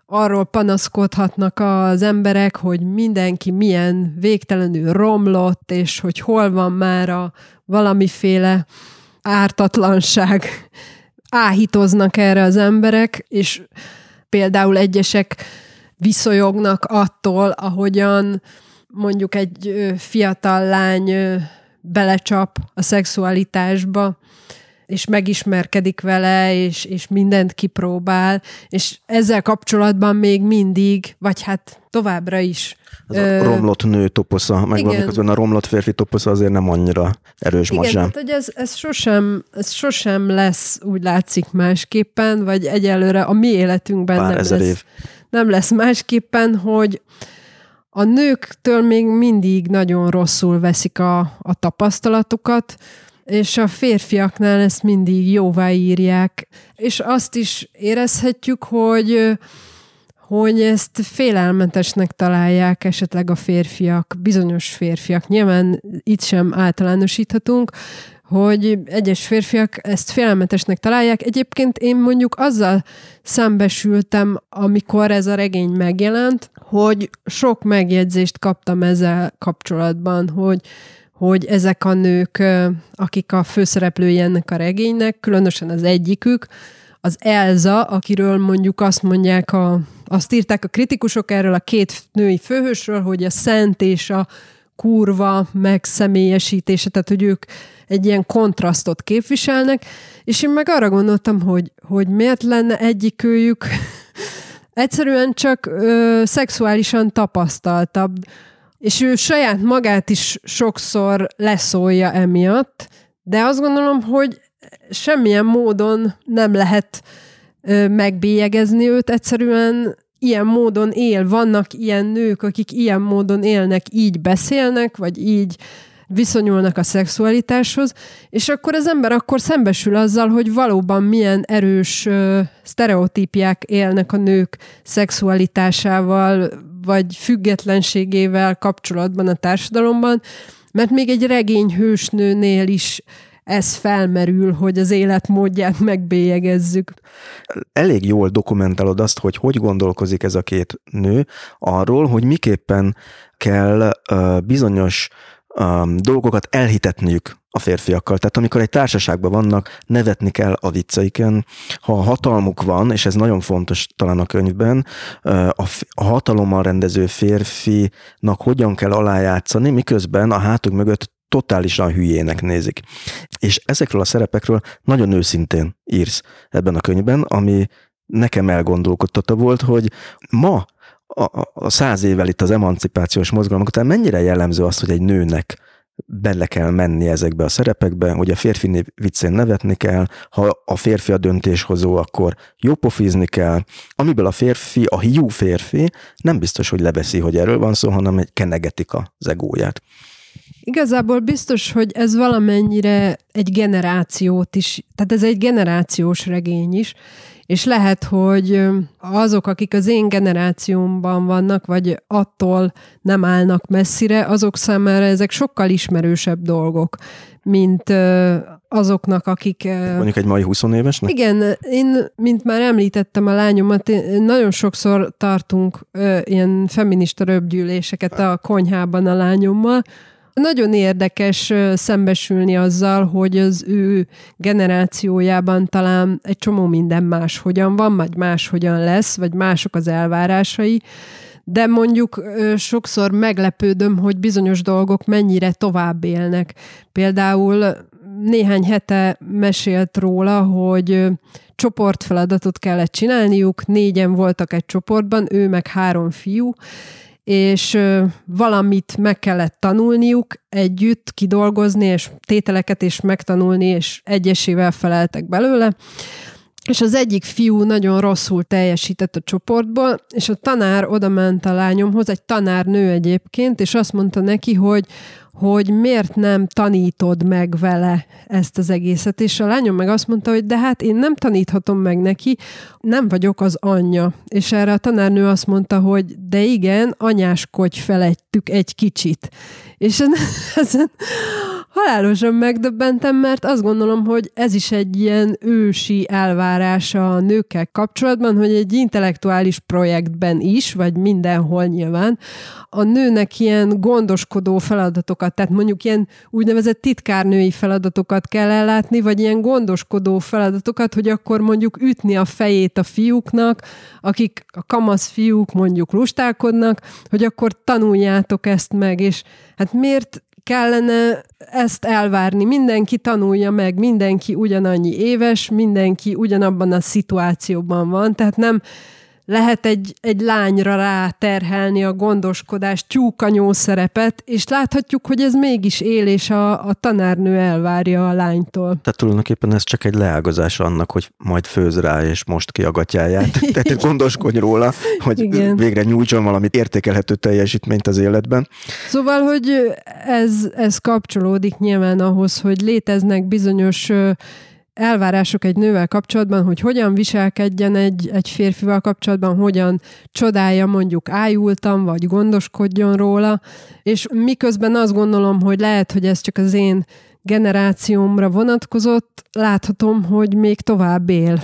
arról panaszkodhatnak az emberek, hogy mindenki milyen végtelenül romlott, és hogy hol van már a valamiféle ártatlanság. Áhítoznak erre az emberek, és például egyesek viszonyognak attól, ahogyan mondjuk egy fiatal lány belecsap a szexualitásba, és megismerkedik vele, és, és mindent kipróbál, és ezzel kapcsolatban még mindig, vagy hát továbbra is. Ez a romlott nő toposza, meg miközben a romlott férfi toposza azért nem annyira erős Igen, tehát, hogy ez, ez, sosem, ez sosem lesz, úgy látszik másképpen, vagy egyelőre a mi életünkben Pár nem lesz, év. nem lesz másképpen, hogy a nőktől még mindig nagyon rosszul veszik a, a tapasztalatokat, és a férfiaknál ezt mindig jóvá írják, és azt is érezhetjük, hogy hogy ezt félelmetesnek találják esetleg a férfiak, bizonyos férfiak. Nyilván itt sem általánosíthatunk, hogy egyes férfiak ezt félelmetesnek találják. Egyébként én mondjuk azzal szembesültem, amikor ez a regény megjelent, hogy sok megjegyzést kaptam ezzel kapcsolatban, hogy hogy ezek a nők, akik a főszereplői ennek a regénynek, különösen az egyikük, az Elza, akiről mondjuk azt mondják, a, azt írták a kritikusok erről a két női főhősről, hogy a szent és a kurva megszemélyesítése, tehát hogy ők egy ilyen kontrasztot képviselnek, és én meg arra gondoltam, hogy, hogy miért lenne egyikőjük [LAUGHS] egyszerűen csak ö, szexuálisan tapasztaltabb, és ő saját magát is sokszor leszólja emiatt, de azt gondolom, hogy semmilyen módon nem lehet megbélyegezni őt, egyszerűen. Ilyen módon él, vannak ilyen nők, akik ilyen módon élnek, így beszélnek, vagy így viszonyulnak a szexualitáshoz, és akkor az ember akkor szembesül azzal, hogy valóban milyen erős ö, sztereotípiák élnek a nők szexualitásával, vagy függetlenségével kapcsolatban a társadalomban, mert még egy regény hősnőnél is ez felmerül, hogy az életmódját megbélyegezzük. Elég jól dokumentálod azt, hogy hogy gondolkozik ez a két nő arról, hogy miképpen kell bizonyos um, dolgokat elhitetniük a férfiakkal. Tehát amikor egy társaságban vannak, nevetni kell a vicceiken. Ha hatalmuk van, és ez nagyon fontos talán a könyvben, a, a hatalommal rendező férfinak hogyan kell alájátszani, miközben a hátuk mögött totálisan hülyének nézik. És ezekről a szerepekről nagyon őszintén írsz ebben a könyvben, ami nekem elgondolkodtató volt, hogy ma a, a száz évvel itt az emancipációs mozgalmak után mennyire jellemző az, hogy egy nőnek bele kell menni ezekbe a szerepekbe, hogy a férfi viccén nevetni kell, ha a férfi a döntéshozó, akkor jópofizni kell. Amiből a férfi, a hiú férfi nem biztos, hogy leveszi, hogy erről van szó, hanem egy kenegetik az egóját. Igazából biztos, hogy ez valamennyire egy generációt is, tehát ez egy generációs regény is, és lehet, hogy azok, akik az én generációmban vannak, vagy attól nem állnak messzire, azok számára ezek sokkal ismerősebb dolgok, mint azoknak, akik... Mondjuk egy mai 20 évesnek? Igen, én, mint már említettem a lányomat, nagyon sokszor tartunk ilyen feminista röpgyűléseket a konyhában a lányommal, nagyon érdekes szembesülni azzal, hogy az ő generációjában talán egy csomó minden más hogyan van, vagy más hogyan lesz, vagy mások az elvárásai, de mondjuk sokszor meglepődöm, hogy bizonyos dolgok mennyire tovább élnek. Például néhány hete mesélt róla, hogy csoportfeladatot kellett csinálniuk, négyen voltak egy csoportban, ő meg három fiú, és valamit meg kellett tanulniuk együtt, kidolgozni, és tételeket is megtanulni, és egyesével feleltek belőle. És az egyik fiú nagyon rosszul teljesített a csoportból, és a tanár oda ment a lányomhoz, egy tanárnő egyébként, és azt mondta neki, hogy hogy miért nem tanítod meg vele ezt az egészet. És a lányom meg azt mondta, hogy de hát én nem taníthatom meg neki, nem vagyok az anyja. És erre a tanárnő azt mondta, hogy de igen, anyáskodj felettük egy kicsit. És ezen halálosan megdöbbentem, mert azt gondolom, hogy ez is egy ilyen ősi elvárása a nőkkel kapcsolatban, hogy egy intellektuális projektben is, vagy mindenhol nyilván, a nőnek ilyen gondoskodó feladatokat, tehát mondjuk ilyen úgynevezett titkárnői feladatokat kell ellátni, vagy ilyen gondoskodó feladatokat, hogy akkor mondjuk ütni a fejét a fiúknak, akik a kamasz fiúk mondjuk lustálkodnak, hogy akkor tanuljátok ezt meg, és hát miért kellene ezt elvárni. Mindenki tanulja meg, mindenki ugyanannyi éves, mindenki ugyanabban a szituációban van, tehát nem lehet egy, egy lányra ráterhelni a gondoskodás tyúkanyó szerepet, és láthatjuk, hogy ez mégis él, és a, a tanárnő elvárja a lánytól. Tehát tulajdonképpen ez csak egy leágazás annak, hogy majd főz rá, és most ki a gatyáját. [LAUGHS] Tehát gondoskodj róla, hogy Igen. végre nyújtson valamit értékelhető teljesítményt az életben. Szóval, hogy ez, ez kapcsolódik nyilván ahhoz, hogy léteznek bizonyos elvárások egy nővel kapcsolatban, hogy hogyan viselkedjen egy, egy férfival kapcsolatban, hogyan csodálja mondjuk ájultam, vagy gondoskodjon róla, és miközben azt gondolom, hogy lehet, hogy ez csak az én generációmra vonatkozott, láthatom, hogy még tovább él.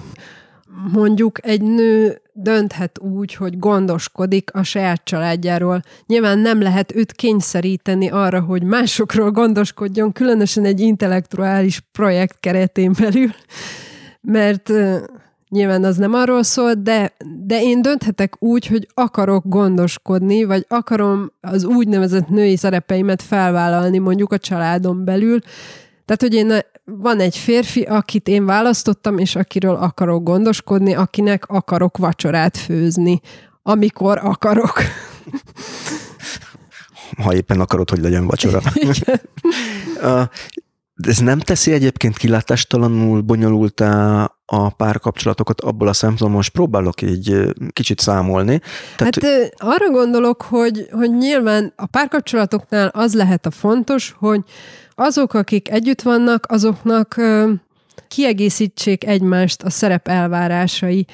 Mondjuk egy nő dönthet úgy, hogy gondoskodik a saját családjáról. Nyilván nem lehet őt kényszeríteni arra, hogy másokról gondoskodjon, különösen egy intellektuális projekt keretén belül, mert nyilván az nem arról szól, de, de én dönthetek úgy, hogy akarok gondoskodni, vagy akarom az úgynevezett női szerepeimet felvállalni mondjuk a családon belül. Tehát, hogy én van egy férfi, akit én választottam, és akiről akarok gondoskodni, akinek akarok vacsorát főzni, amikor akarok. Ha éppen akarod, hogy legyen vacsora. [LAUGHS] Ez nem teszi egyébként kilátástalanul bonyolultá a párkapcsolatokat abból a szempontból, most próbálok így kicsit számolni. Tehát... Hát arra gondolok, hogy, hogy nyilván a párkapcsolatoknál az lehet a fontos, hogy azok, akik együtt vannak, azoknak kiegészítsék egymást a szerep elvárásai,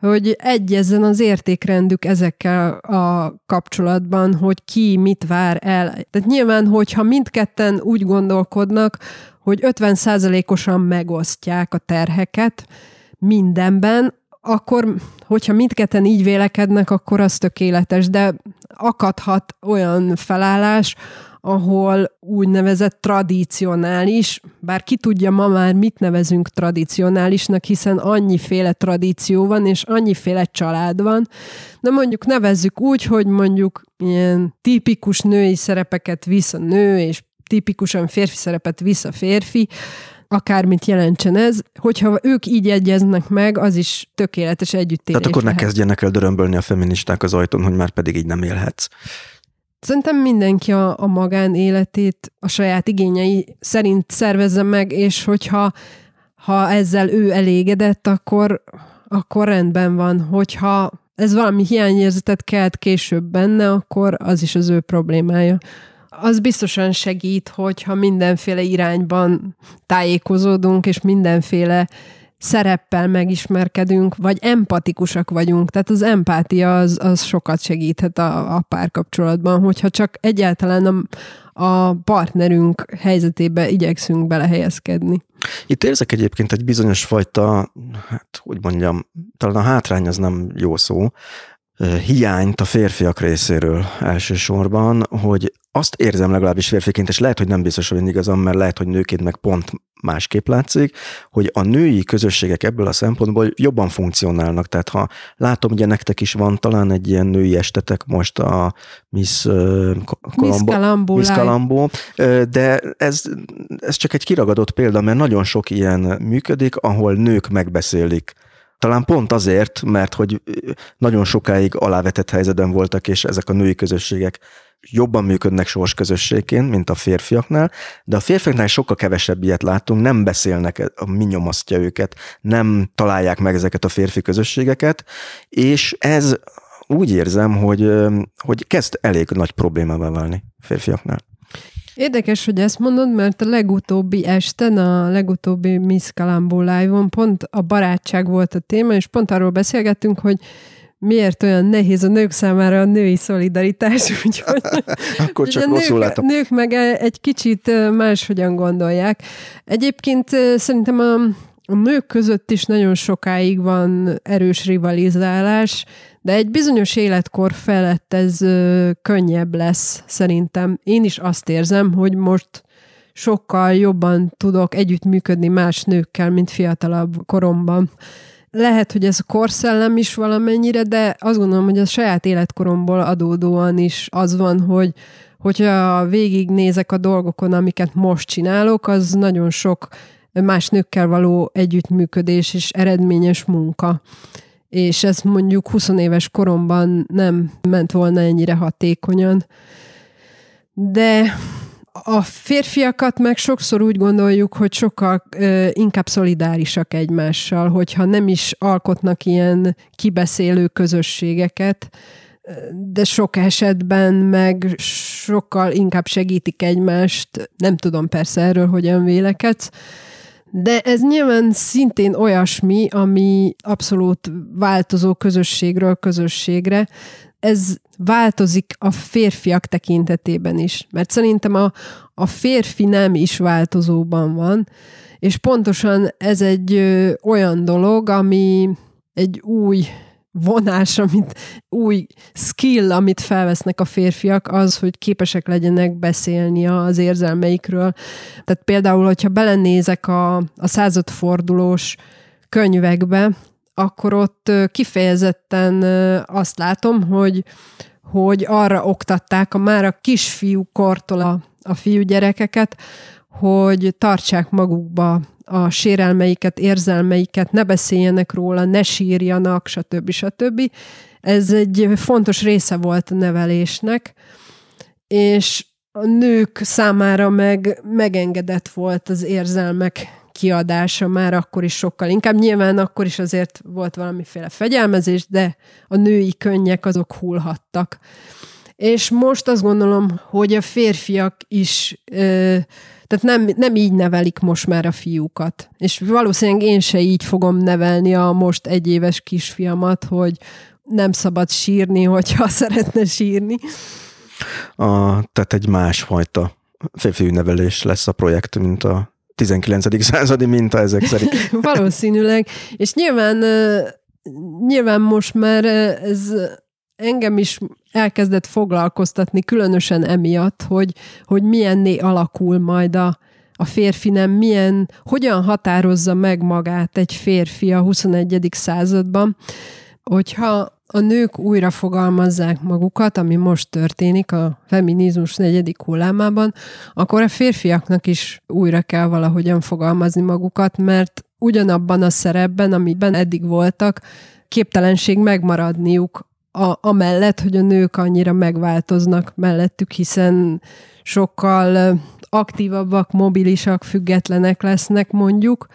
hogy egyezzen az értékrendük ezekkel a kapcsolatban, hogy ki mit vár el. Tehát nyilván, hogyha mindketten úgy gondolkodnak, hogy 50%-osan megosztják a terheket mindenben, akkor, hogyha mindketten így vélekednek, akkor az tökéletes, de akadhat olyan felállás, ahol úgynevezett tradicionális, bár ki tudja ma már mit nevezünk tradicionálisnak, hiszen annyiféle tradíció van, és annyiféle család van, de mondjuk nevezzük úgy, hogy mondjuk ilyen tipikus női szerepeket visz a nő, és tipikusan férfi szerepet visz a férfi, akármit jelentsen ez, hogyha ők így egyeznek meg, az is tökéletes együttélés Tehát akkor lehet. ne kezdjenek el dörömbölni a feministák az ajtón, hogy már pedig így nem élhetsz. Szerintem mindenki a, a magánéletét a saját igényei szerint szervezze meg, és hogyha ha ezzel ő elégedett, akkor, akkor rendben van. Hogyha ez valami hiányérzetet kelt később benne, akkor az is az ő problémája. Az biztosan segít, hogyha mindenféle irányban tájékozódunk, és mindenféle szereppel megismerkedünk, vagy empatikusak vagyunk. Tehát az empátia az, az sokat segíthet a, a párkapcsolatban, hogyha csak egyáltalán a, a partnerünk helyzetébe igyekszünk belehelyezkedni. Itt érzek egyébként egy bizonyos fajta, hát hogy mondjam, talán a hátrány az nem jó szó, hiányt a férfiak részéről elsősorban, hogy azt érzem legalábbis férfiként, és lehet, hogy nem biztos, hogy igazam, mert lehet, hogy nőként meg pont másképp látszik, hogy a női közösségek ebből a szempontból jobban funkcionálnak. Tehát ha látom, ugye nektek is van talán egy ilyen női estetek most a Miss Colombo, Miss Colombo de ez, ez csak egy kiragadott példa, mert nagyon sok ilyen működik, ahol nők megbeszélik talán pont azért, mert hogy nagyon sokáig alávetett helyzetben voltak, és ezek a női közösségek jobban működnek sors közösségként, mint a férfiaknál, de a férfiaknál sokkal kevesebb ilyet látunk, nem beszélnek, mi nyomasztja őket, nem találják meg ezeket a férfi közösségeket, és ez úgy érzem, hogy, hogy kezd elég nagy problémává válni férfiaknál. Érdekes, hogy ezt mondod, mert a legutóbbi esten, a legutóbbi Miss Kalambó live-on pont a barátság volt a téma, és pont arról beszélgettünk, hogy miért olyan nehéz a nők számára a női szolidaritás, [LAUGHS] úgyhogy [LAUGHS] Akkor csak rosszul nők, látom. nők meg egy kicsit máshogyan gondolják. Egyébként szerintem a, a nők között is nagyon sokáig van erős rivalizálás, de egy bizonyos életkor felett ez könnyebb lesz szerintem. Én is azt érzem, hogy most sokkal jobban tudok együttműködni más nőkkel, mint fiatalabb koromban. Lehet, hogy ez a korszellem is valamennyire, de azt gondolom, hogy a saját életkoromból adódóan is az van, hogy hogyha végignézek a dolgokon, amiket most csinálok, az nagyon sok más nőkkel való együttműködés és eredményes munka. És ez mondjuk 20 éves koromban nem ment volna ennyire hatékonyan. De a férfiakat meg sokszor úgy gondoljuk, hogy sokkal ö, inkább szolidárisak egymással, hogyha nem is alkotnak ilyen kibeszélő közösségeket, de sok esetben meg sokkal inkább segítik egymást. Nem tudom persze erről, hogyan vélekedsz, de ez nyilván szintén olyasmi, ami abszolút változó közösségről közösségre. Ez változik a férfiak tekintetében is, mert szerintem a, a férfi nem is változóban van, és pontosan ez egy ö, olyan dolog, ami egy új vonás, amit új skill, amit felvesznek a férfiak, az, hogy képesek legyenek beszélni az érzelmeikről. Tehát például, hogyha belenézek a, a századfordulós könyvekbe, akkor ott kifejezetten azt látom, hogy, hogy arra oktatták a már a kisfiú kortól a, a fiúgyerekeket, hogy tartsák magukba a sérelmeiket, érzelmeiket, ne beszéljenek róla, ne sírjanak, stb. stb. Ez egy fontos része volt a nevelésnek, és a nők számára meg megengedett volt az érzelmek kiadása már akkor is sokkal inkább. Nyilván akkor is azért volt valamiféle fegyelmezés, de a női könnyek azok hullhattak. És most azt gondolom, hogy a férfiak is, tehát nem, nem így nevelik most már a fiúkat. És valószínűleg én se így fogom nevelni a most egyéves kisfiamat, hogy nem szabad sírni, hogyha [LAUGHS] szeretne sírni. A, tehát egy másfajta férfiú nevelés lesz a projekt, mint a 19. [LAUGHS] századi minta ezek szerint. Valószínűleg. És nyilván, nyilván most már ez engem is elkezdett foglalkoztatni, különösen emiatt, hogy, hogy milyenné alakul majd a, a férfi nem, milyen, hogyan határozza meg magát egy férfi a 21. században, hogyha a nők újra fogalmazzák magukat, ami most történik a feminizmus negyedik hullámában, akkor a férfiaknak is újra kell valahogyan fogalmazni magukat, mert ugyanabban a szerepben, amiben eddig voltak, képtelenség megmaradniuk a, amellett, hogy a nők annyira megváltoznak mellettük, hiszen sokkal aktívabbak, mobilisak, függetlenek lesznek mondjuk,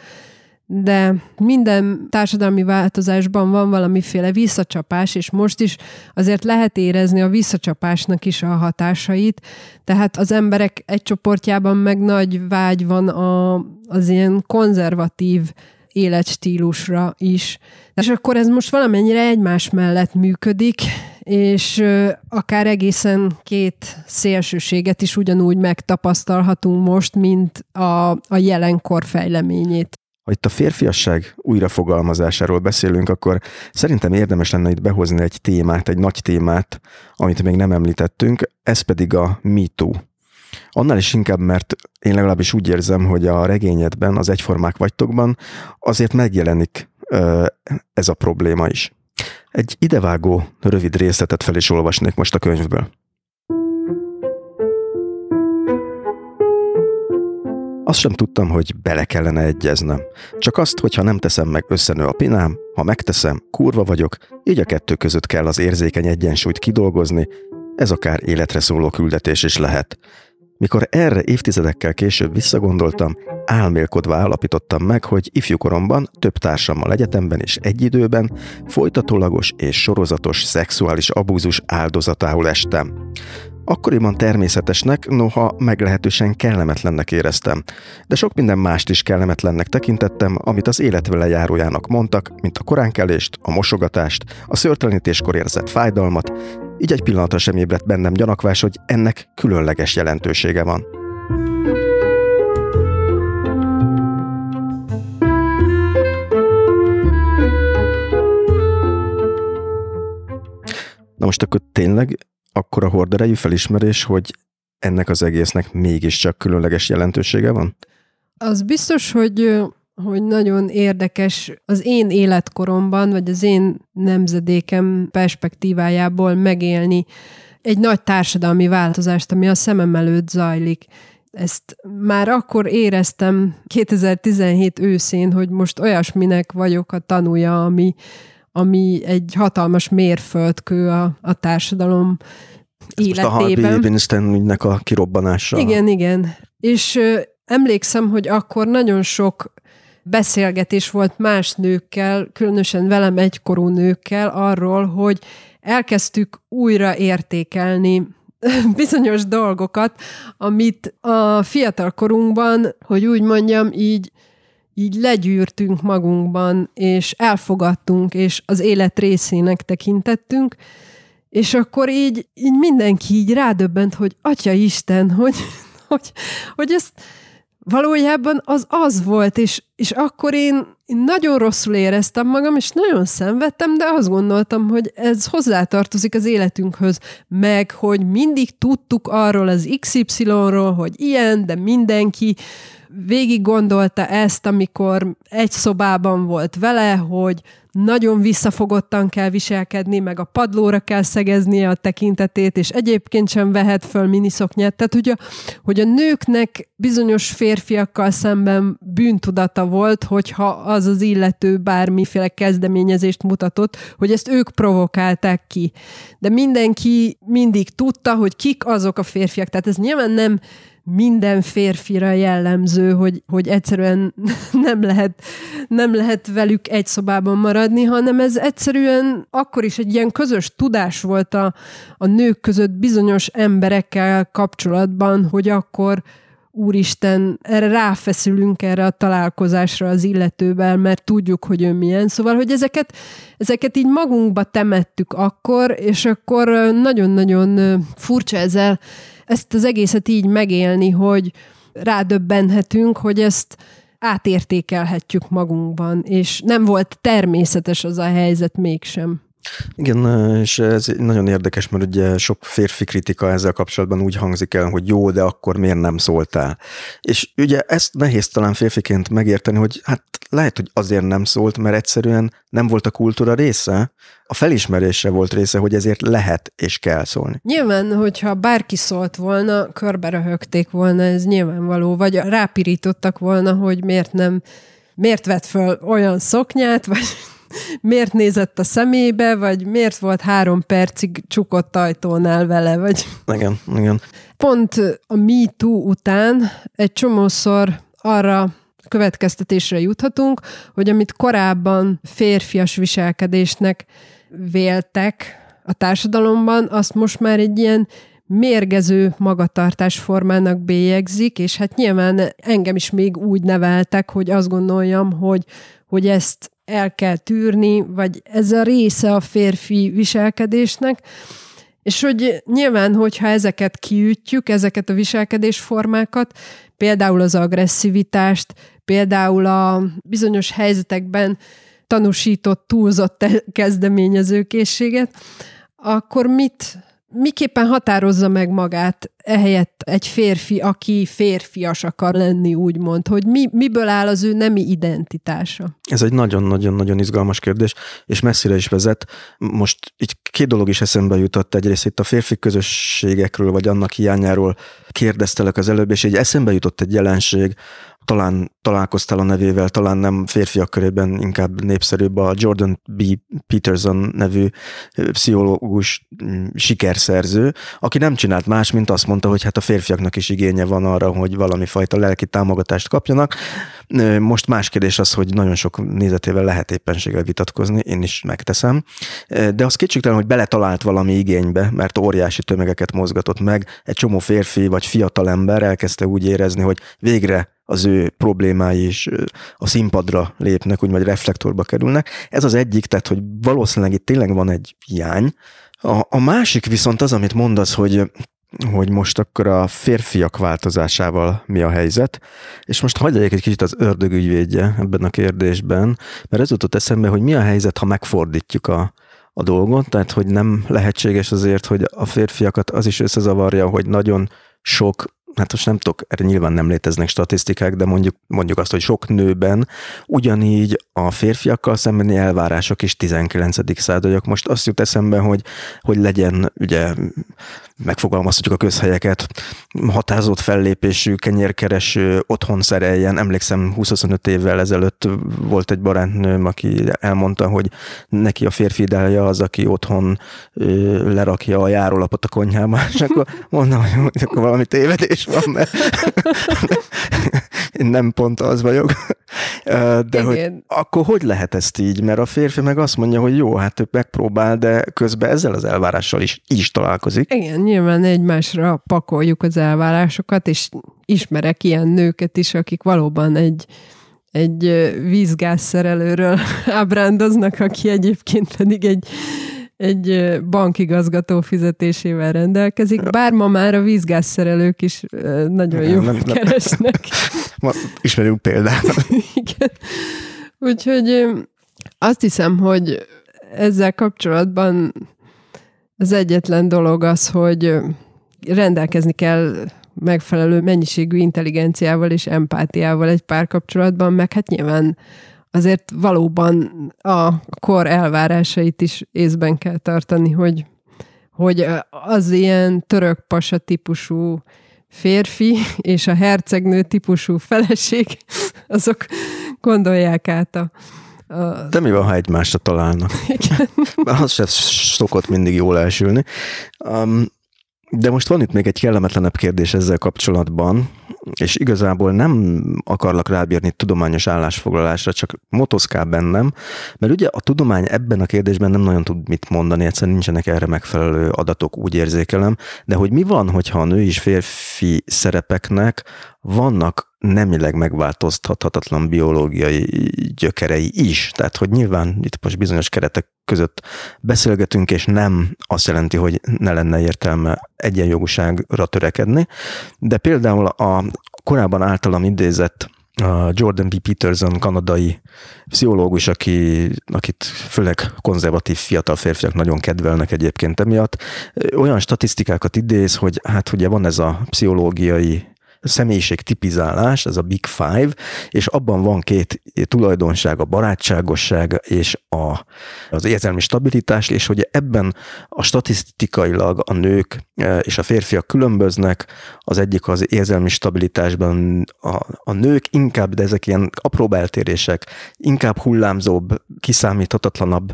de minden társadalmi változásban van valamiféle visszacsapás, és most is azért lehet érezni a visszacsapásnak is a hatásait, tehát az emberek egy csoportjában meg nagy vágy van a, az ilyen konzervatív életstílusra is. És akkor ez most valamennyire egymás mellett működik, és akár egészen két szélsőséget is ugyanúgy megtapasztalhatunk most, mint a, a jelenkor fejleményét. Ha itt a férfiasság újrafogalmazásáról beszélünk, akkor szerintem érdemes lenne itt behozni egy témát, egy nagy témát, amit még nem említettünk, ez pedig a MeToo. Annál is inkább, mert én legalábbis úgy érzem, hogy a regényedben, az egyformák vagytokban azért megjelenik ez a probléma is. Egy idevágó, rövid részletet fel is olvasnék most a könyvből. Azt sem tudtam, hogy bele kellene egyeznem. Csak azt, hogy ha nem teszem meg, összenő a pinám, ha megteszem, kurva vagyok, így a kettő között kell az érzékeny egyensúlyt kidolgozni, ez akár életre szóló küldetés is lehet. Mikor erre évtizedekkel később visszagondoltam, álmélkodva állapítottam meg, hogy ifjúkoromban több társammal egyetemben és egy időben folytatólagos és sorozatos szexuális abúzus áldozatául estem. Akkoriban természetesnek, noha meglehetősen kellemetlennek éreztem. De sok minden mást is kellemetlennek tekintettem, amit az élet vele járójának mondtak, mint a koránkelést, a mosogatást, a szörtelenítéskor érzett fájdalmat, így egy pillanatra sem ébredt bennem gyanakvás, hogy ennek különleges jelentősége van. Na most akkor tényleg akkor a horderejű felismerés, hogy ennek az egésznek mégiscsak különleges jelentősége van? Az biztos, hogy hogy nagyon érdekes az én életkoromban, vagy az én nemzedékem perspektívájából megélni egy nagy társadalmi változást, ami a szemem előtt zajlik. Ezt már akkor éreztem 2017 őszén, hogy most olyasminek vagyok a tanúja, ami, ami egy hatalmas mérföldkő a, a társadalom Ez életében. Most a Harvey a kirobbanása. Igen, igen. És ö, emlékszem, hogy akkor nagyon sok beszélgetés volt más nőkkel, különösen velem egykorú nőkkel arról, hogy elkezdtük újra értékelni [LAUGHS] bizonyos dolgokat, amit a fiatal korunkban, hogy úgy mondjam, így így legyűrtünk magunkban, és elfogadtunk, és az élet részének tekintettünk, és akkor így, így mindenki így rádöbbent, hogy Atya Isten, hogy, [LAUGHS] hogy, hogy ezt valójában az az volt, és, és akkor én, én nagyon rosszul éreztem magam, és nagyon szenvedtem, de azt gondoltam, hogy ez hozzátartozik az életünkhöz, meg hogy mindig tudtuk arról az XY-ról, hogy ilyen, de mindenki végig gondolta ezt, amikor egy szobában volt vele, hogy nagyon visszafogottan kell viselkedni, meg a padlóra kell szegeznie a tekintetét, és egyébként sem vehet föl miniszoknyát. Tehát, hogy a, hogy a nőknek bizonyos férfiakkal szemben bűntudata volt, hogyha az az illető bármiféle kezdeményezést mutatott, hogy ezt ők provokálták ki. De mindenki mindig tudta, hogy kik azok a férfiak. Tehát ez nyilván nem minden férfira jellemző, hogy, hogy egyszerűen [LAUGHS] nem lehet, nem lehet velük egy szobában maradni, hanem ez egyszerűen akkor is egy ilyen közös tudás volt a, a nők között bizonyos emberekkel kapcsolatban, hogy akkor úristen, erre ráfeszülünk erre a találkozásra az illetővel, mert tudjuk, hogy ő milyen. Szóval, hogy ezeket, ezeket így magunkba temettük akkor, és akkor nagyon-nagyon furcsa ezzel ezt az egészet így megélni, hogy rádöbbenhetünk, hogy ezt átértékelhetjük magunkban, és nem volt természetes az a helyzet mégsem. Igen, és ez nagyon érdekes, mert ugye sok férfi kritika ezzel kapcsolatban úgy hangzik el, hogy jó, de akkor miért nem szóltál? És ugye ezt nehéz talán férfiként megérteni, hogy hát lehet, hogy azért nem szólt, mert egyszerűen nem volt a kultúra része, a felismerése volt része, hogy ezért lehet és kell szólni. Nyilván, hogyha bárki szólt volna, körbe röhögték volna, ez nyilvánvaló, vagy rápirítottak volna, hogy miért nem, miért vett föl olyan szoknyát, vagy miért nézett a szemébe, vagy miért volt három percig csukott ajtónál vele, vagy... Igen, igen. Pont a MeToo után egy csomószor arra következtetésre juthatunk, hogy amit korábban férfias viselkedésnek véltek a társadalomban, azt most már egy ilyen mérgező magatartás formának bélyegzik, és hát nyilván engem is még úgy neveltek, hogy azt gondoljam, hogy, hogy ezt el kell tűrni, vagy ez a része a férfi viselkedésnek, és hogy nyilván, hogyha ezeket kiütjük, ezeket a viselkedésformákat, például az agresszivitást, például a bizonyos helyzetekben tanúsított túlzott kezdeményezőkészséget, akkor mit miképpen határozza meg magát ehelyett egy férfi, aki férfias akar lenni, úgymond, hogy mi, miből áll az ő nemi identitása? Ez egy nagyon-nagyon-nagyon izgalmas kérdés, és messzire is vezet. Most így két dolog is eszembe jutott. Egyrészt itt a férfi közösségekről, vagy annak hiányáról kérdeztelek az előbb, és így eszembe jutott egy jelenség, talán találkoztál a nevével, talán nem férfiak körében, inkább népszerűbb a Jordan B. Peterson nevű pszichológus mm, sikerszerző, aki nem csinált más, mint azt mondta, hogy hát a férfiaknak is igénye van arra, hogy valami fajta lelki támogatást kapjanak. Most más kérdés az, hogy nagyon sok nézetével lehet éppenséggel vitatkozni, én is megteszem, de az kétségtelen, hogy beletalált valami igénybe, mert óriási tömegeket mozgatott meg, egy csomó férfi vagy fiatal ember elkezdte úgy érezni, hogy végre az ő problémái is a színpadra lépnek, úgy vagy reflektorba kerülnek. Ez az egyik, tehát hogy valószínűleg itt tényleg van egy hiány. A, a másik viszont az, amit mondasz, hogy hogy most akkor a férfiak változásával mi a helyzet, és most hagyd egy kicsit az ördögügyvédje ebben a kérdésben, mert ez jutott eszembe, hogy mi a helyzet, ha megfordítjuk a, a dolgot, tehát hogy nem lehetséges azért, hogy a férfiakat az is összezavarja, hogy nagyon sok hát most nem tudok, erre nyilván nem léteznek statisztikák, de mondjuk, mondjuk azt, hogy sok nőben ugyanígy a férfiakkal szembeni elvárások is 19. századiak. Most azt jut eszembe, hogy, hogy legyen, ugye megfogalmazhatjuk a közhelyeket, határozott fellépésű, kenyérkereső, otthon szereljen. Emlékszem, 25 évvel ezelőtt volt egy barátnőm, aki elmondta, hogy neki a férfi ideája az, aki otthon lerakja a járólapot a konyhába, és akkor mondom, hogy akkor valami tévedés van, mert [LAUGHS] nem pont az vagyok. De Igen. hogy akkor hogy lehet ezt így? Mert a férfi meg azt mondja, hogy jó, hát ő megpróbál, de közben ezzel az elvárással is, is találkozik. Igen, nyilván egymásra pakoljuk az elvárásokat, és ismerek ilyen nőket is, akik valóban egy egy vízgázszerelőről [LAUGHS] ábrándoznak, aki egyébként pedig egy egy bankigazgató fizetésével rendelkezik, bár ma már a vízgázszerelők is nagyon jól keresnek. [LAUGHS] Ismerünk példát. [LAUGHS] Igen. Úgyhogy azt hiszem, hogy ezzel kapcsolatban az egyetlen dolog az, hogy rendelkezni kell megfelelő mennyiségű intelligenciával és empátiával egy párkapcsolatban, meg hát nyilván azért valóban a kor elvárásait is észben kell tartani, hogy, hogy az ilyen török pasa típusú férfi és a hercegnő típusú feleség, [LAUGHS] azok gondolják át a, a... De mi van, ha egymásra találnak? Igen. az se szokott mindig jól elsülni. Um, de most van itt még egy kellemetlenebb kérdés ezzel kapcsolatban, és igazából nem akarlak rábírni tudományos állásfoglalásra, csak motoszkál bennem, mert ugye a tudomány ebben a kérdésben nem nagyon tud mit mondani, egyszerűen nincsenek erre megfelelő adatok, úgy érzékelem, de hogy mi van, hogyha a nő és férfi szerepeknek vannak nemileg megváltoztathatatlan biológiai gyökerei is. Tehát, hogy nyilván itt most bizonyos keretek között beszélgetünk, és nem azt jelenti, hogy ne lenne értelme egyenjogúságra törekedni, de például a korábban általam idézett Jordan B. Peterson, kanadai pszichológus, aki, akit főleg konzervatív fiatal férfiak nagyon kedvelnek egyébként emiatt, olyan statisztikákat idéz, hogy hát ugye van ez a pszichológiai személyiség tipizálás, ez a Big Five, és abban van két tulajdonság, a barátságosság és a, az érzelmi stabilitás, és hogy ebben a statisztikailag a nők e, és a férfiak különböznek, az egyik az érzelmi stabilitásban a, a nők inkább, de ezek ilyen apró eltérések, inkább hullámzóbb, kiszámíthatatlanabb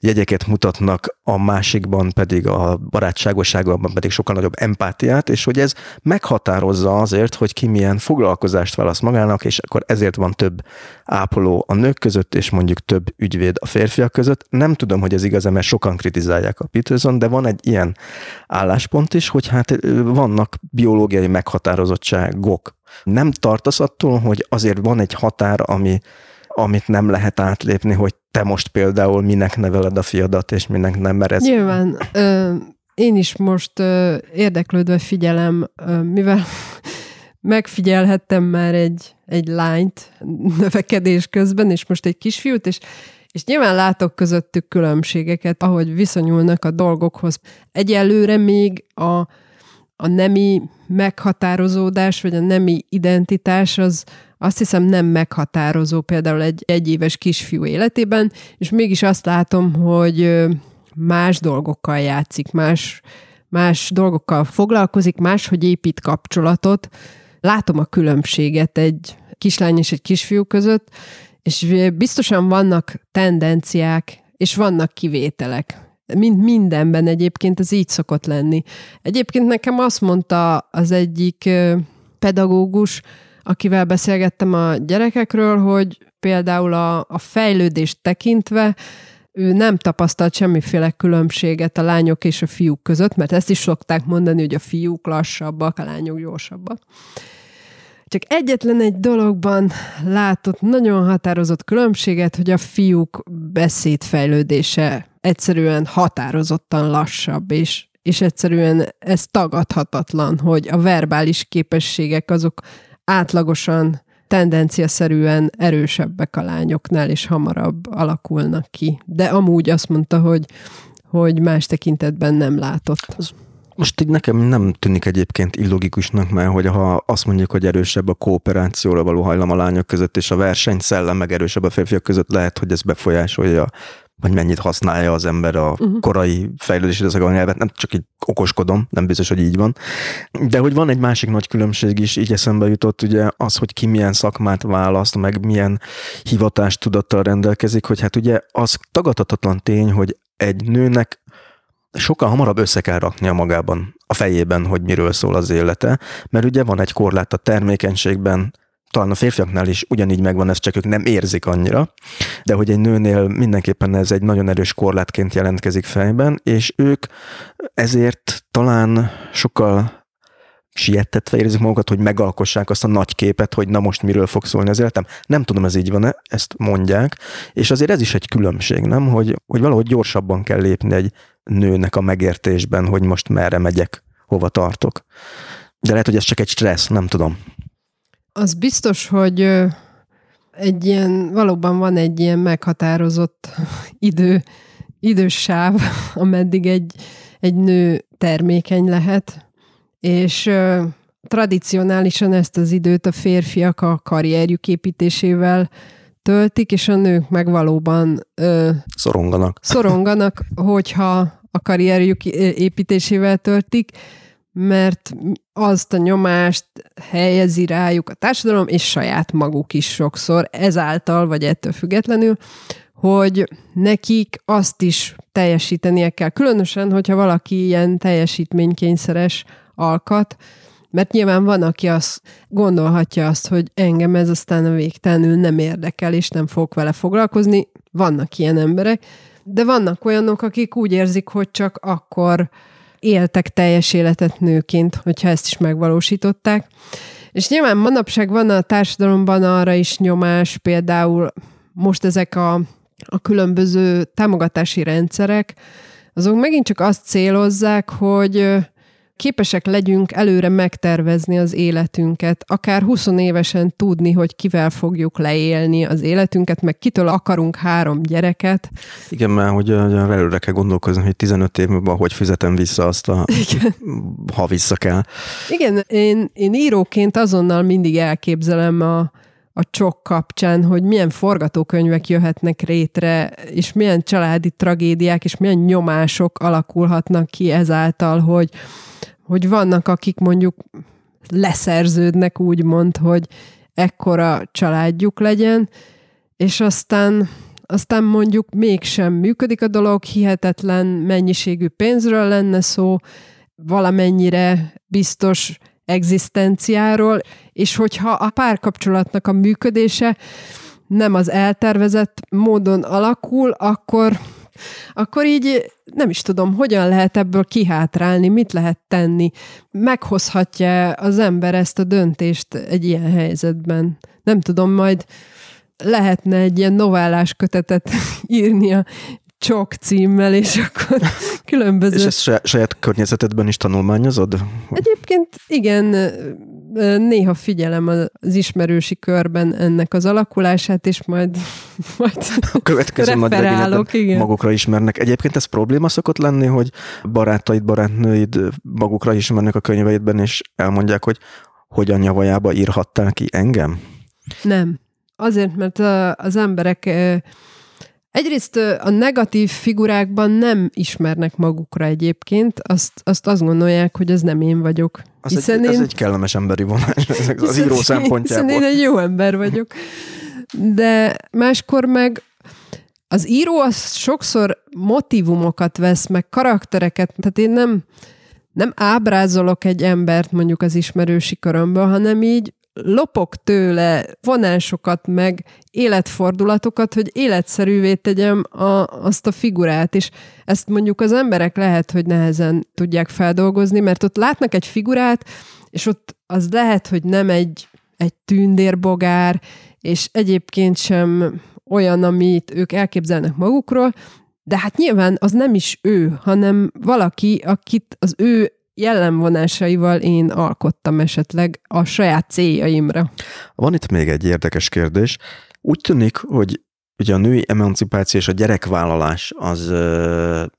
jegyeket mutatnak, a másikban pedig a barátságosságban pedig sokkal nagyobb empátiát, és hogy ez meghatározza azért, hogy ki milyen foglalkozást választ magának, és akkor ezért van több ápoló a nők között, és mondjuk több ügyvéd a férfiak között. Nem tudom, hogy ez igaz, mert sokan kritizálják a Peterson, de van egy ilyen álláspont is, hogy hát vannak biológiai meghatározottságok. Nem tartasz attól, hogy azért van egy határ, ami amit nem lehet átlépni, hogy te most például minek neveled a fiadat, és minek nem merez. Nyilván. Ö, én is most ö, érdeklődve figyelem, ö, mivel megfigyelhettem már egy, egy lányt növekedés közben, és most egy kisfiút, és és nyilván látok közöttük különbségeket, ahogy viszonyulnak a dolgokhoz. Egyelőre még a, a nemi meghatározódás, vagy a nemi identitás az azt hiszem nem meghatározó például egy egyéves kisfiú életében, és mégis azt látom, hogy más dolgokkal játszik, más, más dolgokkal foglalkozik, máshogy épít kapcsolatot, látom a különbséget egy kislány és egy kisfiú között, és biztosan vannak tendenciák, és vannak kivételek. Mint mindenben egyébként ez így szokott lenni. Egyébként nekem azt mondta az egyik pedagógus, akivel beszélgettem a gyerekekről, hogy például a, a fejlődést tekintve ő nem tapasztalt semmiféle különbséget a lányok és a fiúk között, mert ezt is szokták mondani, hogy a fiúk lassabbak, a lányok gyorsabbak. Csak egyetlen egy dologban látott nagyon határozott különbséget, hogy a fiúk beszédfejlődése egyszerűen határozottan lassabb, és, és egyszerűen ez tagadhatatlan, hogy a verbális képességek azok átlagosan tendenciaszerűen erősebbek a lányoknál, és hamarabb alakulnak ki. De amúgy azt mondta, hogy, hogy más tekintetben nem látott. Most így nekem nem tűnik egyébként illogikusnak, mert hogy ha azt mondjuk, hogy erősebb a kooperációra való hajlam a lányok között, és a verseny szellem meg erősebb a férfiak között, lehet, hogy ez befolyásolja vagy mennyit használja az ember a uh-huh. korai fejlődési időszakban nyelvet, nem csak így okoskodom, nem biztos, hogy így van. De hogy van egy másik nagy különbség is, így eszembe jutott ugye az, hogy ki milyen szakmát választ, meg milyen hivatást tudattal rendelkezik, hogy hát ugye az tagadhatatlan tény, hogy egy nőnek sokkal hamarabb össze kell raknia magában, a fejében, hogy miről szól az élete, mert ugye van egy korlát a termékenységben, talán a férfiaknál is ugyanígy megvan ez, csak ők nem érzik annyira, de hogy egy nőnél mindenképpen ez egy nagyon erős korlátként jelentkezik fejben, és ők ezért talán sokkal siettetve érzik magukat, hogy megalkossák azt a nagy képet, hogy na most miről fog szólni az életem. Nem tudom, ez így van-e, ezt mondják, és azért ez is egy különbség, nem? Hogy, hogy valahogy gyorsabban kell lépni egy nőnek a megértésben, hogy most merre megyek, hova tartok. De lehet, hogy ez csak egy stressz, nem tudom. Az biztos, hogy egy ilyen, valóban van egy ilyen meghatározott [LAUGHS] idő, idős sáv, [LAUGHS] ameddig egy, egy nő termékeny lehet, és tradicionálisan ezt az időt a férfiak a karrierjük építésével töltik, és a nők meg valóban ö, Szoronganak. szoronganak, [LAUGHS] hogyha a karrierjük építésével töltik, mert azt a nyomást helyezi rájuk a társadalom, és saját maguk is sokszor, ezáltal, vagy ettől függetlenül, hogy nekik azt is teljesítenie kell. Különösen, hogyha valaki ilyen teljesítménykényszeres alkat, mert nyilván van, aki azt gondolhatja azt, hogy engem ez aztán a végtelenül nem érdekel, és nem fogok vele foglalkozni. Vannak ilyen emberek, de vannak olyanok, akik úgy érzik, hogy csak akkor éltek teljes életet nőként, hogyha ezt is megvalósították. És nyilván manapság van a társadalomban arra is nyomás, például most ezek a, a különböző támogatási rendszerek, azok megint csak azt célozzák, hogy képesek legyünk előre megtervezni az életünket, akár 20 évesen tudni, hogy kivel fogjuk leélni az életünket, meg kitől akarunk három gyereket. Igen, mert hogy előre kell gondolkozni, hogy 15 év múlva hogy fizetem vissza azt, a, Igen. ha vissza kell. Igen, én, én íróként azonnal mindig elképzelem a, a csok kapcsán, hogy milyen forgatókönyvek jöhetnek rétre, és milyen családi tragédiák, és milyen nyomások alakulhatnak ki ezáltal, hogy, hogy vannak, akik mondjuk leszerződnek úgymond, hogy ekkora családjuk legyen, és aztán, aztán mondjuk mégsem működik a dolog, hihetetlen mennyiségű pénzről lenne szó, valamennyire biztos egzisztenciáról, és hogyha a párkapcsolatnak a működése nem az eltervezett módon alakul, akkor akkor így nem is tudom, hogyan lehet ebből kihátrálni, mit lehet tenni. Meghozhatja az ember ezt a döntést egy ilyen helyzetben. Nem tudom, majd lehetne egy ilyen novellás kötetet [LAUGHS] írni a csok címmel, és akkor [LAUGHS] különböző... És ezt saját környezetedben is tanulmányozod? Egyébként igen, néha figyelem az ismerősi körben ennek az alakulását, és majd, [LAUGHS] majd a következő referálok, igen. magukra ismernek. Egyébként ez probléma szokott lenni, hogy barátaid, barátnőid magukra ismernek a könyveidben, és elmondják, hogy hogyan nyavajába írhattál ki engem? Nem. Azért, mert az emberek Egyrészt a negatív figurákban nem ismernek magukra egyébként, azt azt, azt gondolják, hogy ez nem én vagyok. Az hiszen egy, én, ez egy kellemes emberi vonás az író szempontjából. Hiszen én egy jó ember vagyok. De máskor meg az író az sokszor motivumokat vesz, meg karaktereket, tehát én nem, nem ábrázolok egy embert mondjuk az ismerősi körömből, hanem így lopok tőle vonásokat, meg életfordulatokat, hogy életszerűvé tegyem a, azt a figurát, és ezt mondjuk az emberek lehet, hogy nehezen tudják feldolgozni, mert ott látnak egy figurát, és ott az lehet, hogy nem egy, egy tündérbogár, és egyébként sem olyan, amit ők elképzelnek magukról, de hát nyilván az nem is ő, hanem valaki, akit az ő jellemvonásaival én alkottam esetleg a saját céljaimra. Van itt még egy érdekes kérdés. Úgy tűnik, hogy ugye a női emancipáció és a gyerekvállalás az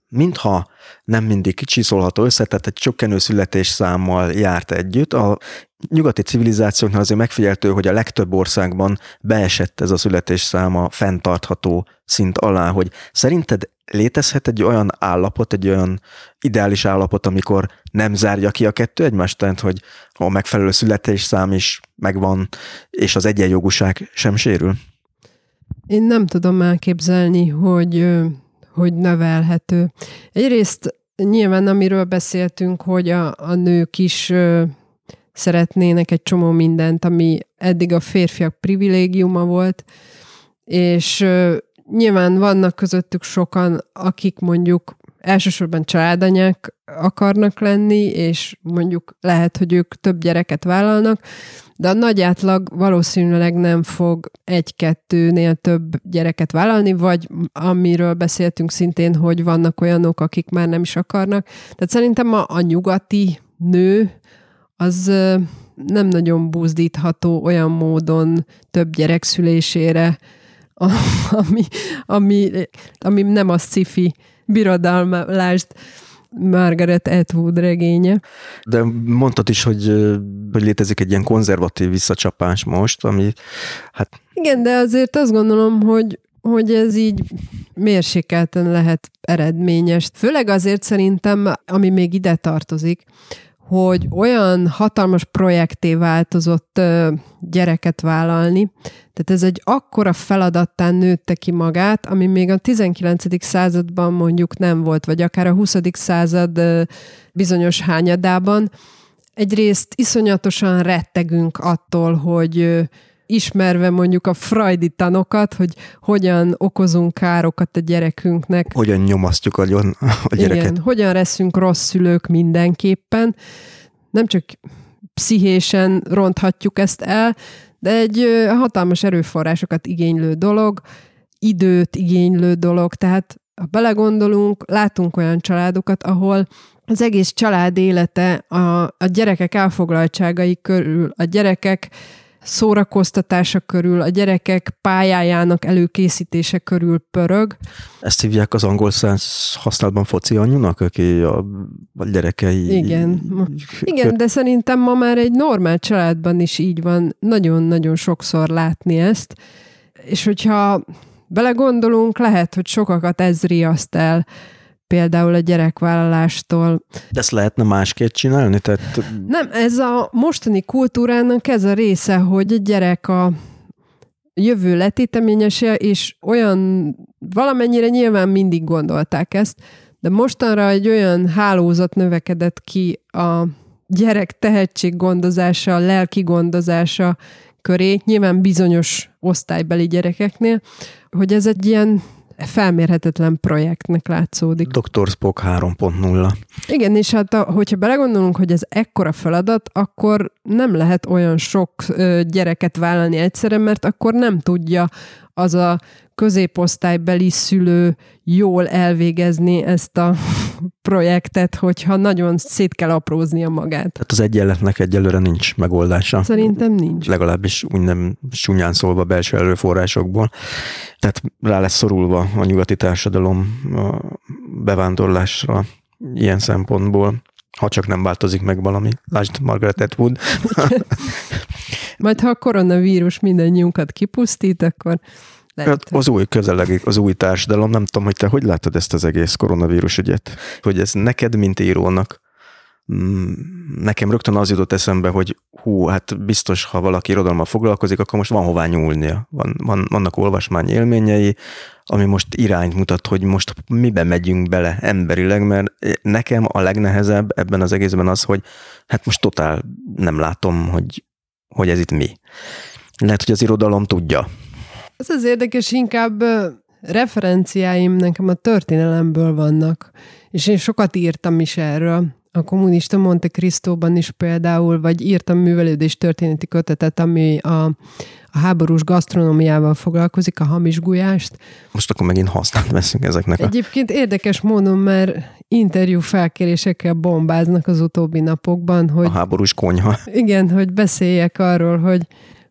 mintha nem mindig kicsiszolható össze, tehát egy csökkenő születésszámmal járt együtt. A nyugati civilizációknál azért megfigyeltő, hogy a legtöbb országban beesett ez a születésszáma fenntartható szint alá, hogy szerinted létezhet egy olyan állapot, egy olyan ideális állapot, amikor nem zárja ki a kettő egymást, tehát hogy a megfelelő születésszám is megvan, és az egyenjogúság sem sérül? Én nem tudom elképzelni, hogy, hogy növelhető. Egyrészt nyilván, amiről beszéltünk, hogy a, a nők is szeretnének egy csomó mindent, ami eddig a férfiak privilégiuma volt, és nyilván vannak közöttük sokan, akik mondjuk elsősorban családanyák akarnak lenni, és mondjuk lehet, hogy ők több gyereket vállalnak, de a nagy átlag valószínűleg nem fog egy-kettőnél több gyereket vállalni, vagy amiről beszéltünk szintén, hogy vannak olyanok, akik már nem is akarnak. Tehát szerintem a, a nyugati nő az nem nagyon buzdítható olyan módon több gyerek szülésére, [LAUGHS] ami, ami, ami nem a sci-fi birodalmást, Margaret Atwood regénye. De mondtad is, hogy, hogy létezik egy ilyen konzervatív visszacsapás most, ami hát Igen, de azért azt gondolom, hogy, hogy ez így mérsékelten lehet eredményes. Főleg azért szerintem, ami még ide tartozik, hogy olyan hatalmas projekté változott gyereket vállalni, tehát ez egy akkora feladattán nőtte ki magát, ami még a 19. században mondjuk nem volt, vagy akár a 20. század bizonyos hányadában. Egyrészt iszonyatosan rettegünk attól, hogy ismerve mondjuk a freudi tanokat, hogy hogyan okozunk károkat a gyerekünknek. Hogyan nyomasztjuk agyon a gyereket. Igen, hogyan leszünk rossz szülők mindenképpen. Nem csak pszichésen ronthatjuk ezt el, de egy hatalmas erőforrásokat igénylő dolog, időt igénylő dolog, tehát ha belegondolunk, látunk olyan családokat, ahol az egész család élete a, a gyerekek elfoglaltságai körül, a gyerekek szórakoztatása körül, a gyerekek pályájának előkészítése körül pörög. Ezt hívják az angol száz használatban foci anyunak, aki a, gyerekei... Igen. Igen, de szerintem ma már egy normál családban is így van. Nagyon-nagyon sokszor látni ezt. És hogyha belegondolunk, lehet, hogy sokakat ez riaszt el például a gyerekvállalástól. De ezt lehetne másképp csinálni? Tehát... Nem, ez a mostani kultúrának ez a része, hogy a gyerek a jövő letéteményese, és olyan valamennyire nyilván mindig gondolták ezt, de mostanra egy olyan hálózat növekedett ki a gyerek tehetséggondozása, lelki gondozása köré, nyilván bizonyos osztálybeli gyerekeknél, hogy ez egy ilyen felmérhetetlen projektnek látszódik. Dr. Spock 3.0. Igen, és hát a, hogyha belegondolunk, hogy ez ekkora feladat, akkor nem lehet olyan sok ö, gyereket vállalni egyszerre, mert akkor nem tudja az a középosztálybeli szülő jól elvégezni ezt a projektet, hogyha nagyon szét kell apróznia magát. Tehát az egyenletnek egyelőre nincs megoldása. Szerintem nincs. Legalábbis úgy nem sunyán szólva belső előforrásokból. Tehát rá lesz szorulva a nyugati társadalom a bevándorlásra ilyen szempontból, ha csak nem változik meg valami. Lásd Margaret Atwood. [LAUGHS] Majd ha a koronavírus mindannyiunkat kipusztít, akkor lehet. Hát az új közelegi, az új társadalom, nem tudom, hogy te hogy látod ezt az egész koronavírus ügyet? Hogy ez neked, mint írónak, nekem rögtön az jutott eszembe, hogy hú, hát biztos, ha valaki irodalommal foglalkozik, akkor most van hová nyúlnia. Van, van, vannak olvasmány élményei, ami most irányt mutat, hogy most mibe megyünk bele emberileg, mert nekem a legnehezebb ebben az egészben az, hogy hát most totál nem látom, hogy, hogy ez itt mi. Lehet, hogy az irodalom tudja, ez az érdekes, inkább referenciáim nekem a történelemből vannak, és én sokat írtam is erről. A kommunista Monte Cristóban is például, vagy írtam művelődés történeti kötetet, ami a, a háborús gasztronómiával foglalkozik, a hamis gulyást. Most akkor megint használt veszünk ezeknek. Egyébként érdekes módon, mert interjú felkérésekkel bombáznak az utóbbi napokban, hogy... A háborús konyha. Igen, hogy beszéljek arról, hogy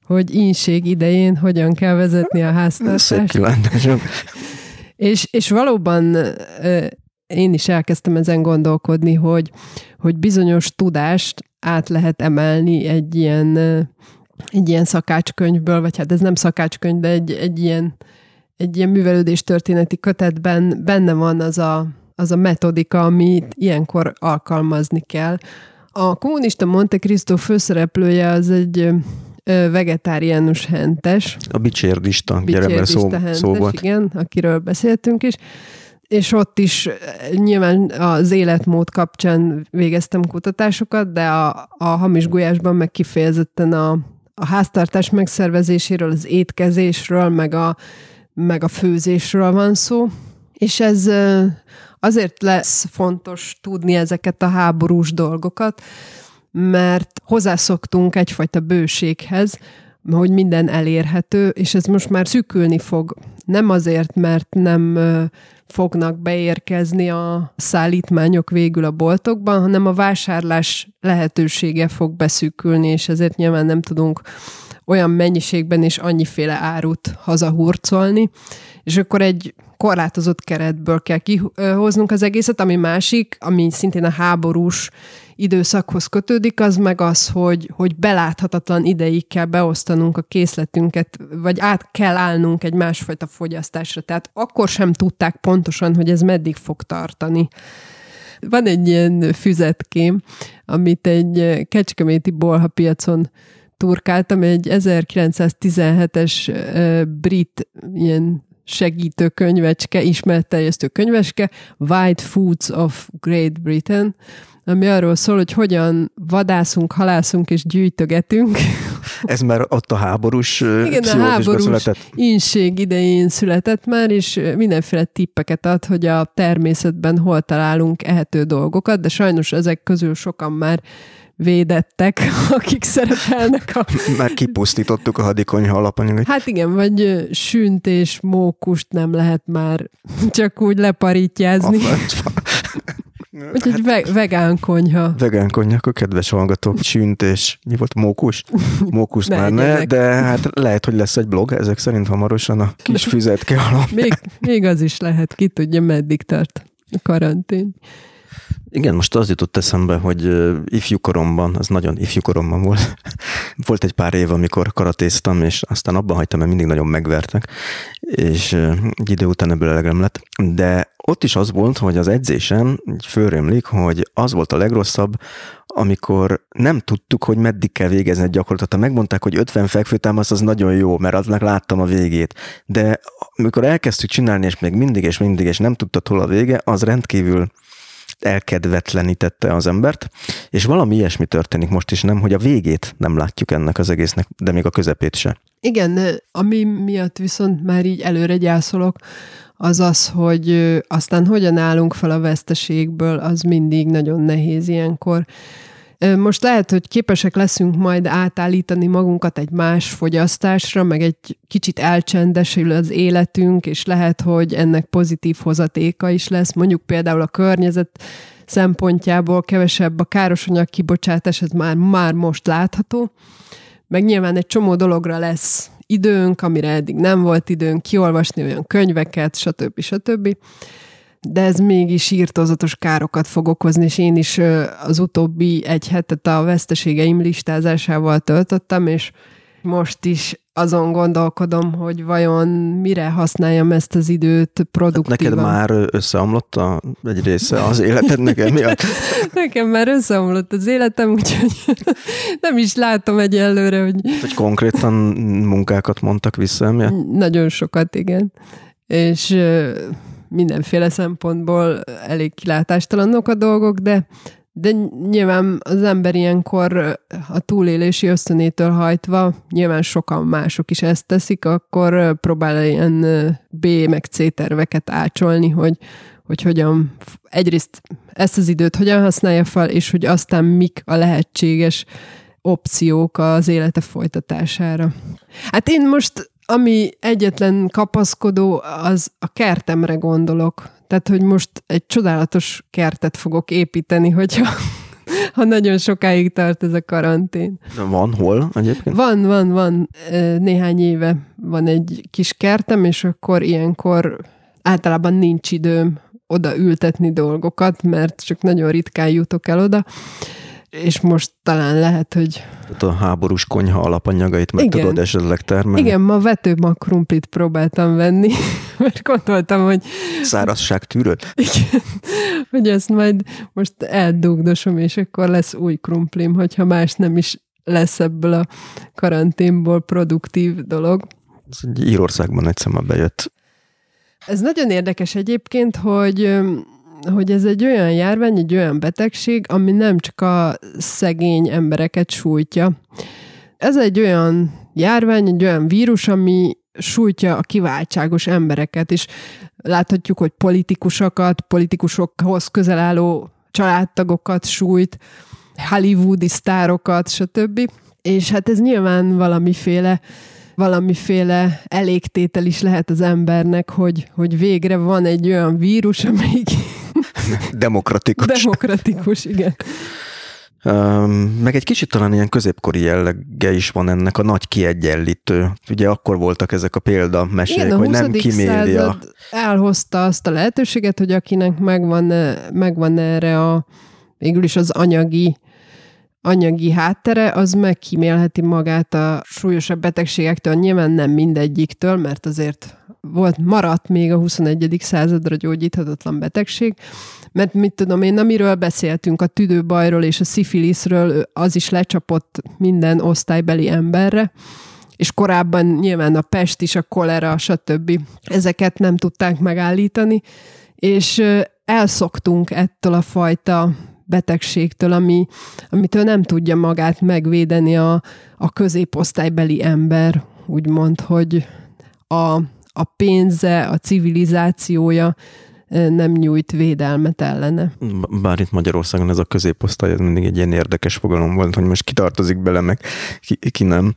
hogy ínség idején hogyan kell vezetni a háztartást. és, és valóban én is elkezdtem ezen gondolkodni, hogy, hogy bizonyos tudást át lehet emelni egy ilyen, egy ilyen szakácskönyvből, vagy hát ez nem szakácskönyv, de egy, egy ilyen, egy ilyen művelődés történeti kötetben benne van az a, az a metodika, amit ilyenkor alkalmazni kell. A kommunista Monte Cristo főszereplője az egy vegetáriánus hentes. A bicsérdista, gyere, szó, hentes, szó volt. Igen, akiről beszéltünk is. És ott is nyilván az életmód kapcsán végeztem kutatásokat, de a, a hamis gulyásban meg kifejezetten a, a háztartás megszervezéséről, az étkezésről, meg a, meg a főzésről van szó. És ez azért lesz fontos tudni ezeket a háborús dolgokat, mert hozzászoktunk egyfajta bőséghez, hogy minden elérhető, és ez most már szűkülni fog. Nem azért, mert nem fognak beérkezni a szállítmányok végül a boltokban, hanem a vásárlás lehetősége fog beszűkülni, és ezért nyilván nem tudunk olyan mennyiségben és annyiféle árut hazahurcolni, és akkor egy korlátozott keretből kell kihoznunk az egészet, ami másik, ami szintén a háborús időszakhoz kötődik, az meg az, hogy, hogy beláthatatlan ideig kell beosztanunk a készletünket, vagy át kell állnunk egy másfajta fogyasztásra. Tehát akkor sem tudták pontosan, hogy ez meddig fog tartani. Van egy ilyen füzetkém, amit egy kecskeméti bolha piacon turkáltam, egy 1917-es brit ilyen segítő könyvecske, ismeretterjesztő könyveske, White Foods of Great Britain, ami arról szól, hogy hogyan vadászunk, halászunk és gyűjtögetünk. [LAUGHS] Ez már ott a háborús Igen, a háborús inség idején született már, és mindenféle tippeket ad, hogy a természetben hol találunk ehető dolgokat, de sajnos ezek közül sokan már védettek, [LAUGHS] akik szerepelnek a... [LAUGHS] Már kipusztítottuk a hadikonyha alapanyagot. Hát igen, vagy sünt és mókust nem lehet már [LAUGHS] csak úgy leparítyázni. Úgyhogy ve- vegán konyha. Vegán konyha, akkor kedves hallgatók, sünt és mi volt, mókus? Mókus már ne, de hát lehet, hogy lesz egy blog ezek szerint hamarosan a kis füzetke alap. Még, még az is lehet, ki tudja, meddig tart a karantén. Igen, most az jutott eszembe, hogy ifjú koromban, az nagyon ifjú koromban volt, [LAUGHS] volt egy pár év, amikor karatéztam, és aztán abban hagytam, mert mindig nagyon megvertek, és egy idő után ebből elegem lett, de ott is az volt, hogy az edzésen fölrémlik, hogy az volt a legrosszabb, amikor nem tudtuk, hogy meddig kell végezni egy gyakorlatot. Ha megmondták, hogy 50 fekvőtámasz, az nagyon jó, mert aznak láttam a végét. De amikor elkezdtük csinálni, és még mindig, és mindig, és nem tudtad hol a vége, az rendkívül elkedvetlenítette az embert, és valami ilyesmi történik most is, nem, hogy a végét nem látjuk ennek az egésznek, de még a közepét se. Igen, ami miatt viszont már így előre gyászolok, az az, hogy aztán hogyan állunk fel a veszteségből, az mindig nagyon nehéz ilyenkor. Most lehet, hogy képesek leszünk majd átállítani magunkat egy más fogyasztásra, meg egy kicsit elcsendesül az életünk, és lehet, hogy ennek pozitív hozatéka is lesz. Mondjuk például a környezet szempontjából kevesebb a károsanyag kibocsátás, ez már, már most látható. Meg nyilván egy csomó dologra lesz időnk, amire eddig nem volt időnk, kiolvasni olyan könyveket, stb. stb de ez mégis írtózatos károkat fog okozni, és én is az utóbbi egy hetet a veszteségeim listázásával töltöttem, és most is azon gondolkodom, hogy vajon mire használjam ezt az időt produktívan. neked már összeomlott a, egy része az életed nekem miatt? [LAUGHS] Nekem már összeomlott az életem, úgyhogy [LAUGHS] nem is látom egyelőre, hogy... Hogy konkrétan munkákat mondtak vissza emiatt? Nagyon sokat, igen. És mindenféle szempontból elég kilátástalanok a dolgok, de, de nyilván az ember ilyenkor a túlélési ösztönétől hajtva, nyilván sokan mások is ezt teszik, akkor próbál ilyen B meg C terveket ácsolni, hogy, hogy hogyan egyrészt ezt az időt hogyan használja fel, és hogy aztán mik a lehetséges opciók az élete folytatására. Hát én most ami egyetlen kapaszkodó, az a kertemre gondolok. Tehát, hogy most egy csodálatos kertet fogok építeni, hogyha [LAUGHS] ha nagyon sokáig tart ez a karantén. Van hol egyébként? Van, van, van. Néhány éve van egy kis kertem, és akkor ilyenkor általában nincs időm oda ültetni dolgokat, mert csak nagyon ritkán jutok el oda és most talán lehet, hogy... Tehát a háborús konyha alapanyagait meg Igen. tudod esetleg termelni? Igen, ma vetőmag krumplit próbáltam venni, [LAUGHS] mert gondoltam, hogy... Szárazság tűröd? Igen, hogy ezt majd most eldugdosom, és akkor lesz új krumplim, hogyha más nem is lesz ebből a karanténból produktív dolog. Ez egy Írországban egyszer már bejött. Ez nagyon érdekes egyébként, hogy hogy ez egy olyan járvány, egy olyan betegség, ami nem csak a szegény embereket sújtja. Ez egy olyan járvány, egy olyan vírus, ami sújtja a kiváltságos embereket, és láthatjuk, hogy politikusokat, politikusokhoz közel álló családtagokat sújt, hollywoodi sztárokat, stb. És hát ez nyilván valamiféle valamiféle elégtétel is lehet az embernek, hogy, hogy végre van egy olyan vírus, amelyik [LAUGHS] Demokratikus. Demokratikus, igen. Meg egy kicsit talán ilyen középkori jellege is van ennek a nagy kiegyenlítő. Ugye akkor voltak ezek a példa mesék, hogy nem kiméli a... elhozta azt a lehetőséget, hogy akinek megvan, megvan erre a végül is az anyagi anyagi háttere, az megkímélheti magát a súlyosabb betegségektől, nyilván nem mindegyiktől, mert azért volt, maradt még a 21. századra gyógyíthatatlan betegség, mert mit tudom én, amiről beszéltünk, a tüdőbajról és a szifiliszről, az is lecsapott minden osztálybeli emberre, és korábban nyilván a pest is, a kolera, stb. Ezeket nem tudták megállítani, és elszoktunk ettől a fajta betegségtől, ami, amitől nem tudja magát megvédeni a, a középosztálybeli ember, úgymond, hogy a, a pénze, a civilizációja nem nyújt védelmet ellene. Bár itt Magyarországon ez a középosztály ez mindig egy ilyen érdekes fogalom volt, hogy most ki tartozik bele, meg ki, ki nem.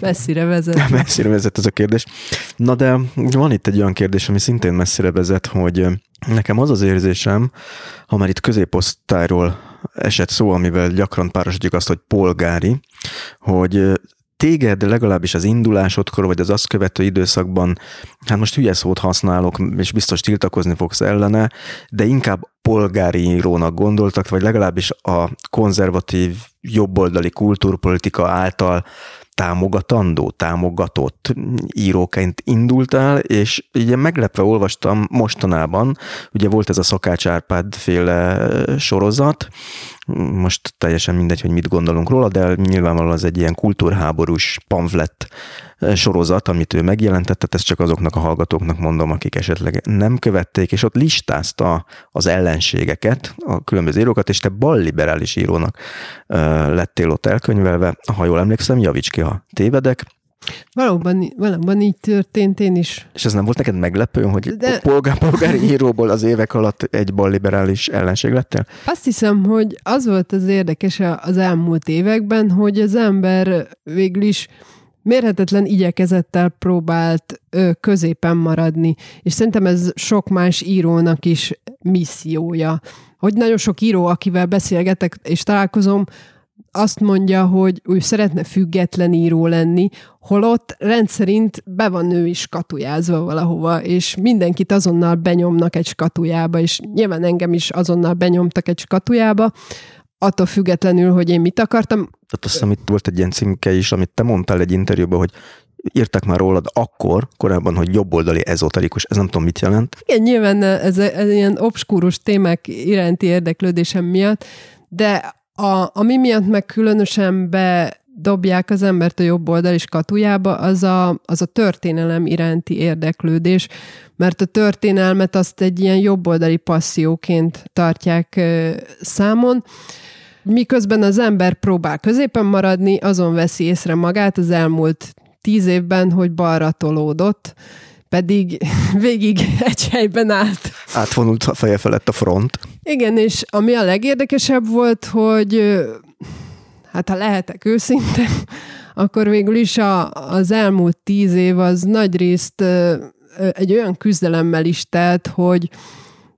Messzire vezet. [LAUGHS] messzire vezet ez a kérdés. Na de van itt egy olyan kérdés, ami szintén messzire vezet, hogy nekem az az érzésem, ha már itt középosztályról esett szó, amivel gyakran párosítjuk azt, hogy polgári, hogy téged legalábbis az indulásodkor, vagy az azt követő időszakban, hát most hülye szót használok, és biztos tiltakozni fogsz ellene, de inkább polgári írónak gondoltak, vagy legalábbis a konzervatív jobboldali kultúrpolitika által támogatandó, támogatott íróként indultál, és ugye meglepve olvastam mostanában, ugye volt ez a Szakács Árpád féle sorozat, most teljesen mindegy, hogy mit gondolunk róla, de nyilvánvalóan az egy ilyen kultúrháborús pamflet sorozat, amit ő megjelentett, tehát ezt csak azoknak a hallgatóknak mondom, akik esetleg nem követték, és ott listázta az ellenségeket, a különböző írókat, és te balliberális írónak lettél ott elkönyvelve, ha jól emlékszem, javíts ki, ha tévedek, Valóban, valóban így történt én is. És ez nem volt neked meglepő, hogy De... polgár, polgári íróból az évek alatt egy balliberális ellenség lettél? Azt hiszem, hogy az volt az érdekes az elmúlt években, hogy az ember végül is mérhetetlen igyekezettel próbált ö, középen maradni, és szerintem ez sok más írónak is missziója. Hogy nagyon sok író, akivel beszélgetek és találkozom, azt mondja, hogy ő szeretne független író lenni, holott rendszerint be van ő is skatujázva valahova, és mindenkit azonnal benyomnak egy skatujába, és nyilván engem is azonnal benyomtak egy skatujába, attól függetlenül, hogy én mit akartam. Tehát azt hiszem, itt volt egy ilyen címke is, amit te mondtál egy interjúban, hogy írtak már rólad akkor, korábban, hogy jobboldali ezoterikus, ez nem tudom, mit jelent. Igen, nyilván ez, ez ilyen obskúrus témák iránti érdeklődésem miatt, de a, ami miatt meg különösen bedobják az embert a jobb oldal is katujába, az a, az a történelem iránti érdeklődés, mert a történelmet azt egy ilyen jobboldali passzióként tartják számon, miközben az ember próbál középen maradni, azon veszi észre magát az elmúlt tíz évben, hogy balra tolódott, pedig [LAUGHS] végig egy helyben állt. Átvonult a feje felett a front. Igen, és ami a legérdekesebb volt, hogy hát ha lehetek őszinte, [LAUGHS] akkor végül is a, az elmúlt tíz év az nagy részt egy olyan küzdelemmel is telt, hogy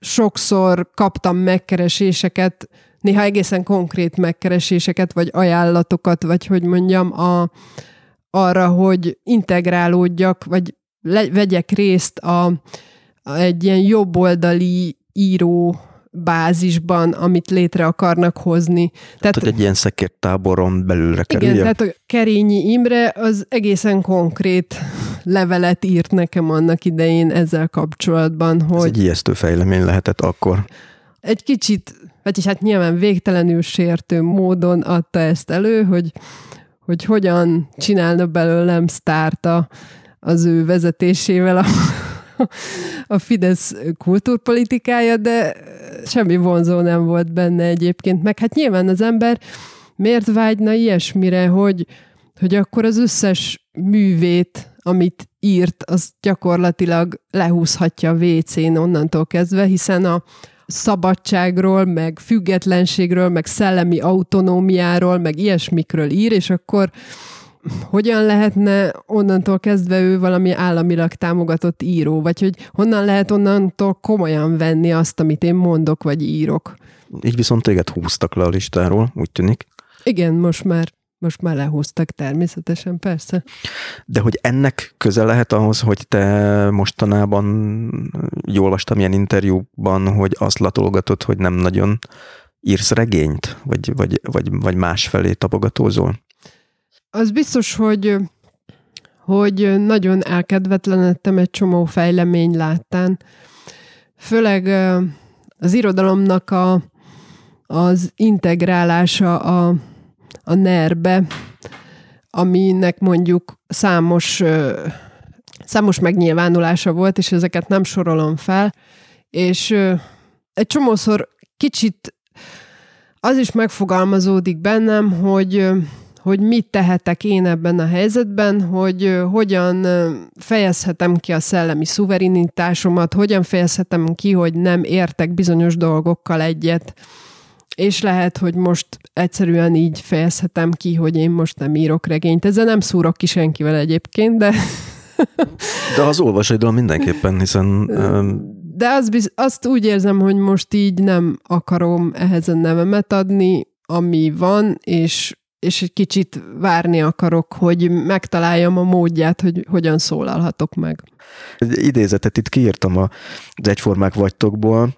sokszor kaptam megkereséseket, néha egészen konkrét megkereséseket, vagy ajánlatokat, vagy hogy mondjam, a, arra, hogy integrálódjak, vagy le, vegyek részt a, a, egy ilyen jobboldali író bázisban, amit létre akarnak hozni. Tehát, tehát egy ilyen szekértáboron belülre kerülje? Igen, tehát a Kerényi Imre az egészen konkrét levelet írt nekem annak idején ezzel kapcsolatban, hogy... Ez egy ijesztő fejlemény lehetett akkor. Egy kicsit, vagyis hát nyilván végtelenül sértő módon adta ezt elő, hogy, hogy hogyan csinálna belőlem sztárt a az ő vezetésével a, a Fidesz kultúrpolitikája, de semmi vonzó nem volt benne egyébként. Meg hát nyilván az ember miért vágyna ilyesmire, hogy, hogy akkor az összes művét, amit írt, az gyakorlatilag lehúzhatja a WC-n onnantól kezdve, hiszen a szabadságról, meg függetlenségről, meg szellemi autonómiáról, meg ilyesmikről ír, és akkor hogyan lehetne onnantól kezdve ő valami államilag támogatott író, vagy hogy honnan lehet onnantól komolyan venni azt, amit én mondok, vagy írok. Így viszont téged húztak le a listáról, úgy tűnik. Igen, most már most már lehúztak természetesen, persze. De hogy ennek köze lehet ahhoz, hogy te mostanában, jól olvastam ilyen interjúban, hogy azt latolgatod, hogy nem nagyon írsz regényt, vagy, vagy, vagy, vagy másfelé tapogatózol? Az biztos, hogy hogy nagyon elkedvetlenedtem egy csomó fejlemény láttán. Főleg az irodalomnak a, az integrálása a, a nerbe, aminek mondjuk számos, számos megnyilvánulása volt, és ezeket nem sorolom fel, és egy csomószor kicsit az is megfogalmazódik bennem, hogy hogy mit tehetek én ebben a helyzetben, hogy hogyan fejezhetem ki a szellemi szuverenitásomat, hogyan fejezhetem ki, hogy nem értek bizonyos dolgokkal egyet, és lehet, hogy most egyszerűen így fejezhetem ki, hogy én most nem írok regényt. Ezzel nem szúrok ki senkivel egyébként, de... de az olvasaidról mindenképpen, hiszen... De az biz, azt úgy érzem, hogy most így nem akarom ehhez a nevemet adni, ami van, és és egy kicsit várni akarok, hogy megtaláljam a módját, hogy hogyan szólalhatok meg. Egy idézetet itt kiírtam az Egyformák vagytokból.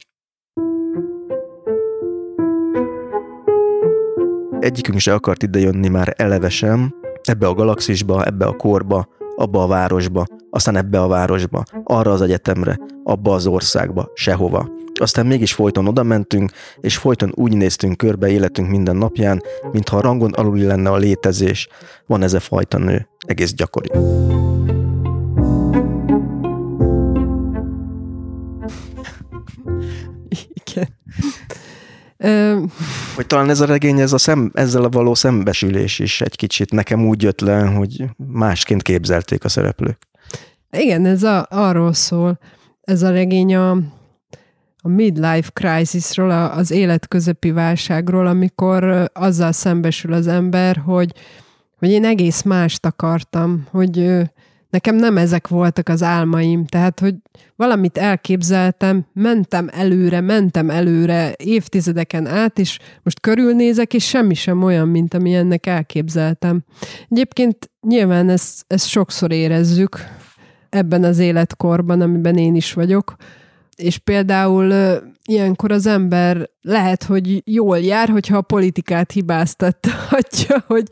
Egyikünk se akart idejönni már elevesen, ebbe a galaxisba, ebbe a korba, abba a városba, aztán ebbe a városba, arra az egyetemre, abba az országba, sehova. Aztán mégis folyton oda mentünk, és folyton úgy néztünk körbe életünk minden napján, mintha a rangon aluli lenne a létezés. Van ez a fajta nő, egész gyakori. Igen. Hogy talán ez a regény, ez a szem, ezzel a való szembesülés is egy kicsit nekem úgy jött le, hogy másként képzelték a szereplők. Igen, ez a, arról szól. Ez a regény a, a midlife crisisról, az életközepi válságról, amikor azzal szembesül az ember, hogy, hogy én egész mást akartam, hogy nekem nem ezek voltak az álmaim, tehát, hogy valamit elképzeltem, mentem előre, mentem előre évtizedeken át, és most körülnézek, és semmi sem olyan, mint ami ennek elképzeltem. Egyébként nyilván ezt, ezt sokszor érezzük ebben az életkorban, amiben én is vagyok, és például ilyenkor az ember lehet, hogy jól jár, hogyha a politikát hibáztathatja, [LAUGHS] hogy,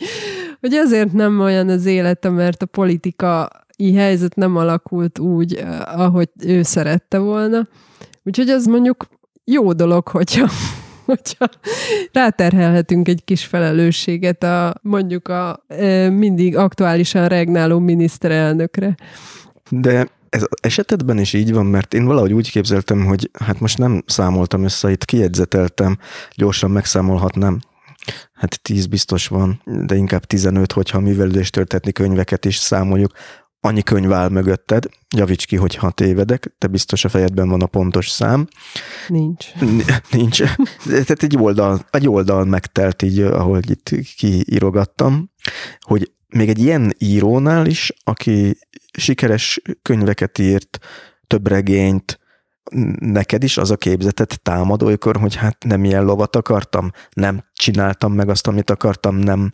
hogy azért nem olyan az élete, mert a politika helyzet nem alakult úgy, ahogy ő szerette volna. Úgyhogy az mondjuk jó dolog, hogyha, [LAUGHS] hogyha ráterhelhetünk egy kis felelősséget a mondjuk a mindig aktuálisan regnáló miniszterelnökre. De ez esetedben is így van, mert én valahogy úgy képzeltem, hogy hát most nem számoltam össze, itt kiegyzeteltem, gyorsan megszámolhatnám, hát tíz biztos van, de inkább 15, hogyha művelődést történetni könyveket is számoljuk, annyi könyv áll mögötted, javíts ki, hogyha tévedek, te biztos a fejedben van a pontos szám. Nincs. Nincs. Tehát egy oldal, egy oldal megtelt így, ahol itt kiírogattam, hogy még egy ilyen írónál is, aki sikeres könyveket írt, több regényt, neked is az a képzetet támad olykor, hogy hát nem ilyen lovat akartam, nem csináltam meg azt, amit akartam, nem,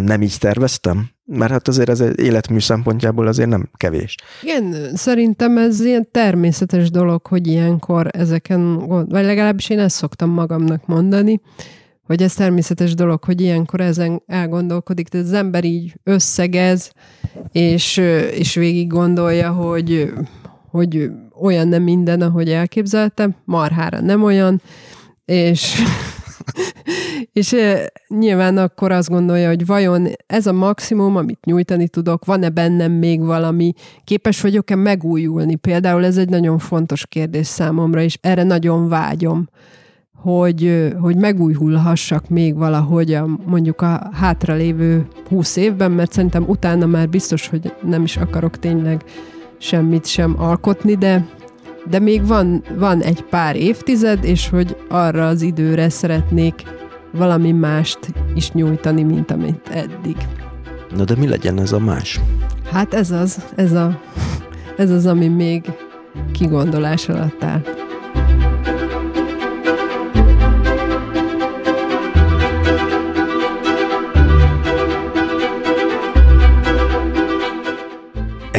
nem így terveztem? Mert hát azért ez életmű szempontjából azért nem kevés. Igen, szerintem ez ilyen természetes dolog, hogy ilyenkor ezeken, vagy legalábbis én ezt szoktam magamnak mondani, hogy ez természetes dolog, hogy ilyenkor ezen elgondolkodik, de az ember így összegez, és, és végig gondolja, hogy, hogy olyan nem minden, ahogy elképzeltem, marhára nem olyan, és [LAUGHS] és nyilván akkor azt gondolja, hogy vajon ez a maximum, amit nyújtani tudok, van-e bennem még valami, képes vagyok-e megújulni? Például ez egy nagyon fontos kérdés számomra, és erre nagyon vágyom, hogy, hogy megújulhassak még valahogy a, mondjuk a hátralévő húsz évben, mert szerintem utána már biztos, hogy nem is akarok tényleg semmit sem alkotni, de de még van, van egy pár évtized, és hogy arra az időre szeretnék valami mást is nyújtani, mint amit eddig. Na de mi legyen ez a más? Hát ez az, ez, a, ez az, ami még kigondolás alatt áll.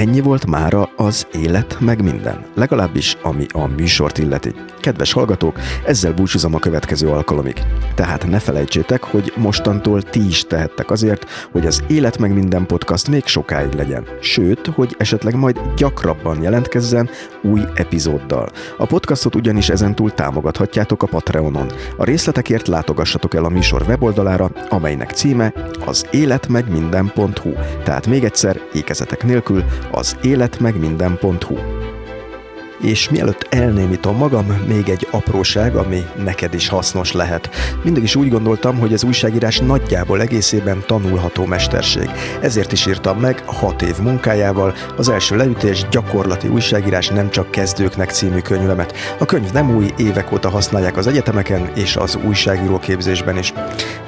Ennyi volt mára az élet meg minden, legalábbis ami a műsort illeti. Kedves hallgatók, ezzel búcsúzom a következő alkalomig. Tehát ne felejtsétek, hogy mostantól ti is tehettek azért, hogy az Élet meg minden podcast még sokáig legyen. Sőt, hogy esetleg majd gyakrabban jelentkezzen új epizóddal. A podcastot ugyanis ezentúl támogathatjátok a Patreonon. A részletekért látogassatok el a műsor weboldalára, amelynek címe az életmegminden.hu. Tehát még egyszer, ékezetek nélkül, az életmegminden.hu. És mielőtt elnémítom magam, még egy apróság, ami neked is hasznos lehet. Mindig is úgy gondoltam, hogy az újságírás nagyjából egészében tanulható mesterség. Ezért is írtam meg hat év munkájával az első leütés gyakorlati újságírás nem csak kezdőknek című könyvemet. A könyv nem új, évek óta használják az egyetemeken és az újságíró képzésben is.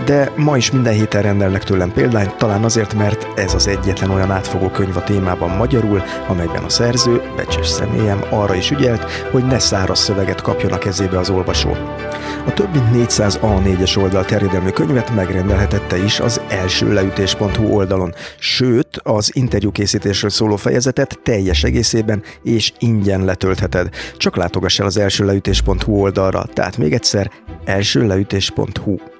De ma is minden héten rendelnek tőlem példányt, talán azért, mert ez az egyetlen olyan átfogó könyv a témában magyarul, amelyben a szerző, becses személyem arra is is ügyelt, hogy ne száraz szöveget kapjon a kezébe az olvasó. A több mint 400 A4-es oldal terjedelmű könyvet megrendelhetette is az első leütés.hu oldalon, sőt, az interjúkészítésről szóló fejezetet teljes egészében és ingyen letöltheted. Csak látogass el az első leütés.hu oldalra, tehát még egyszer elsőleütés.hu.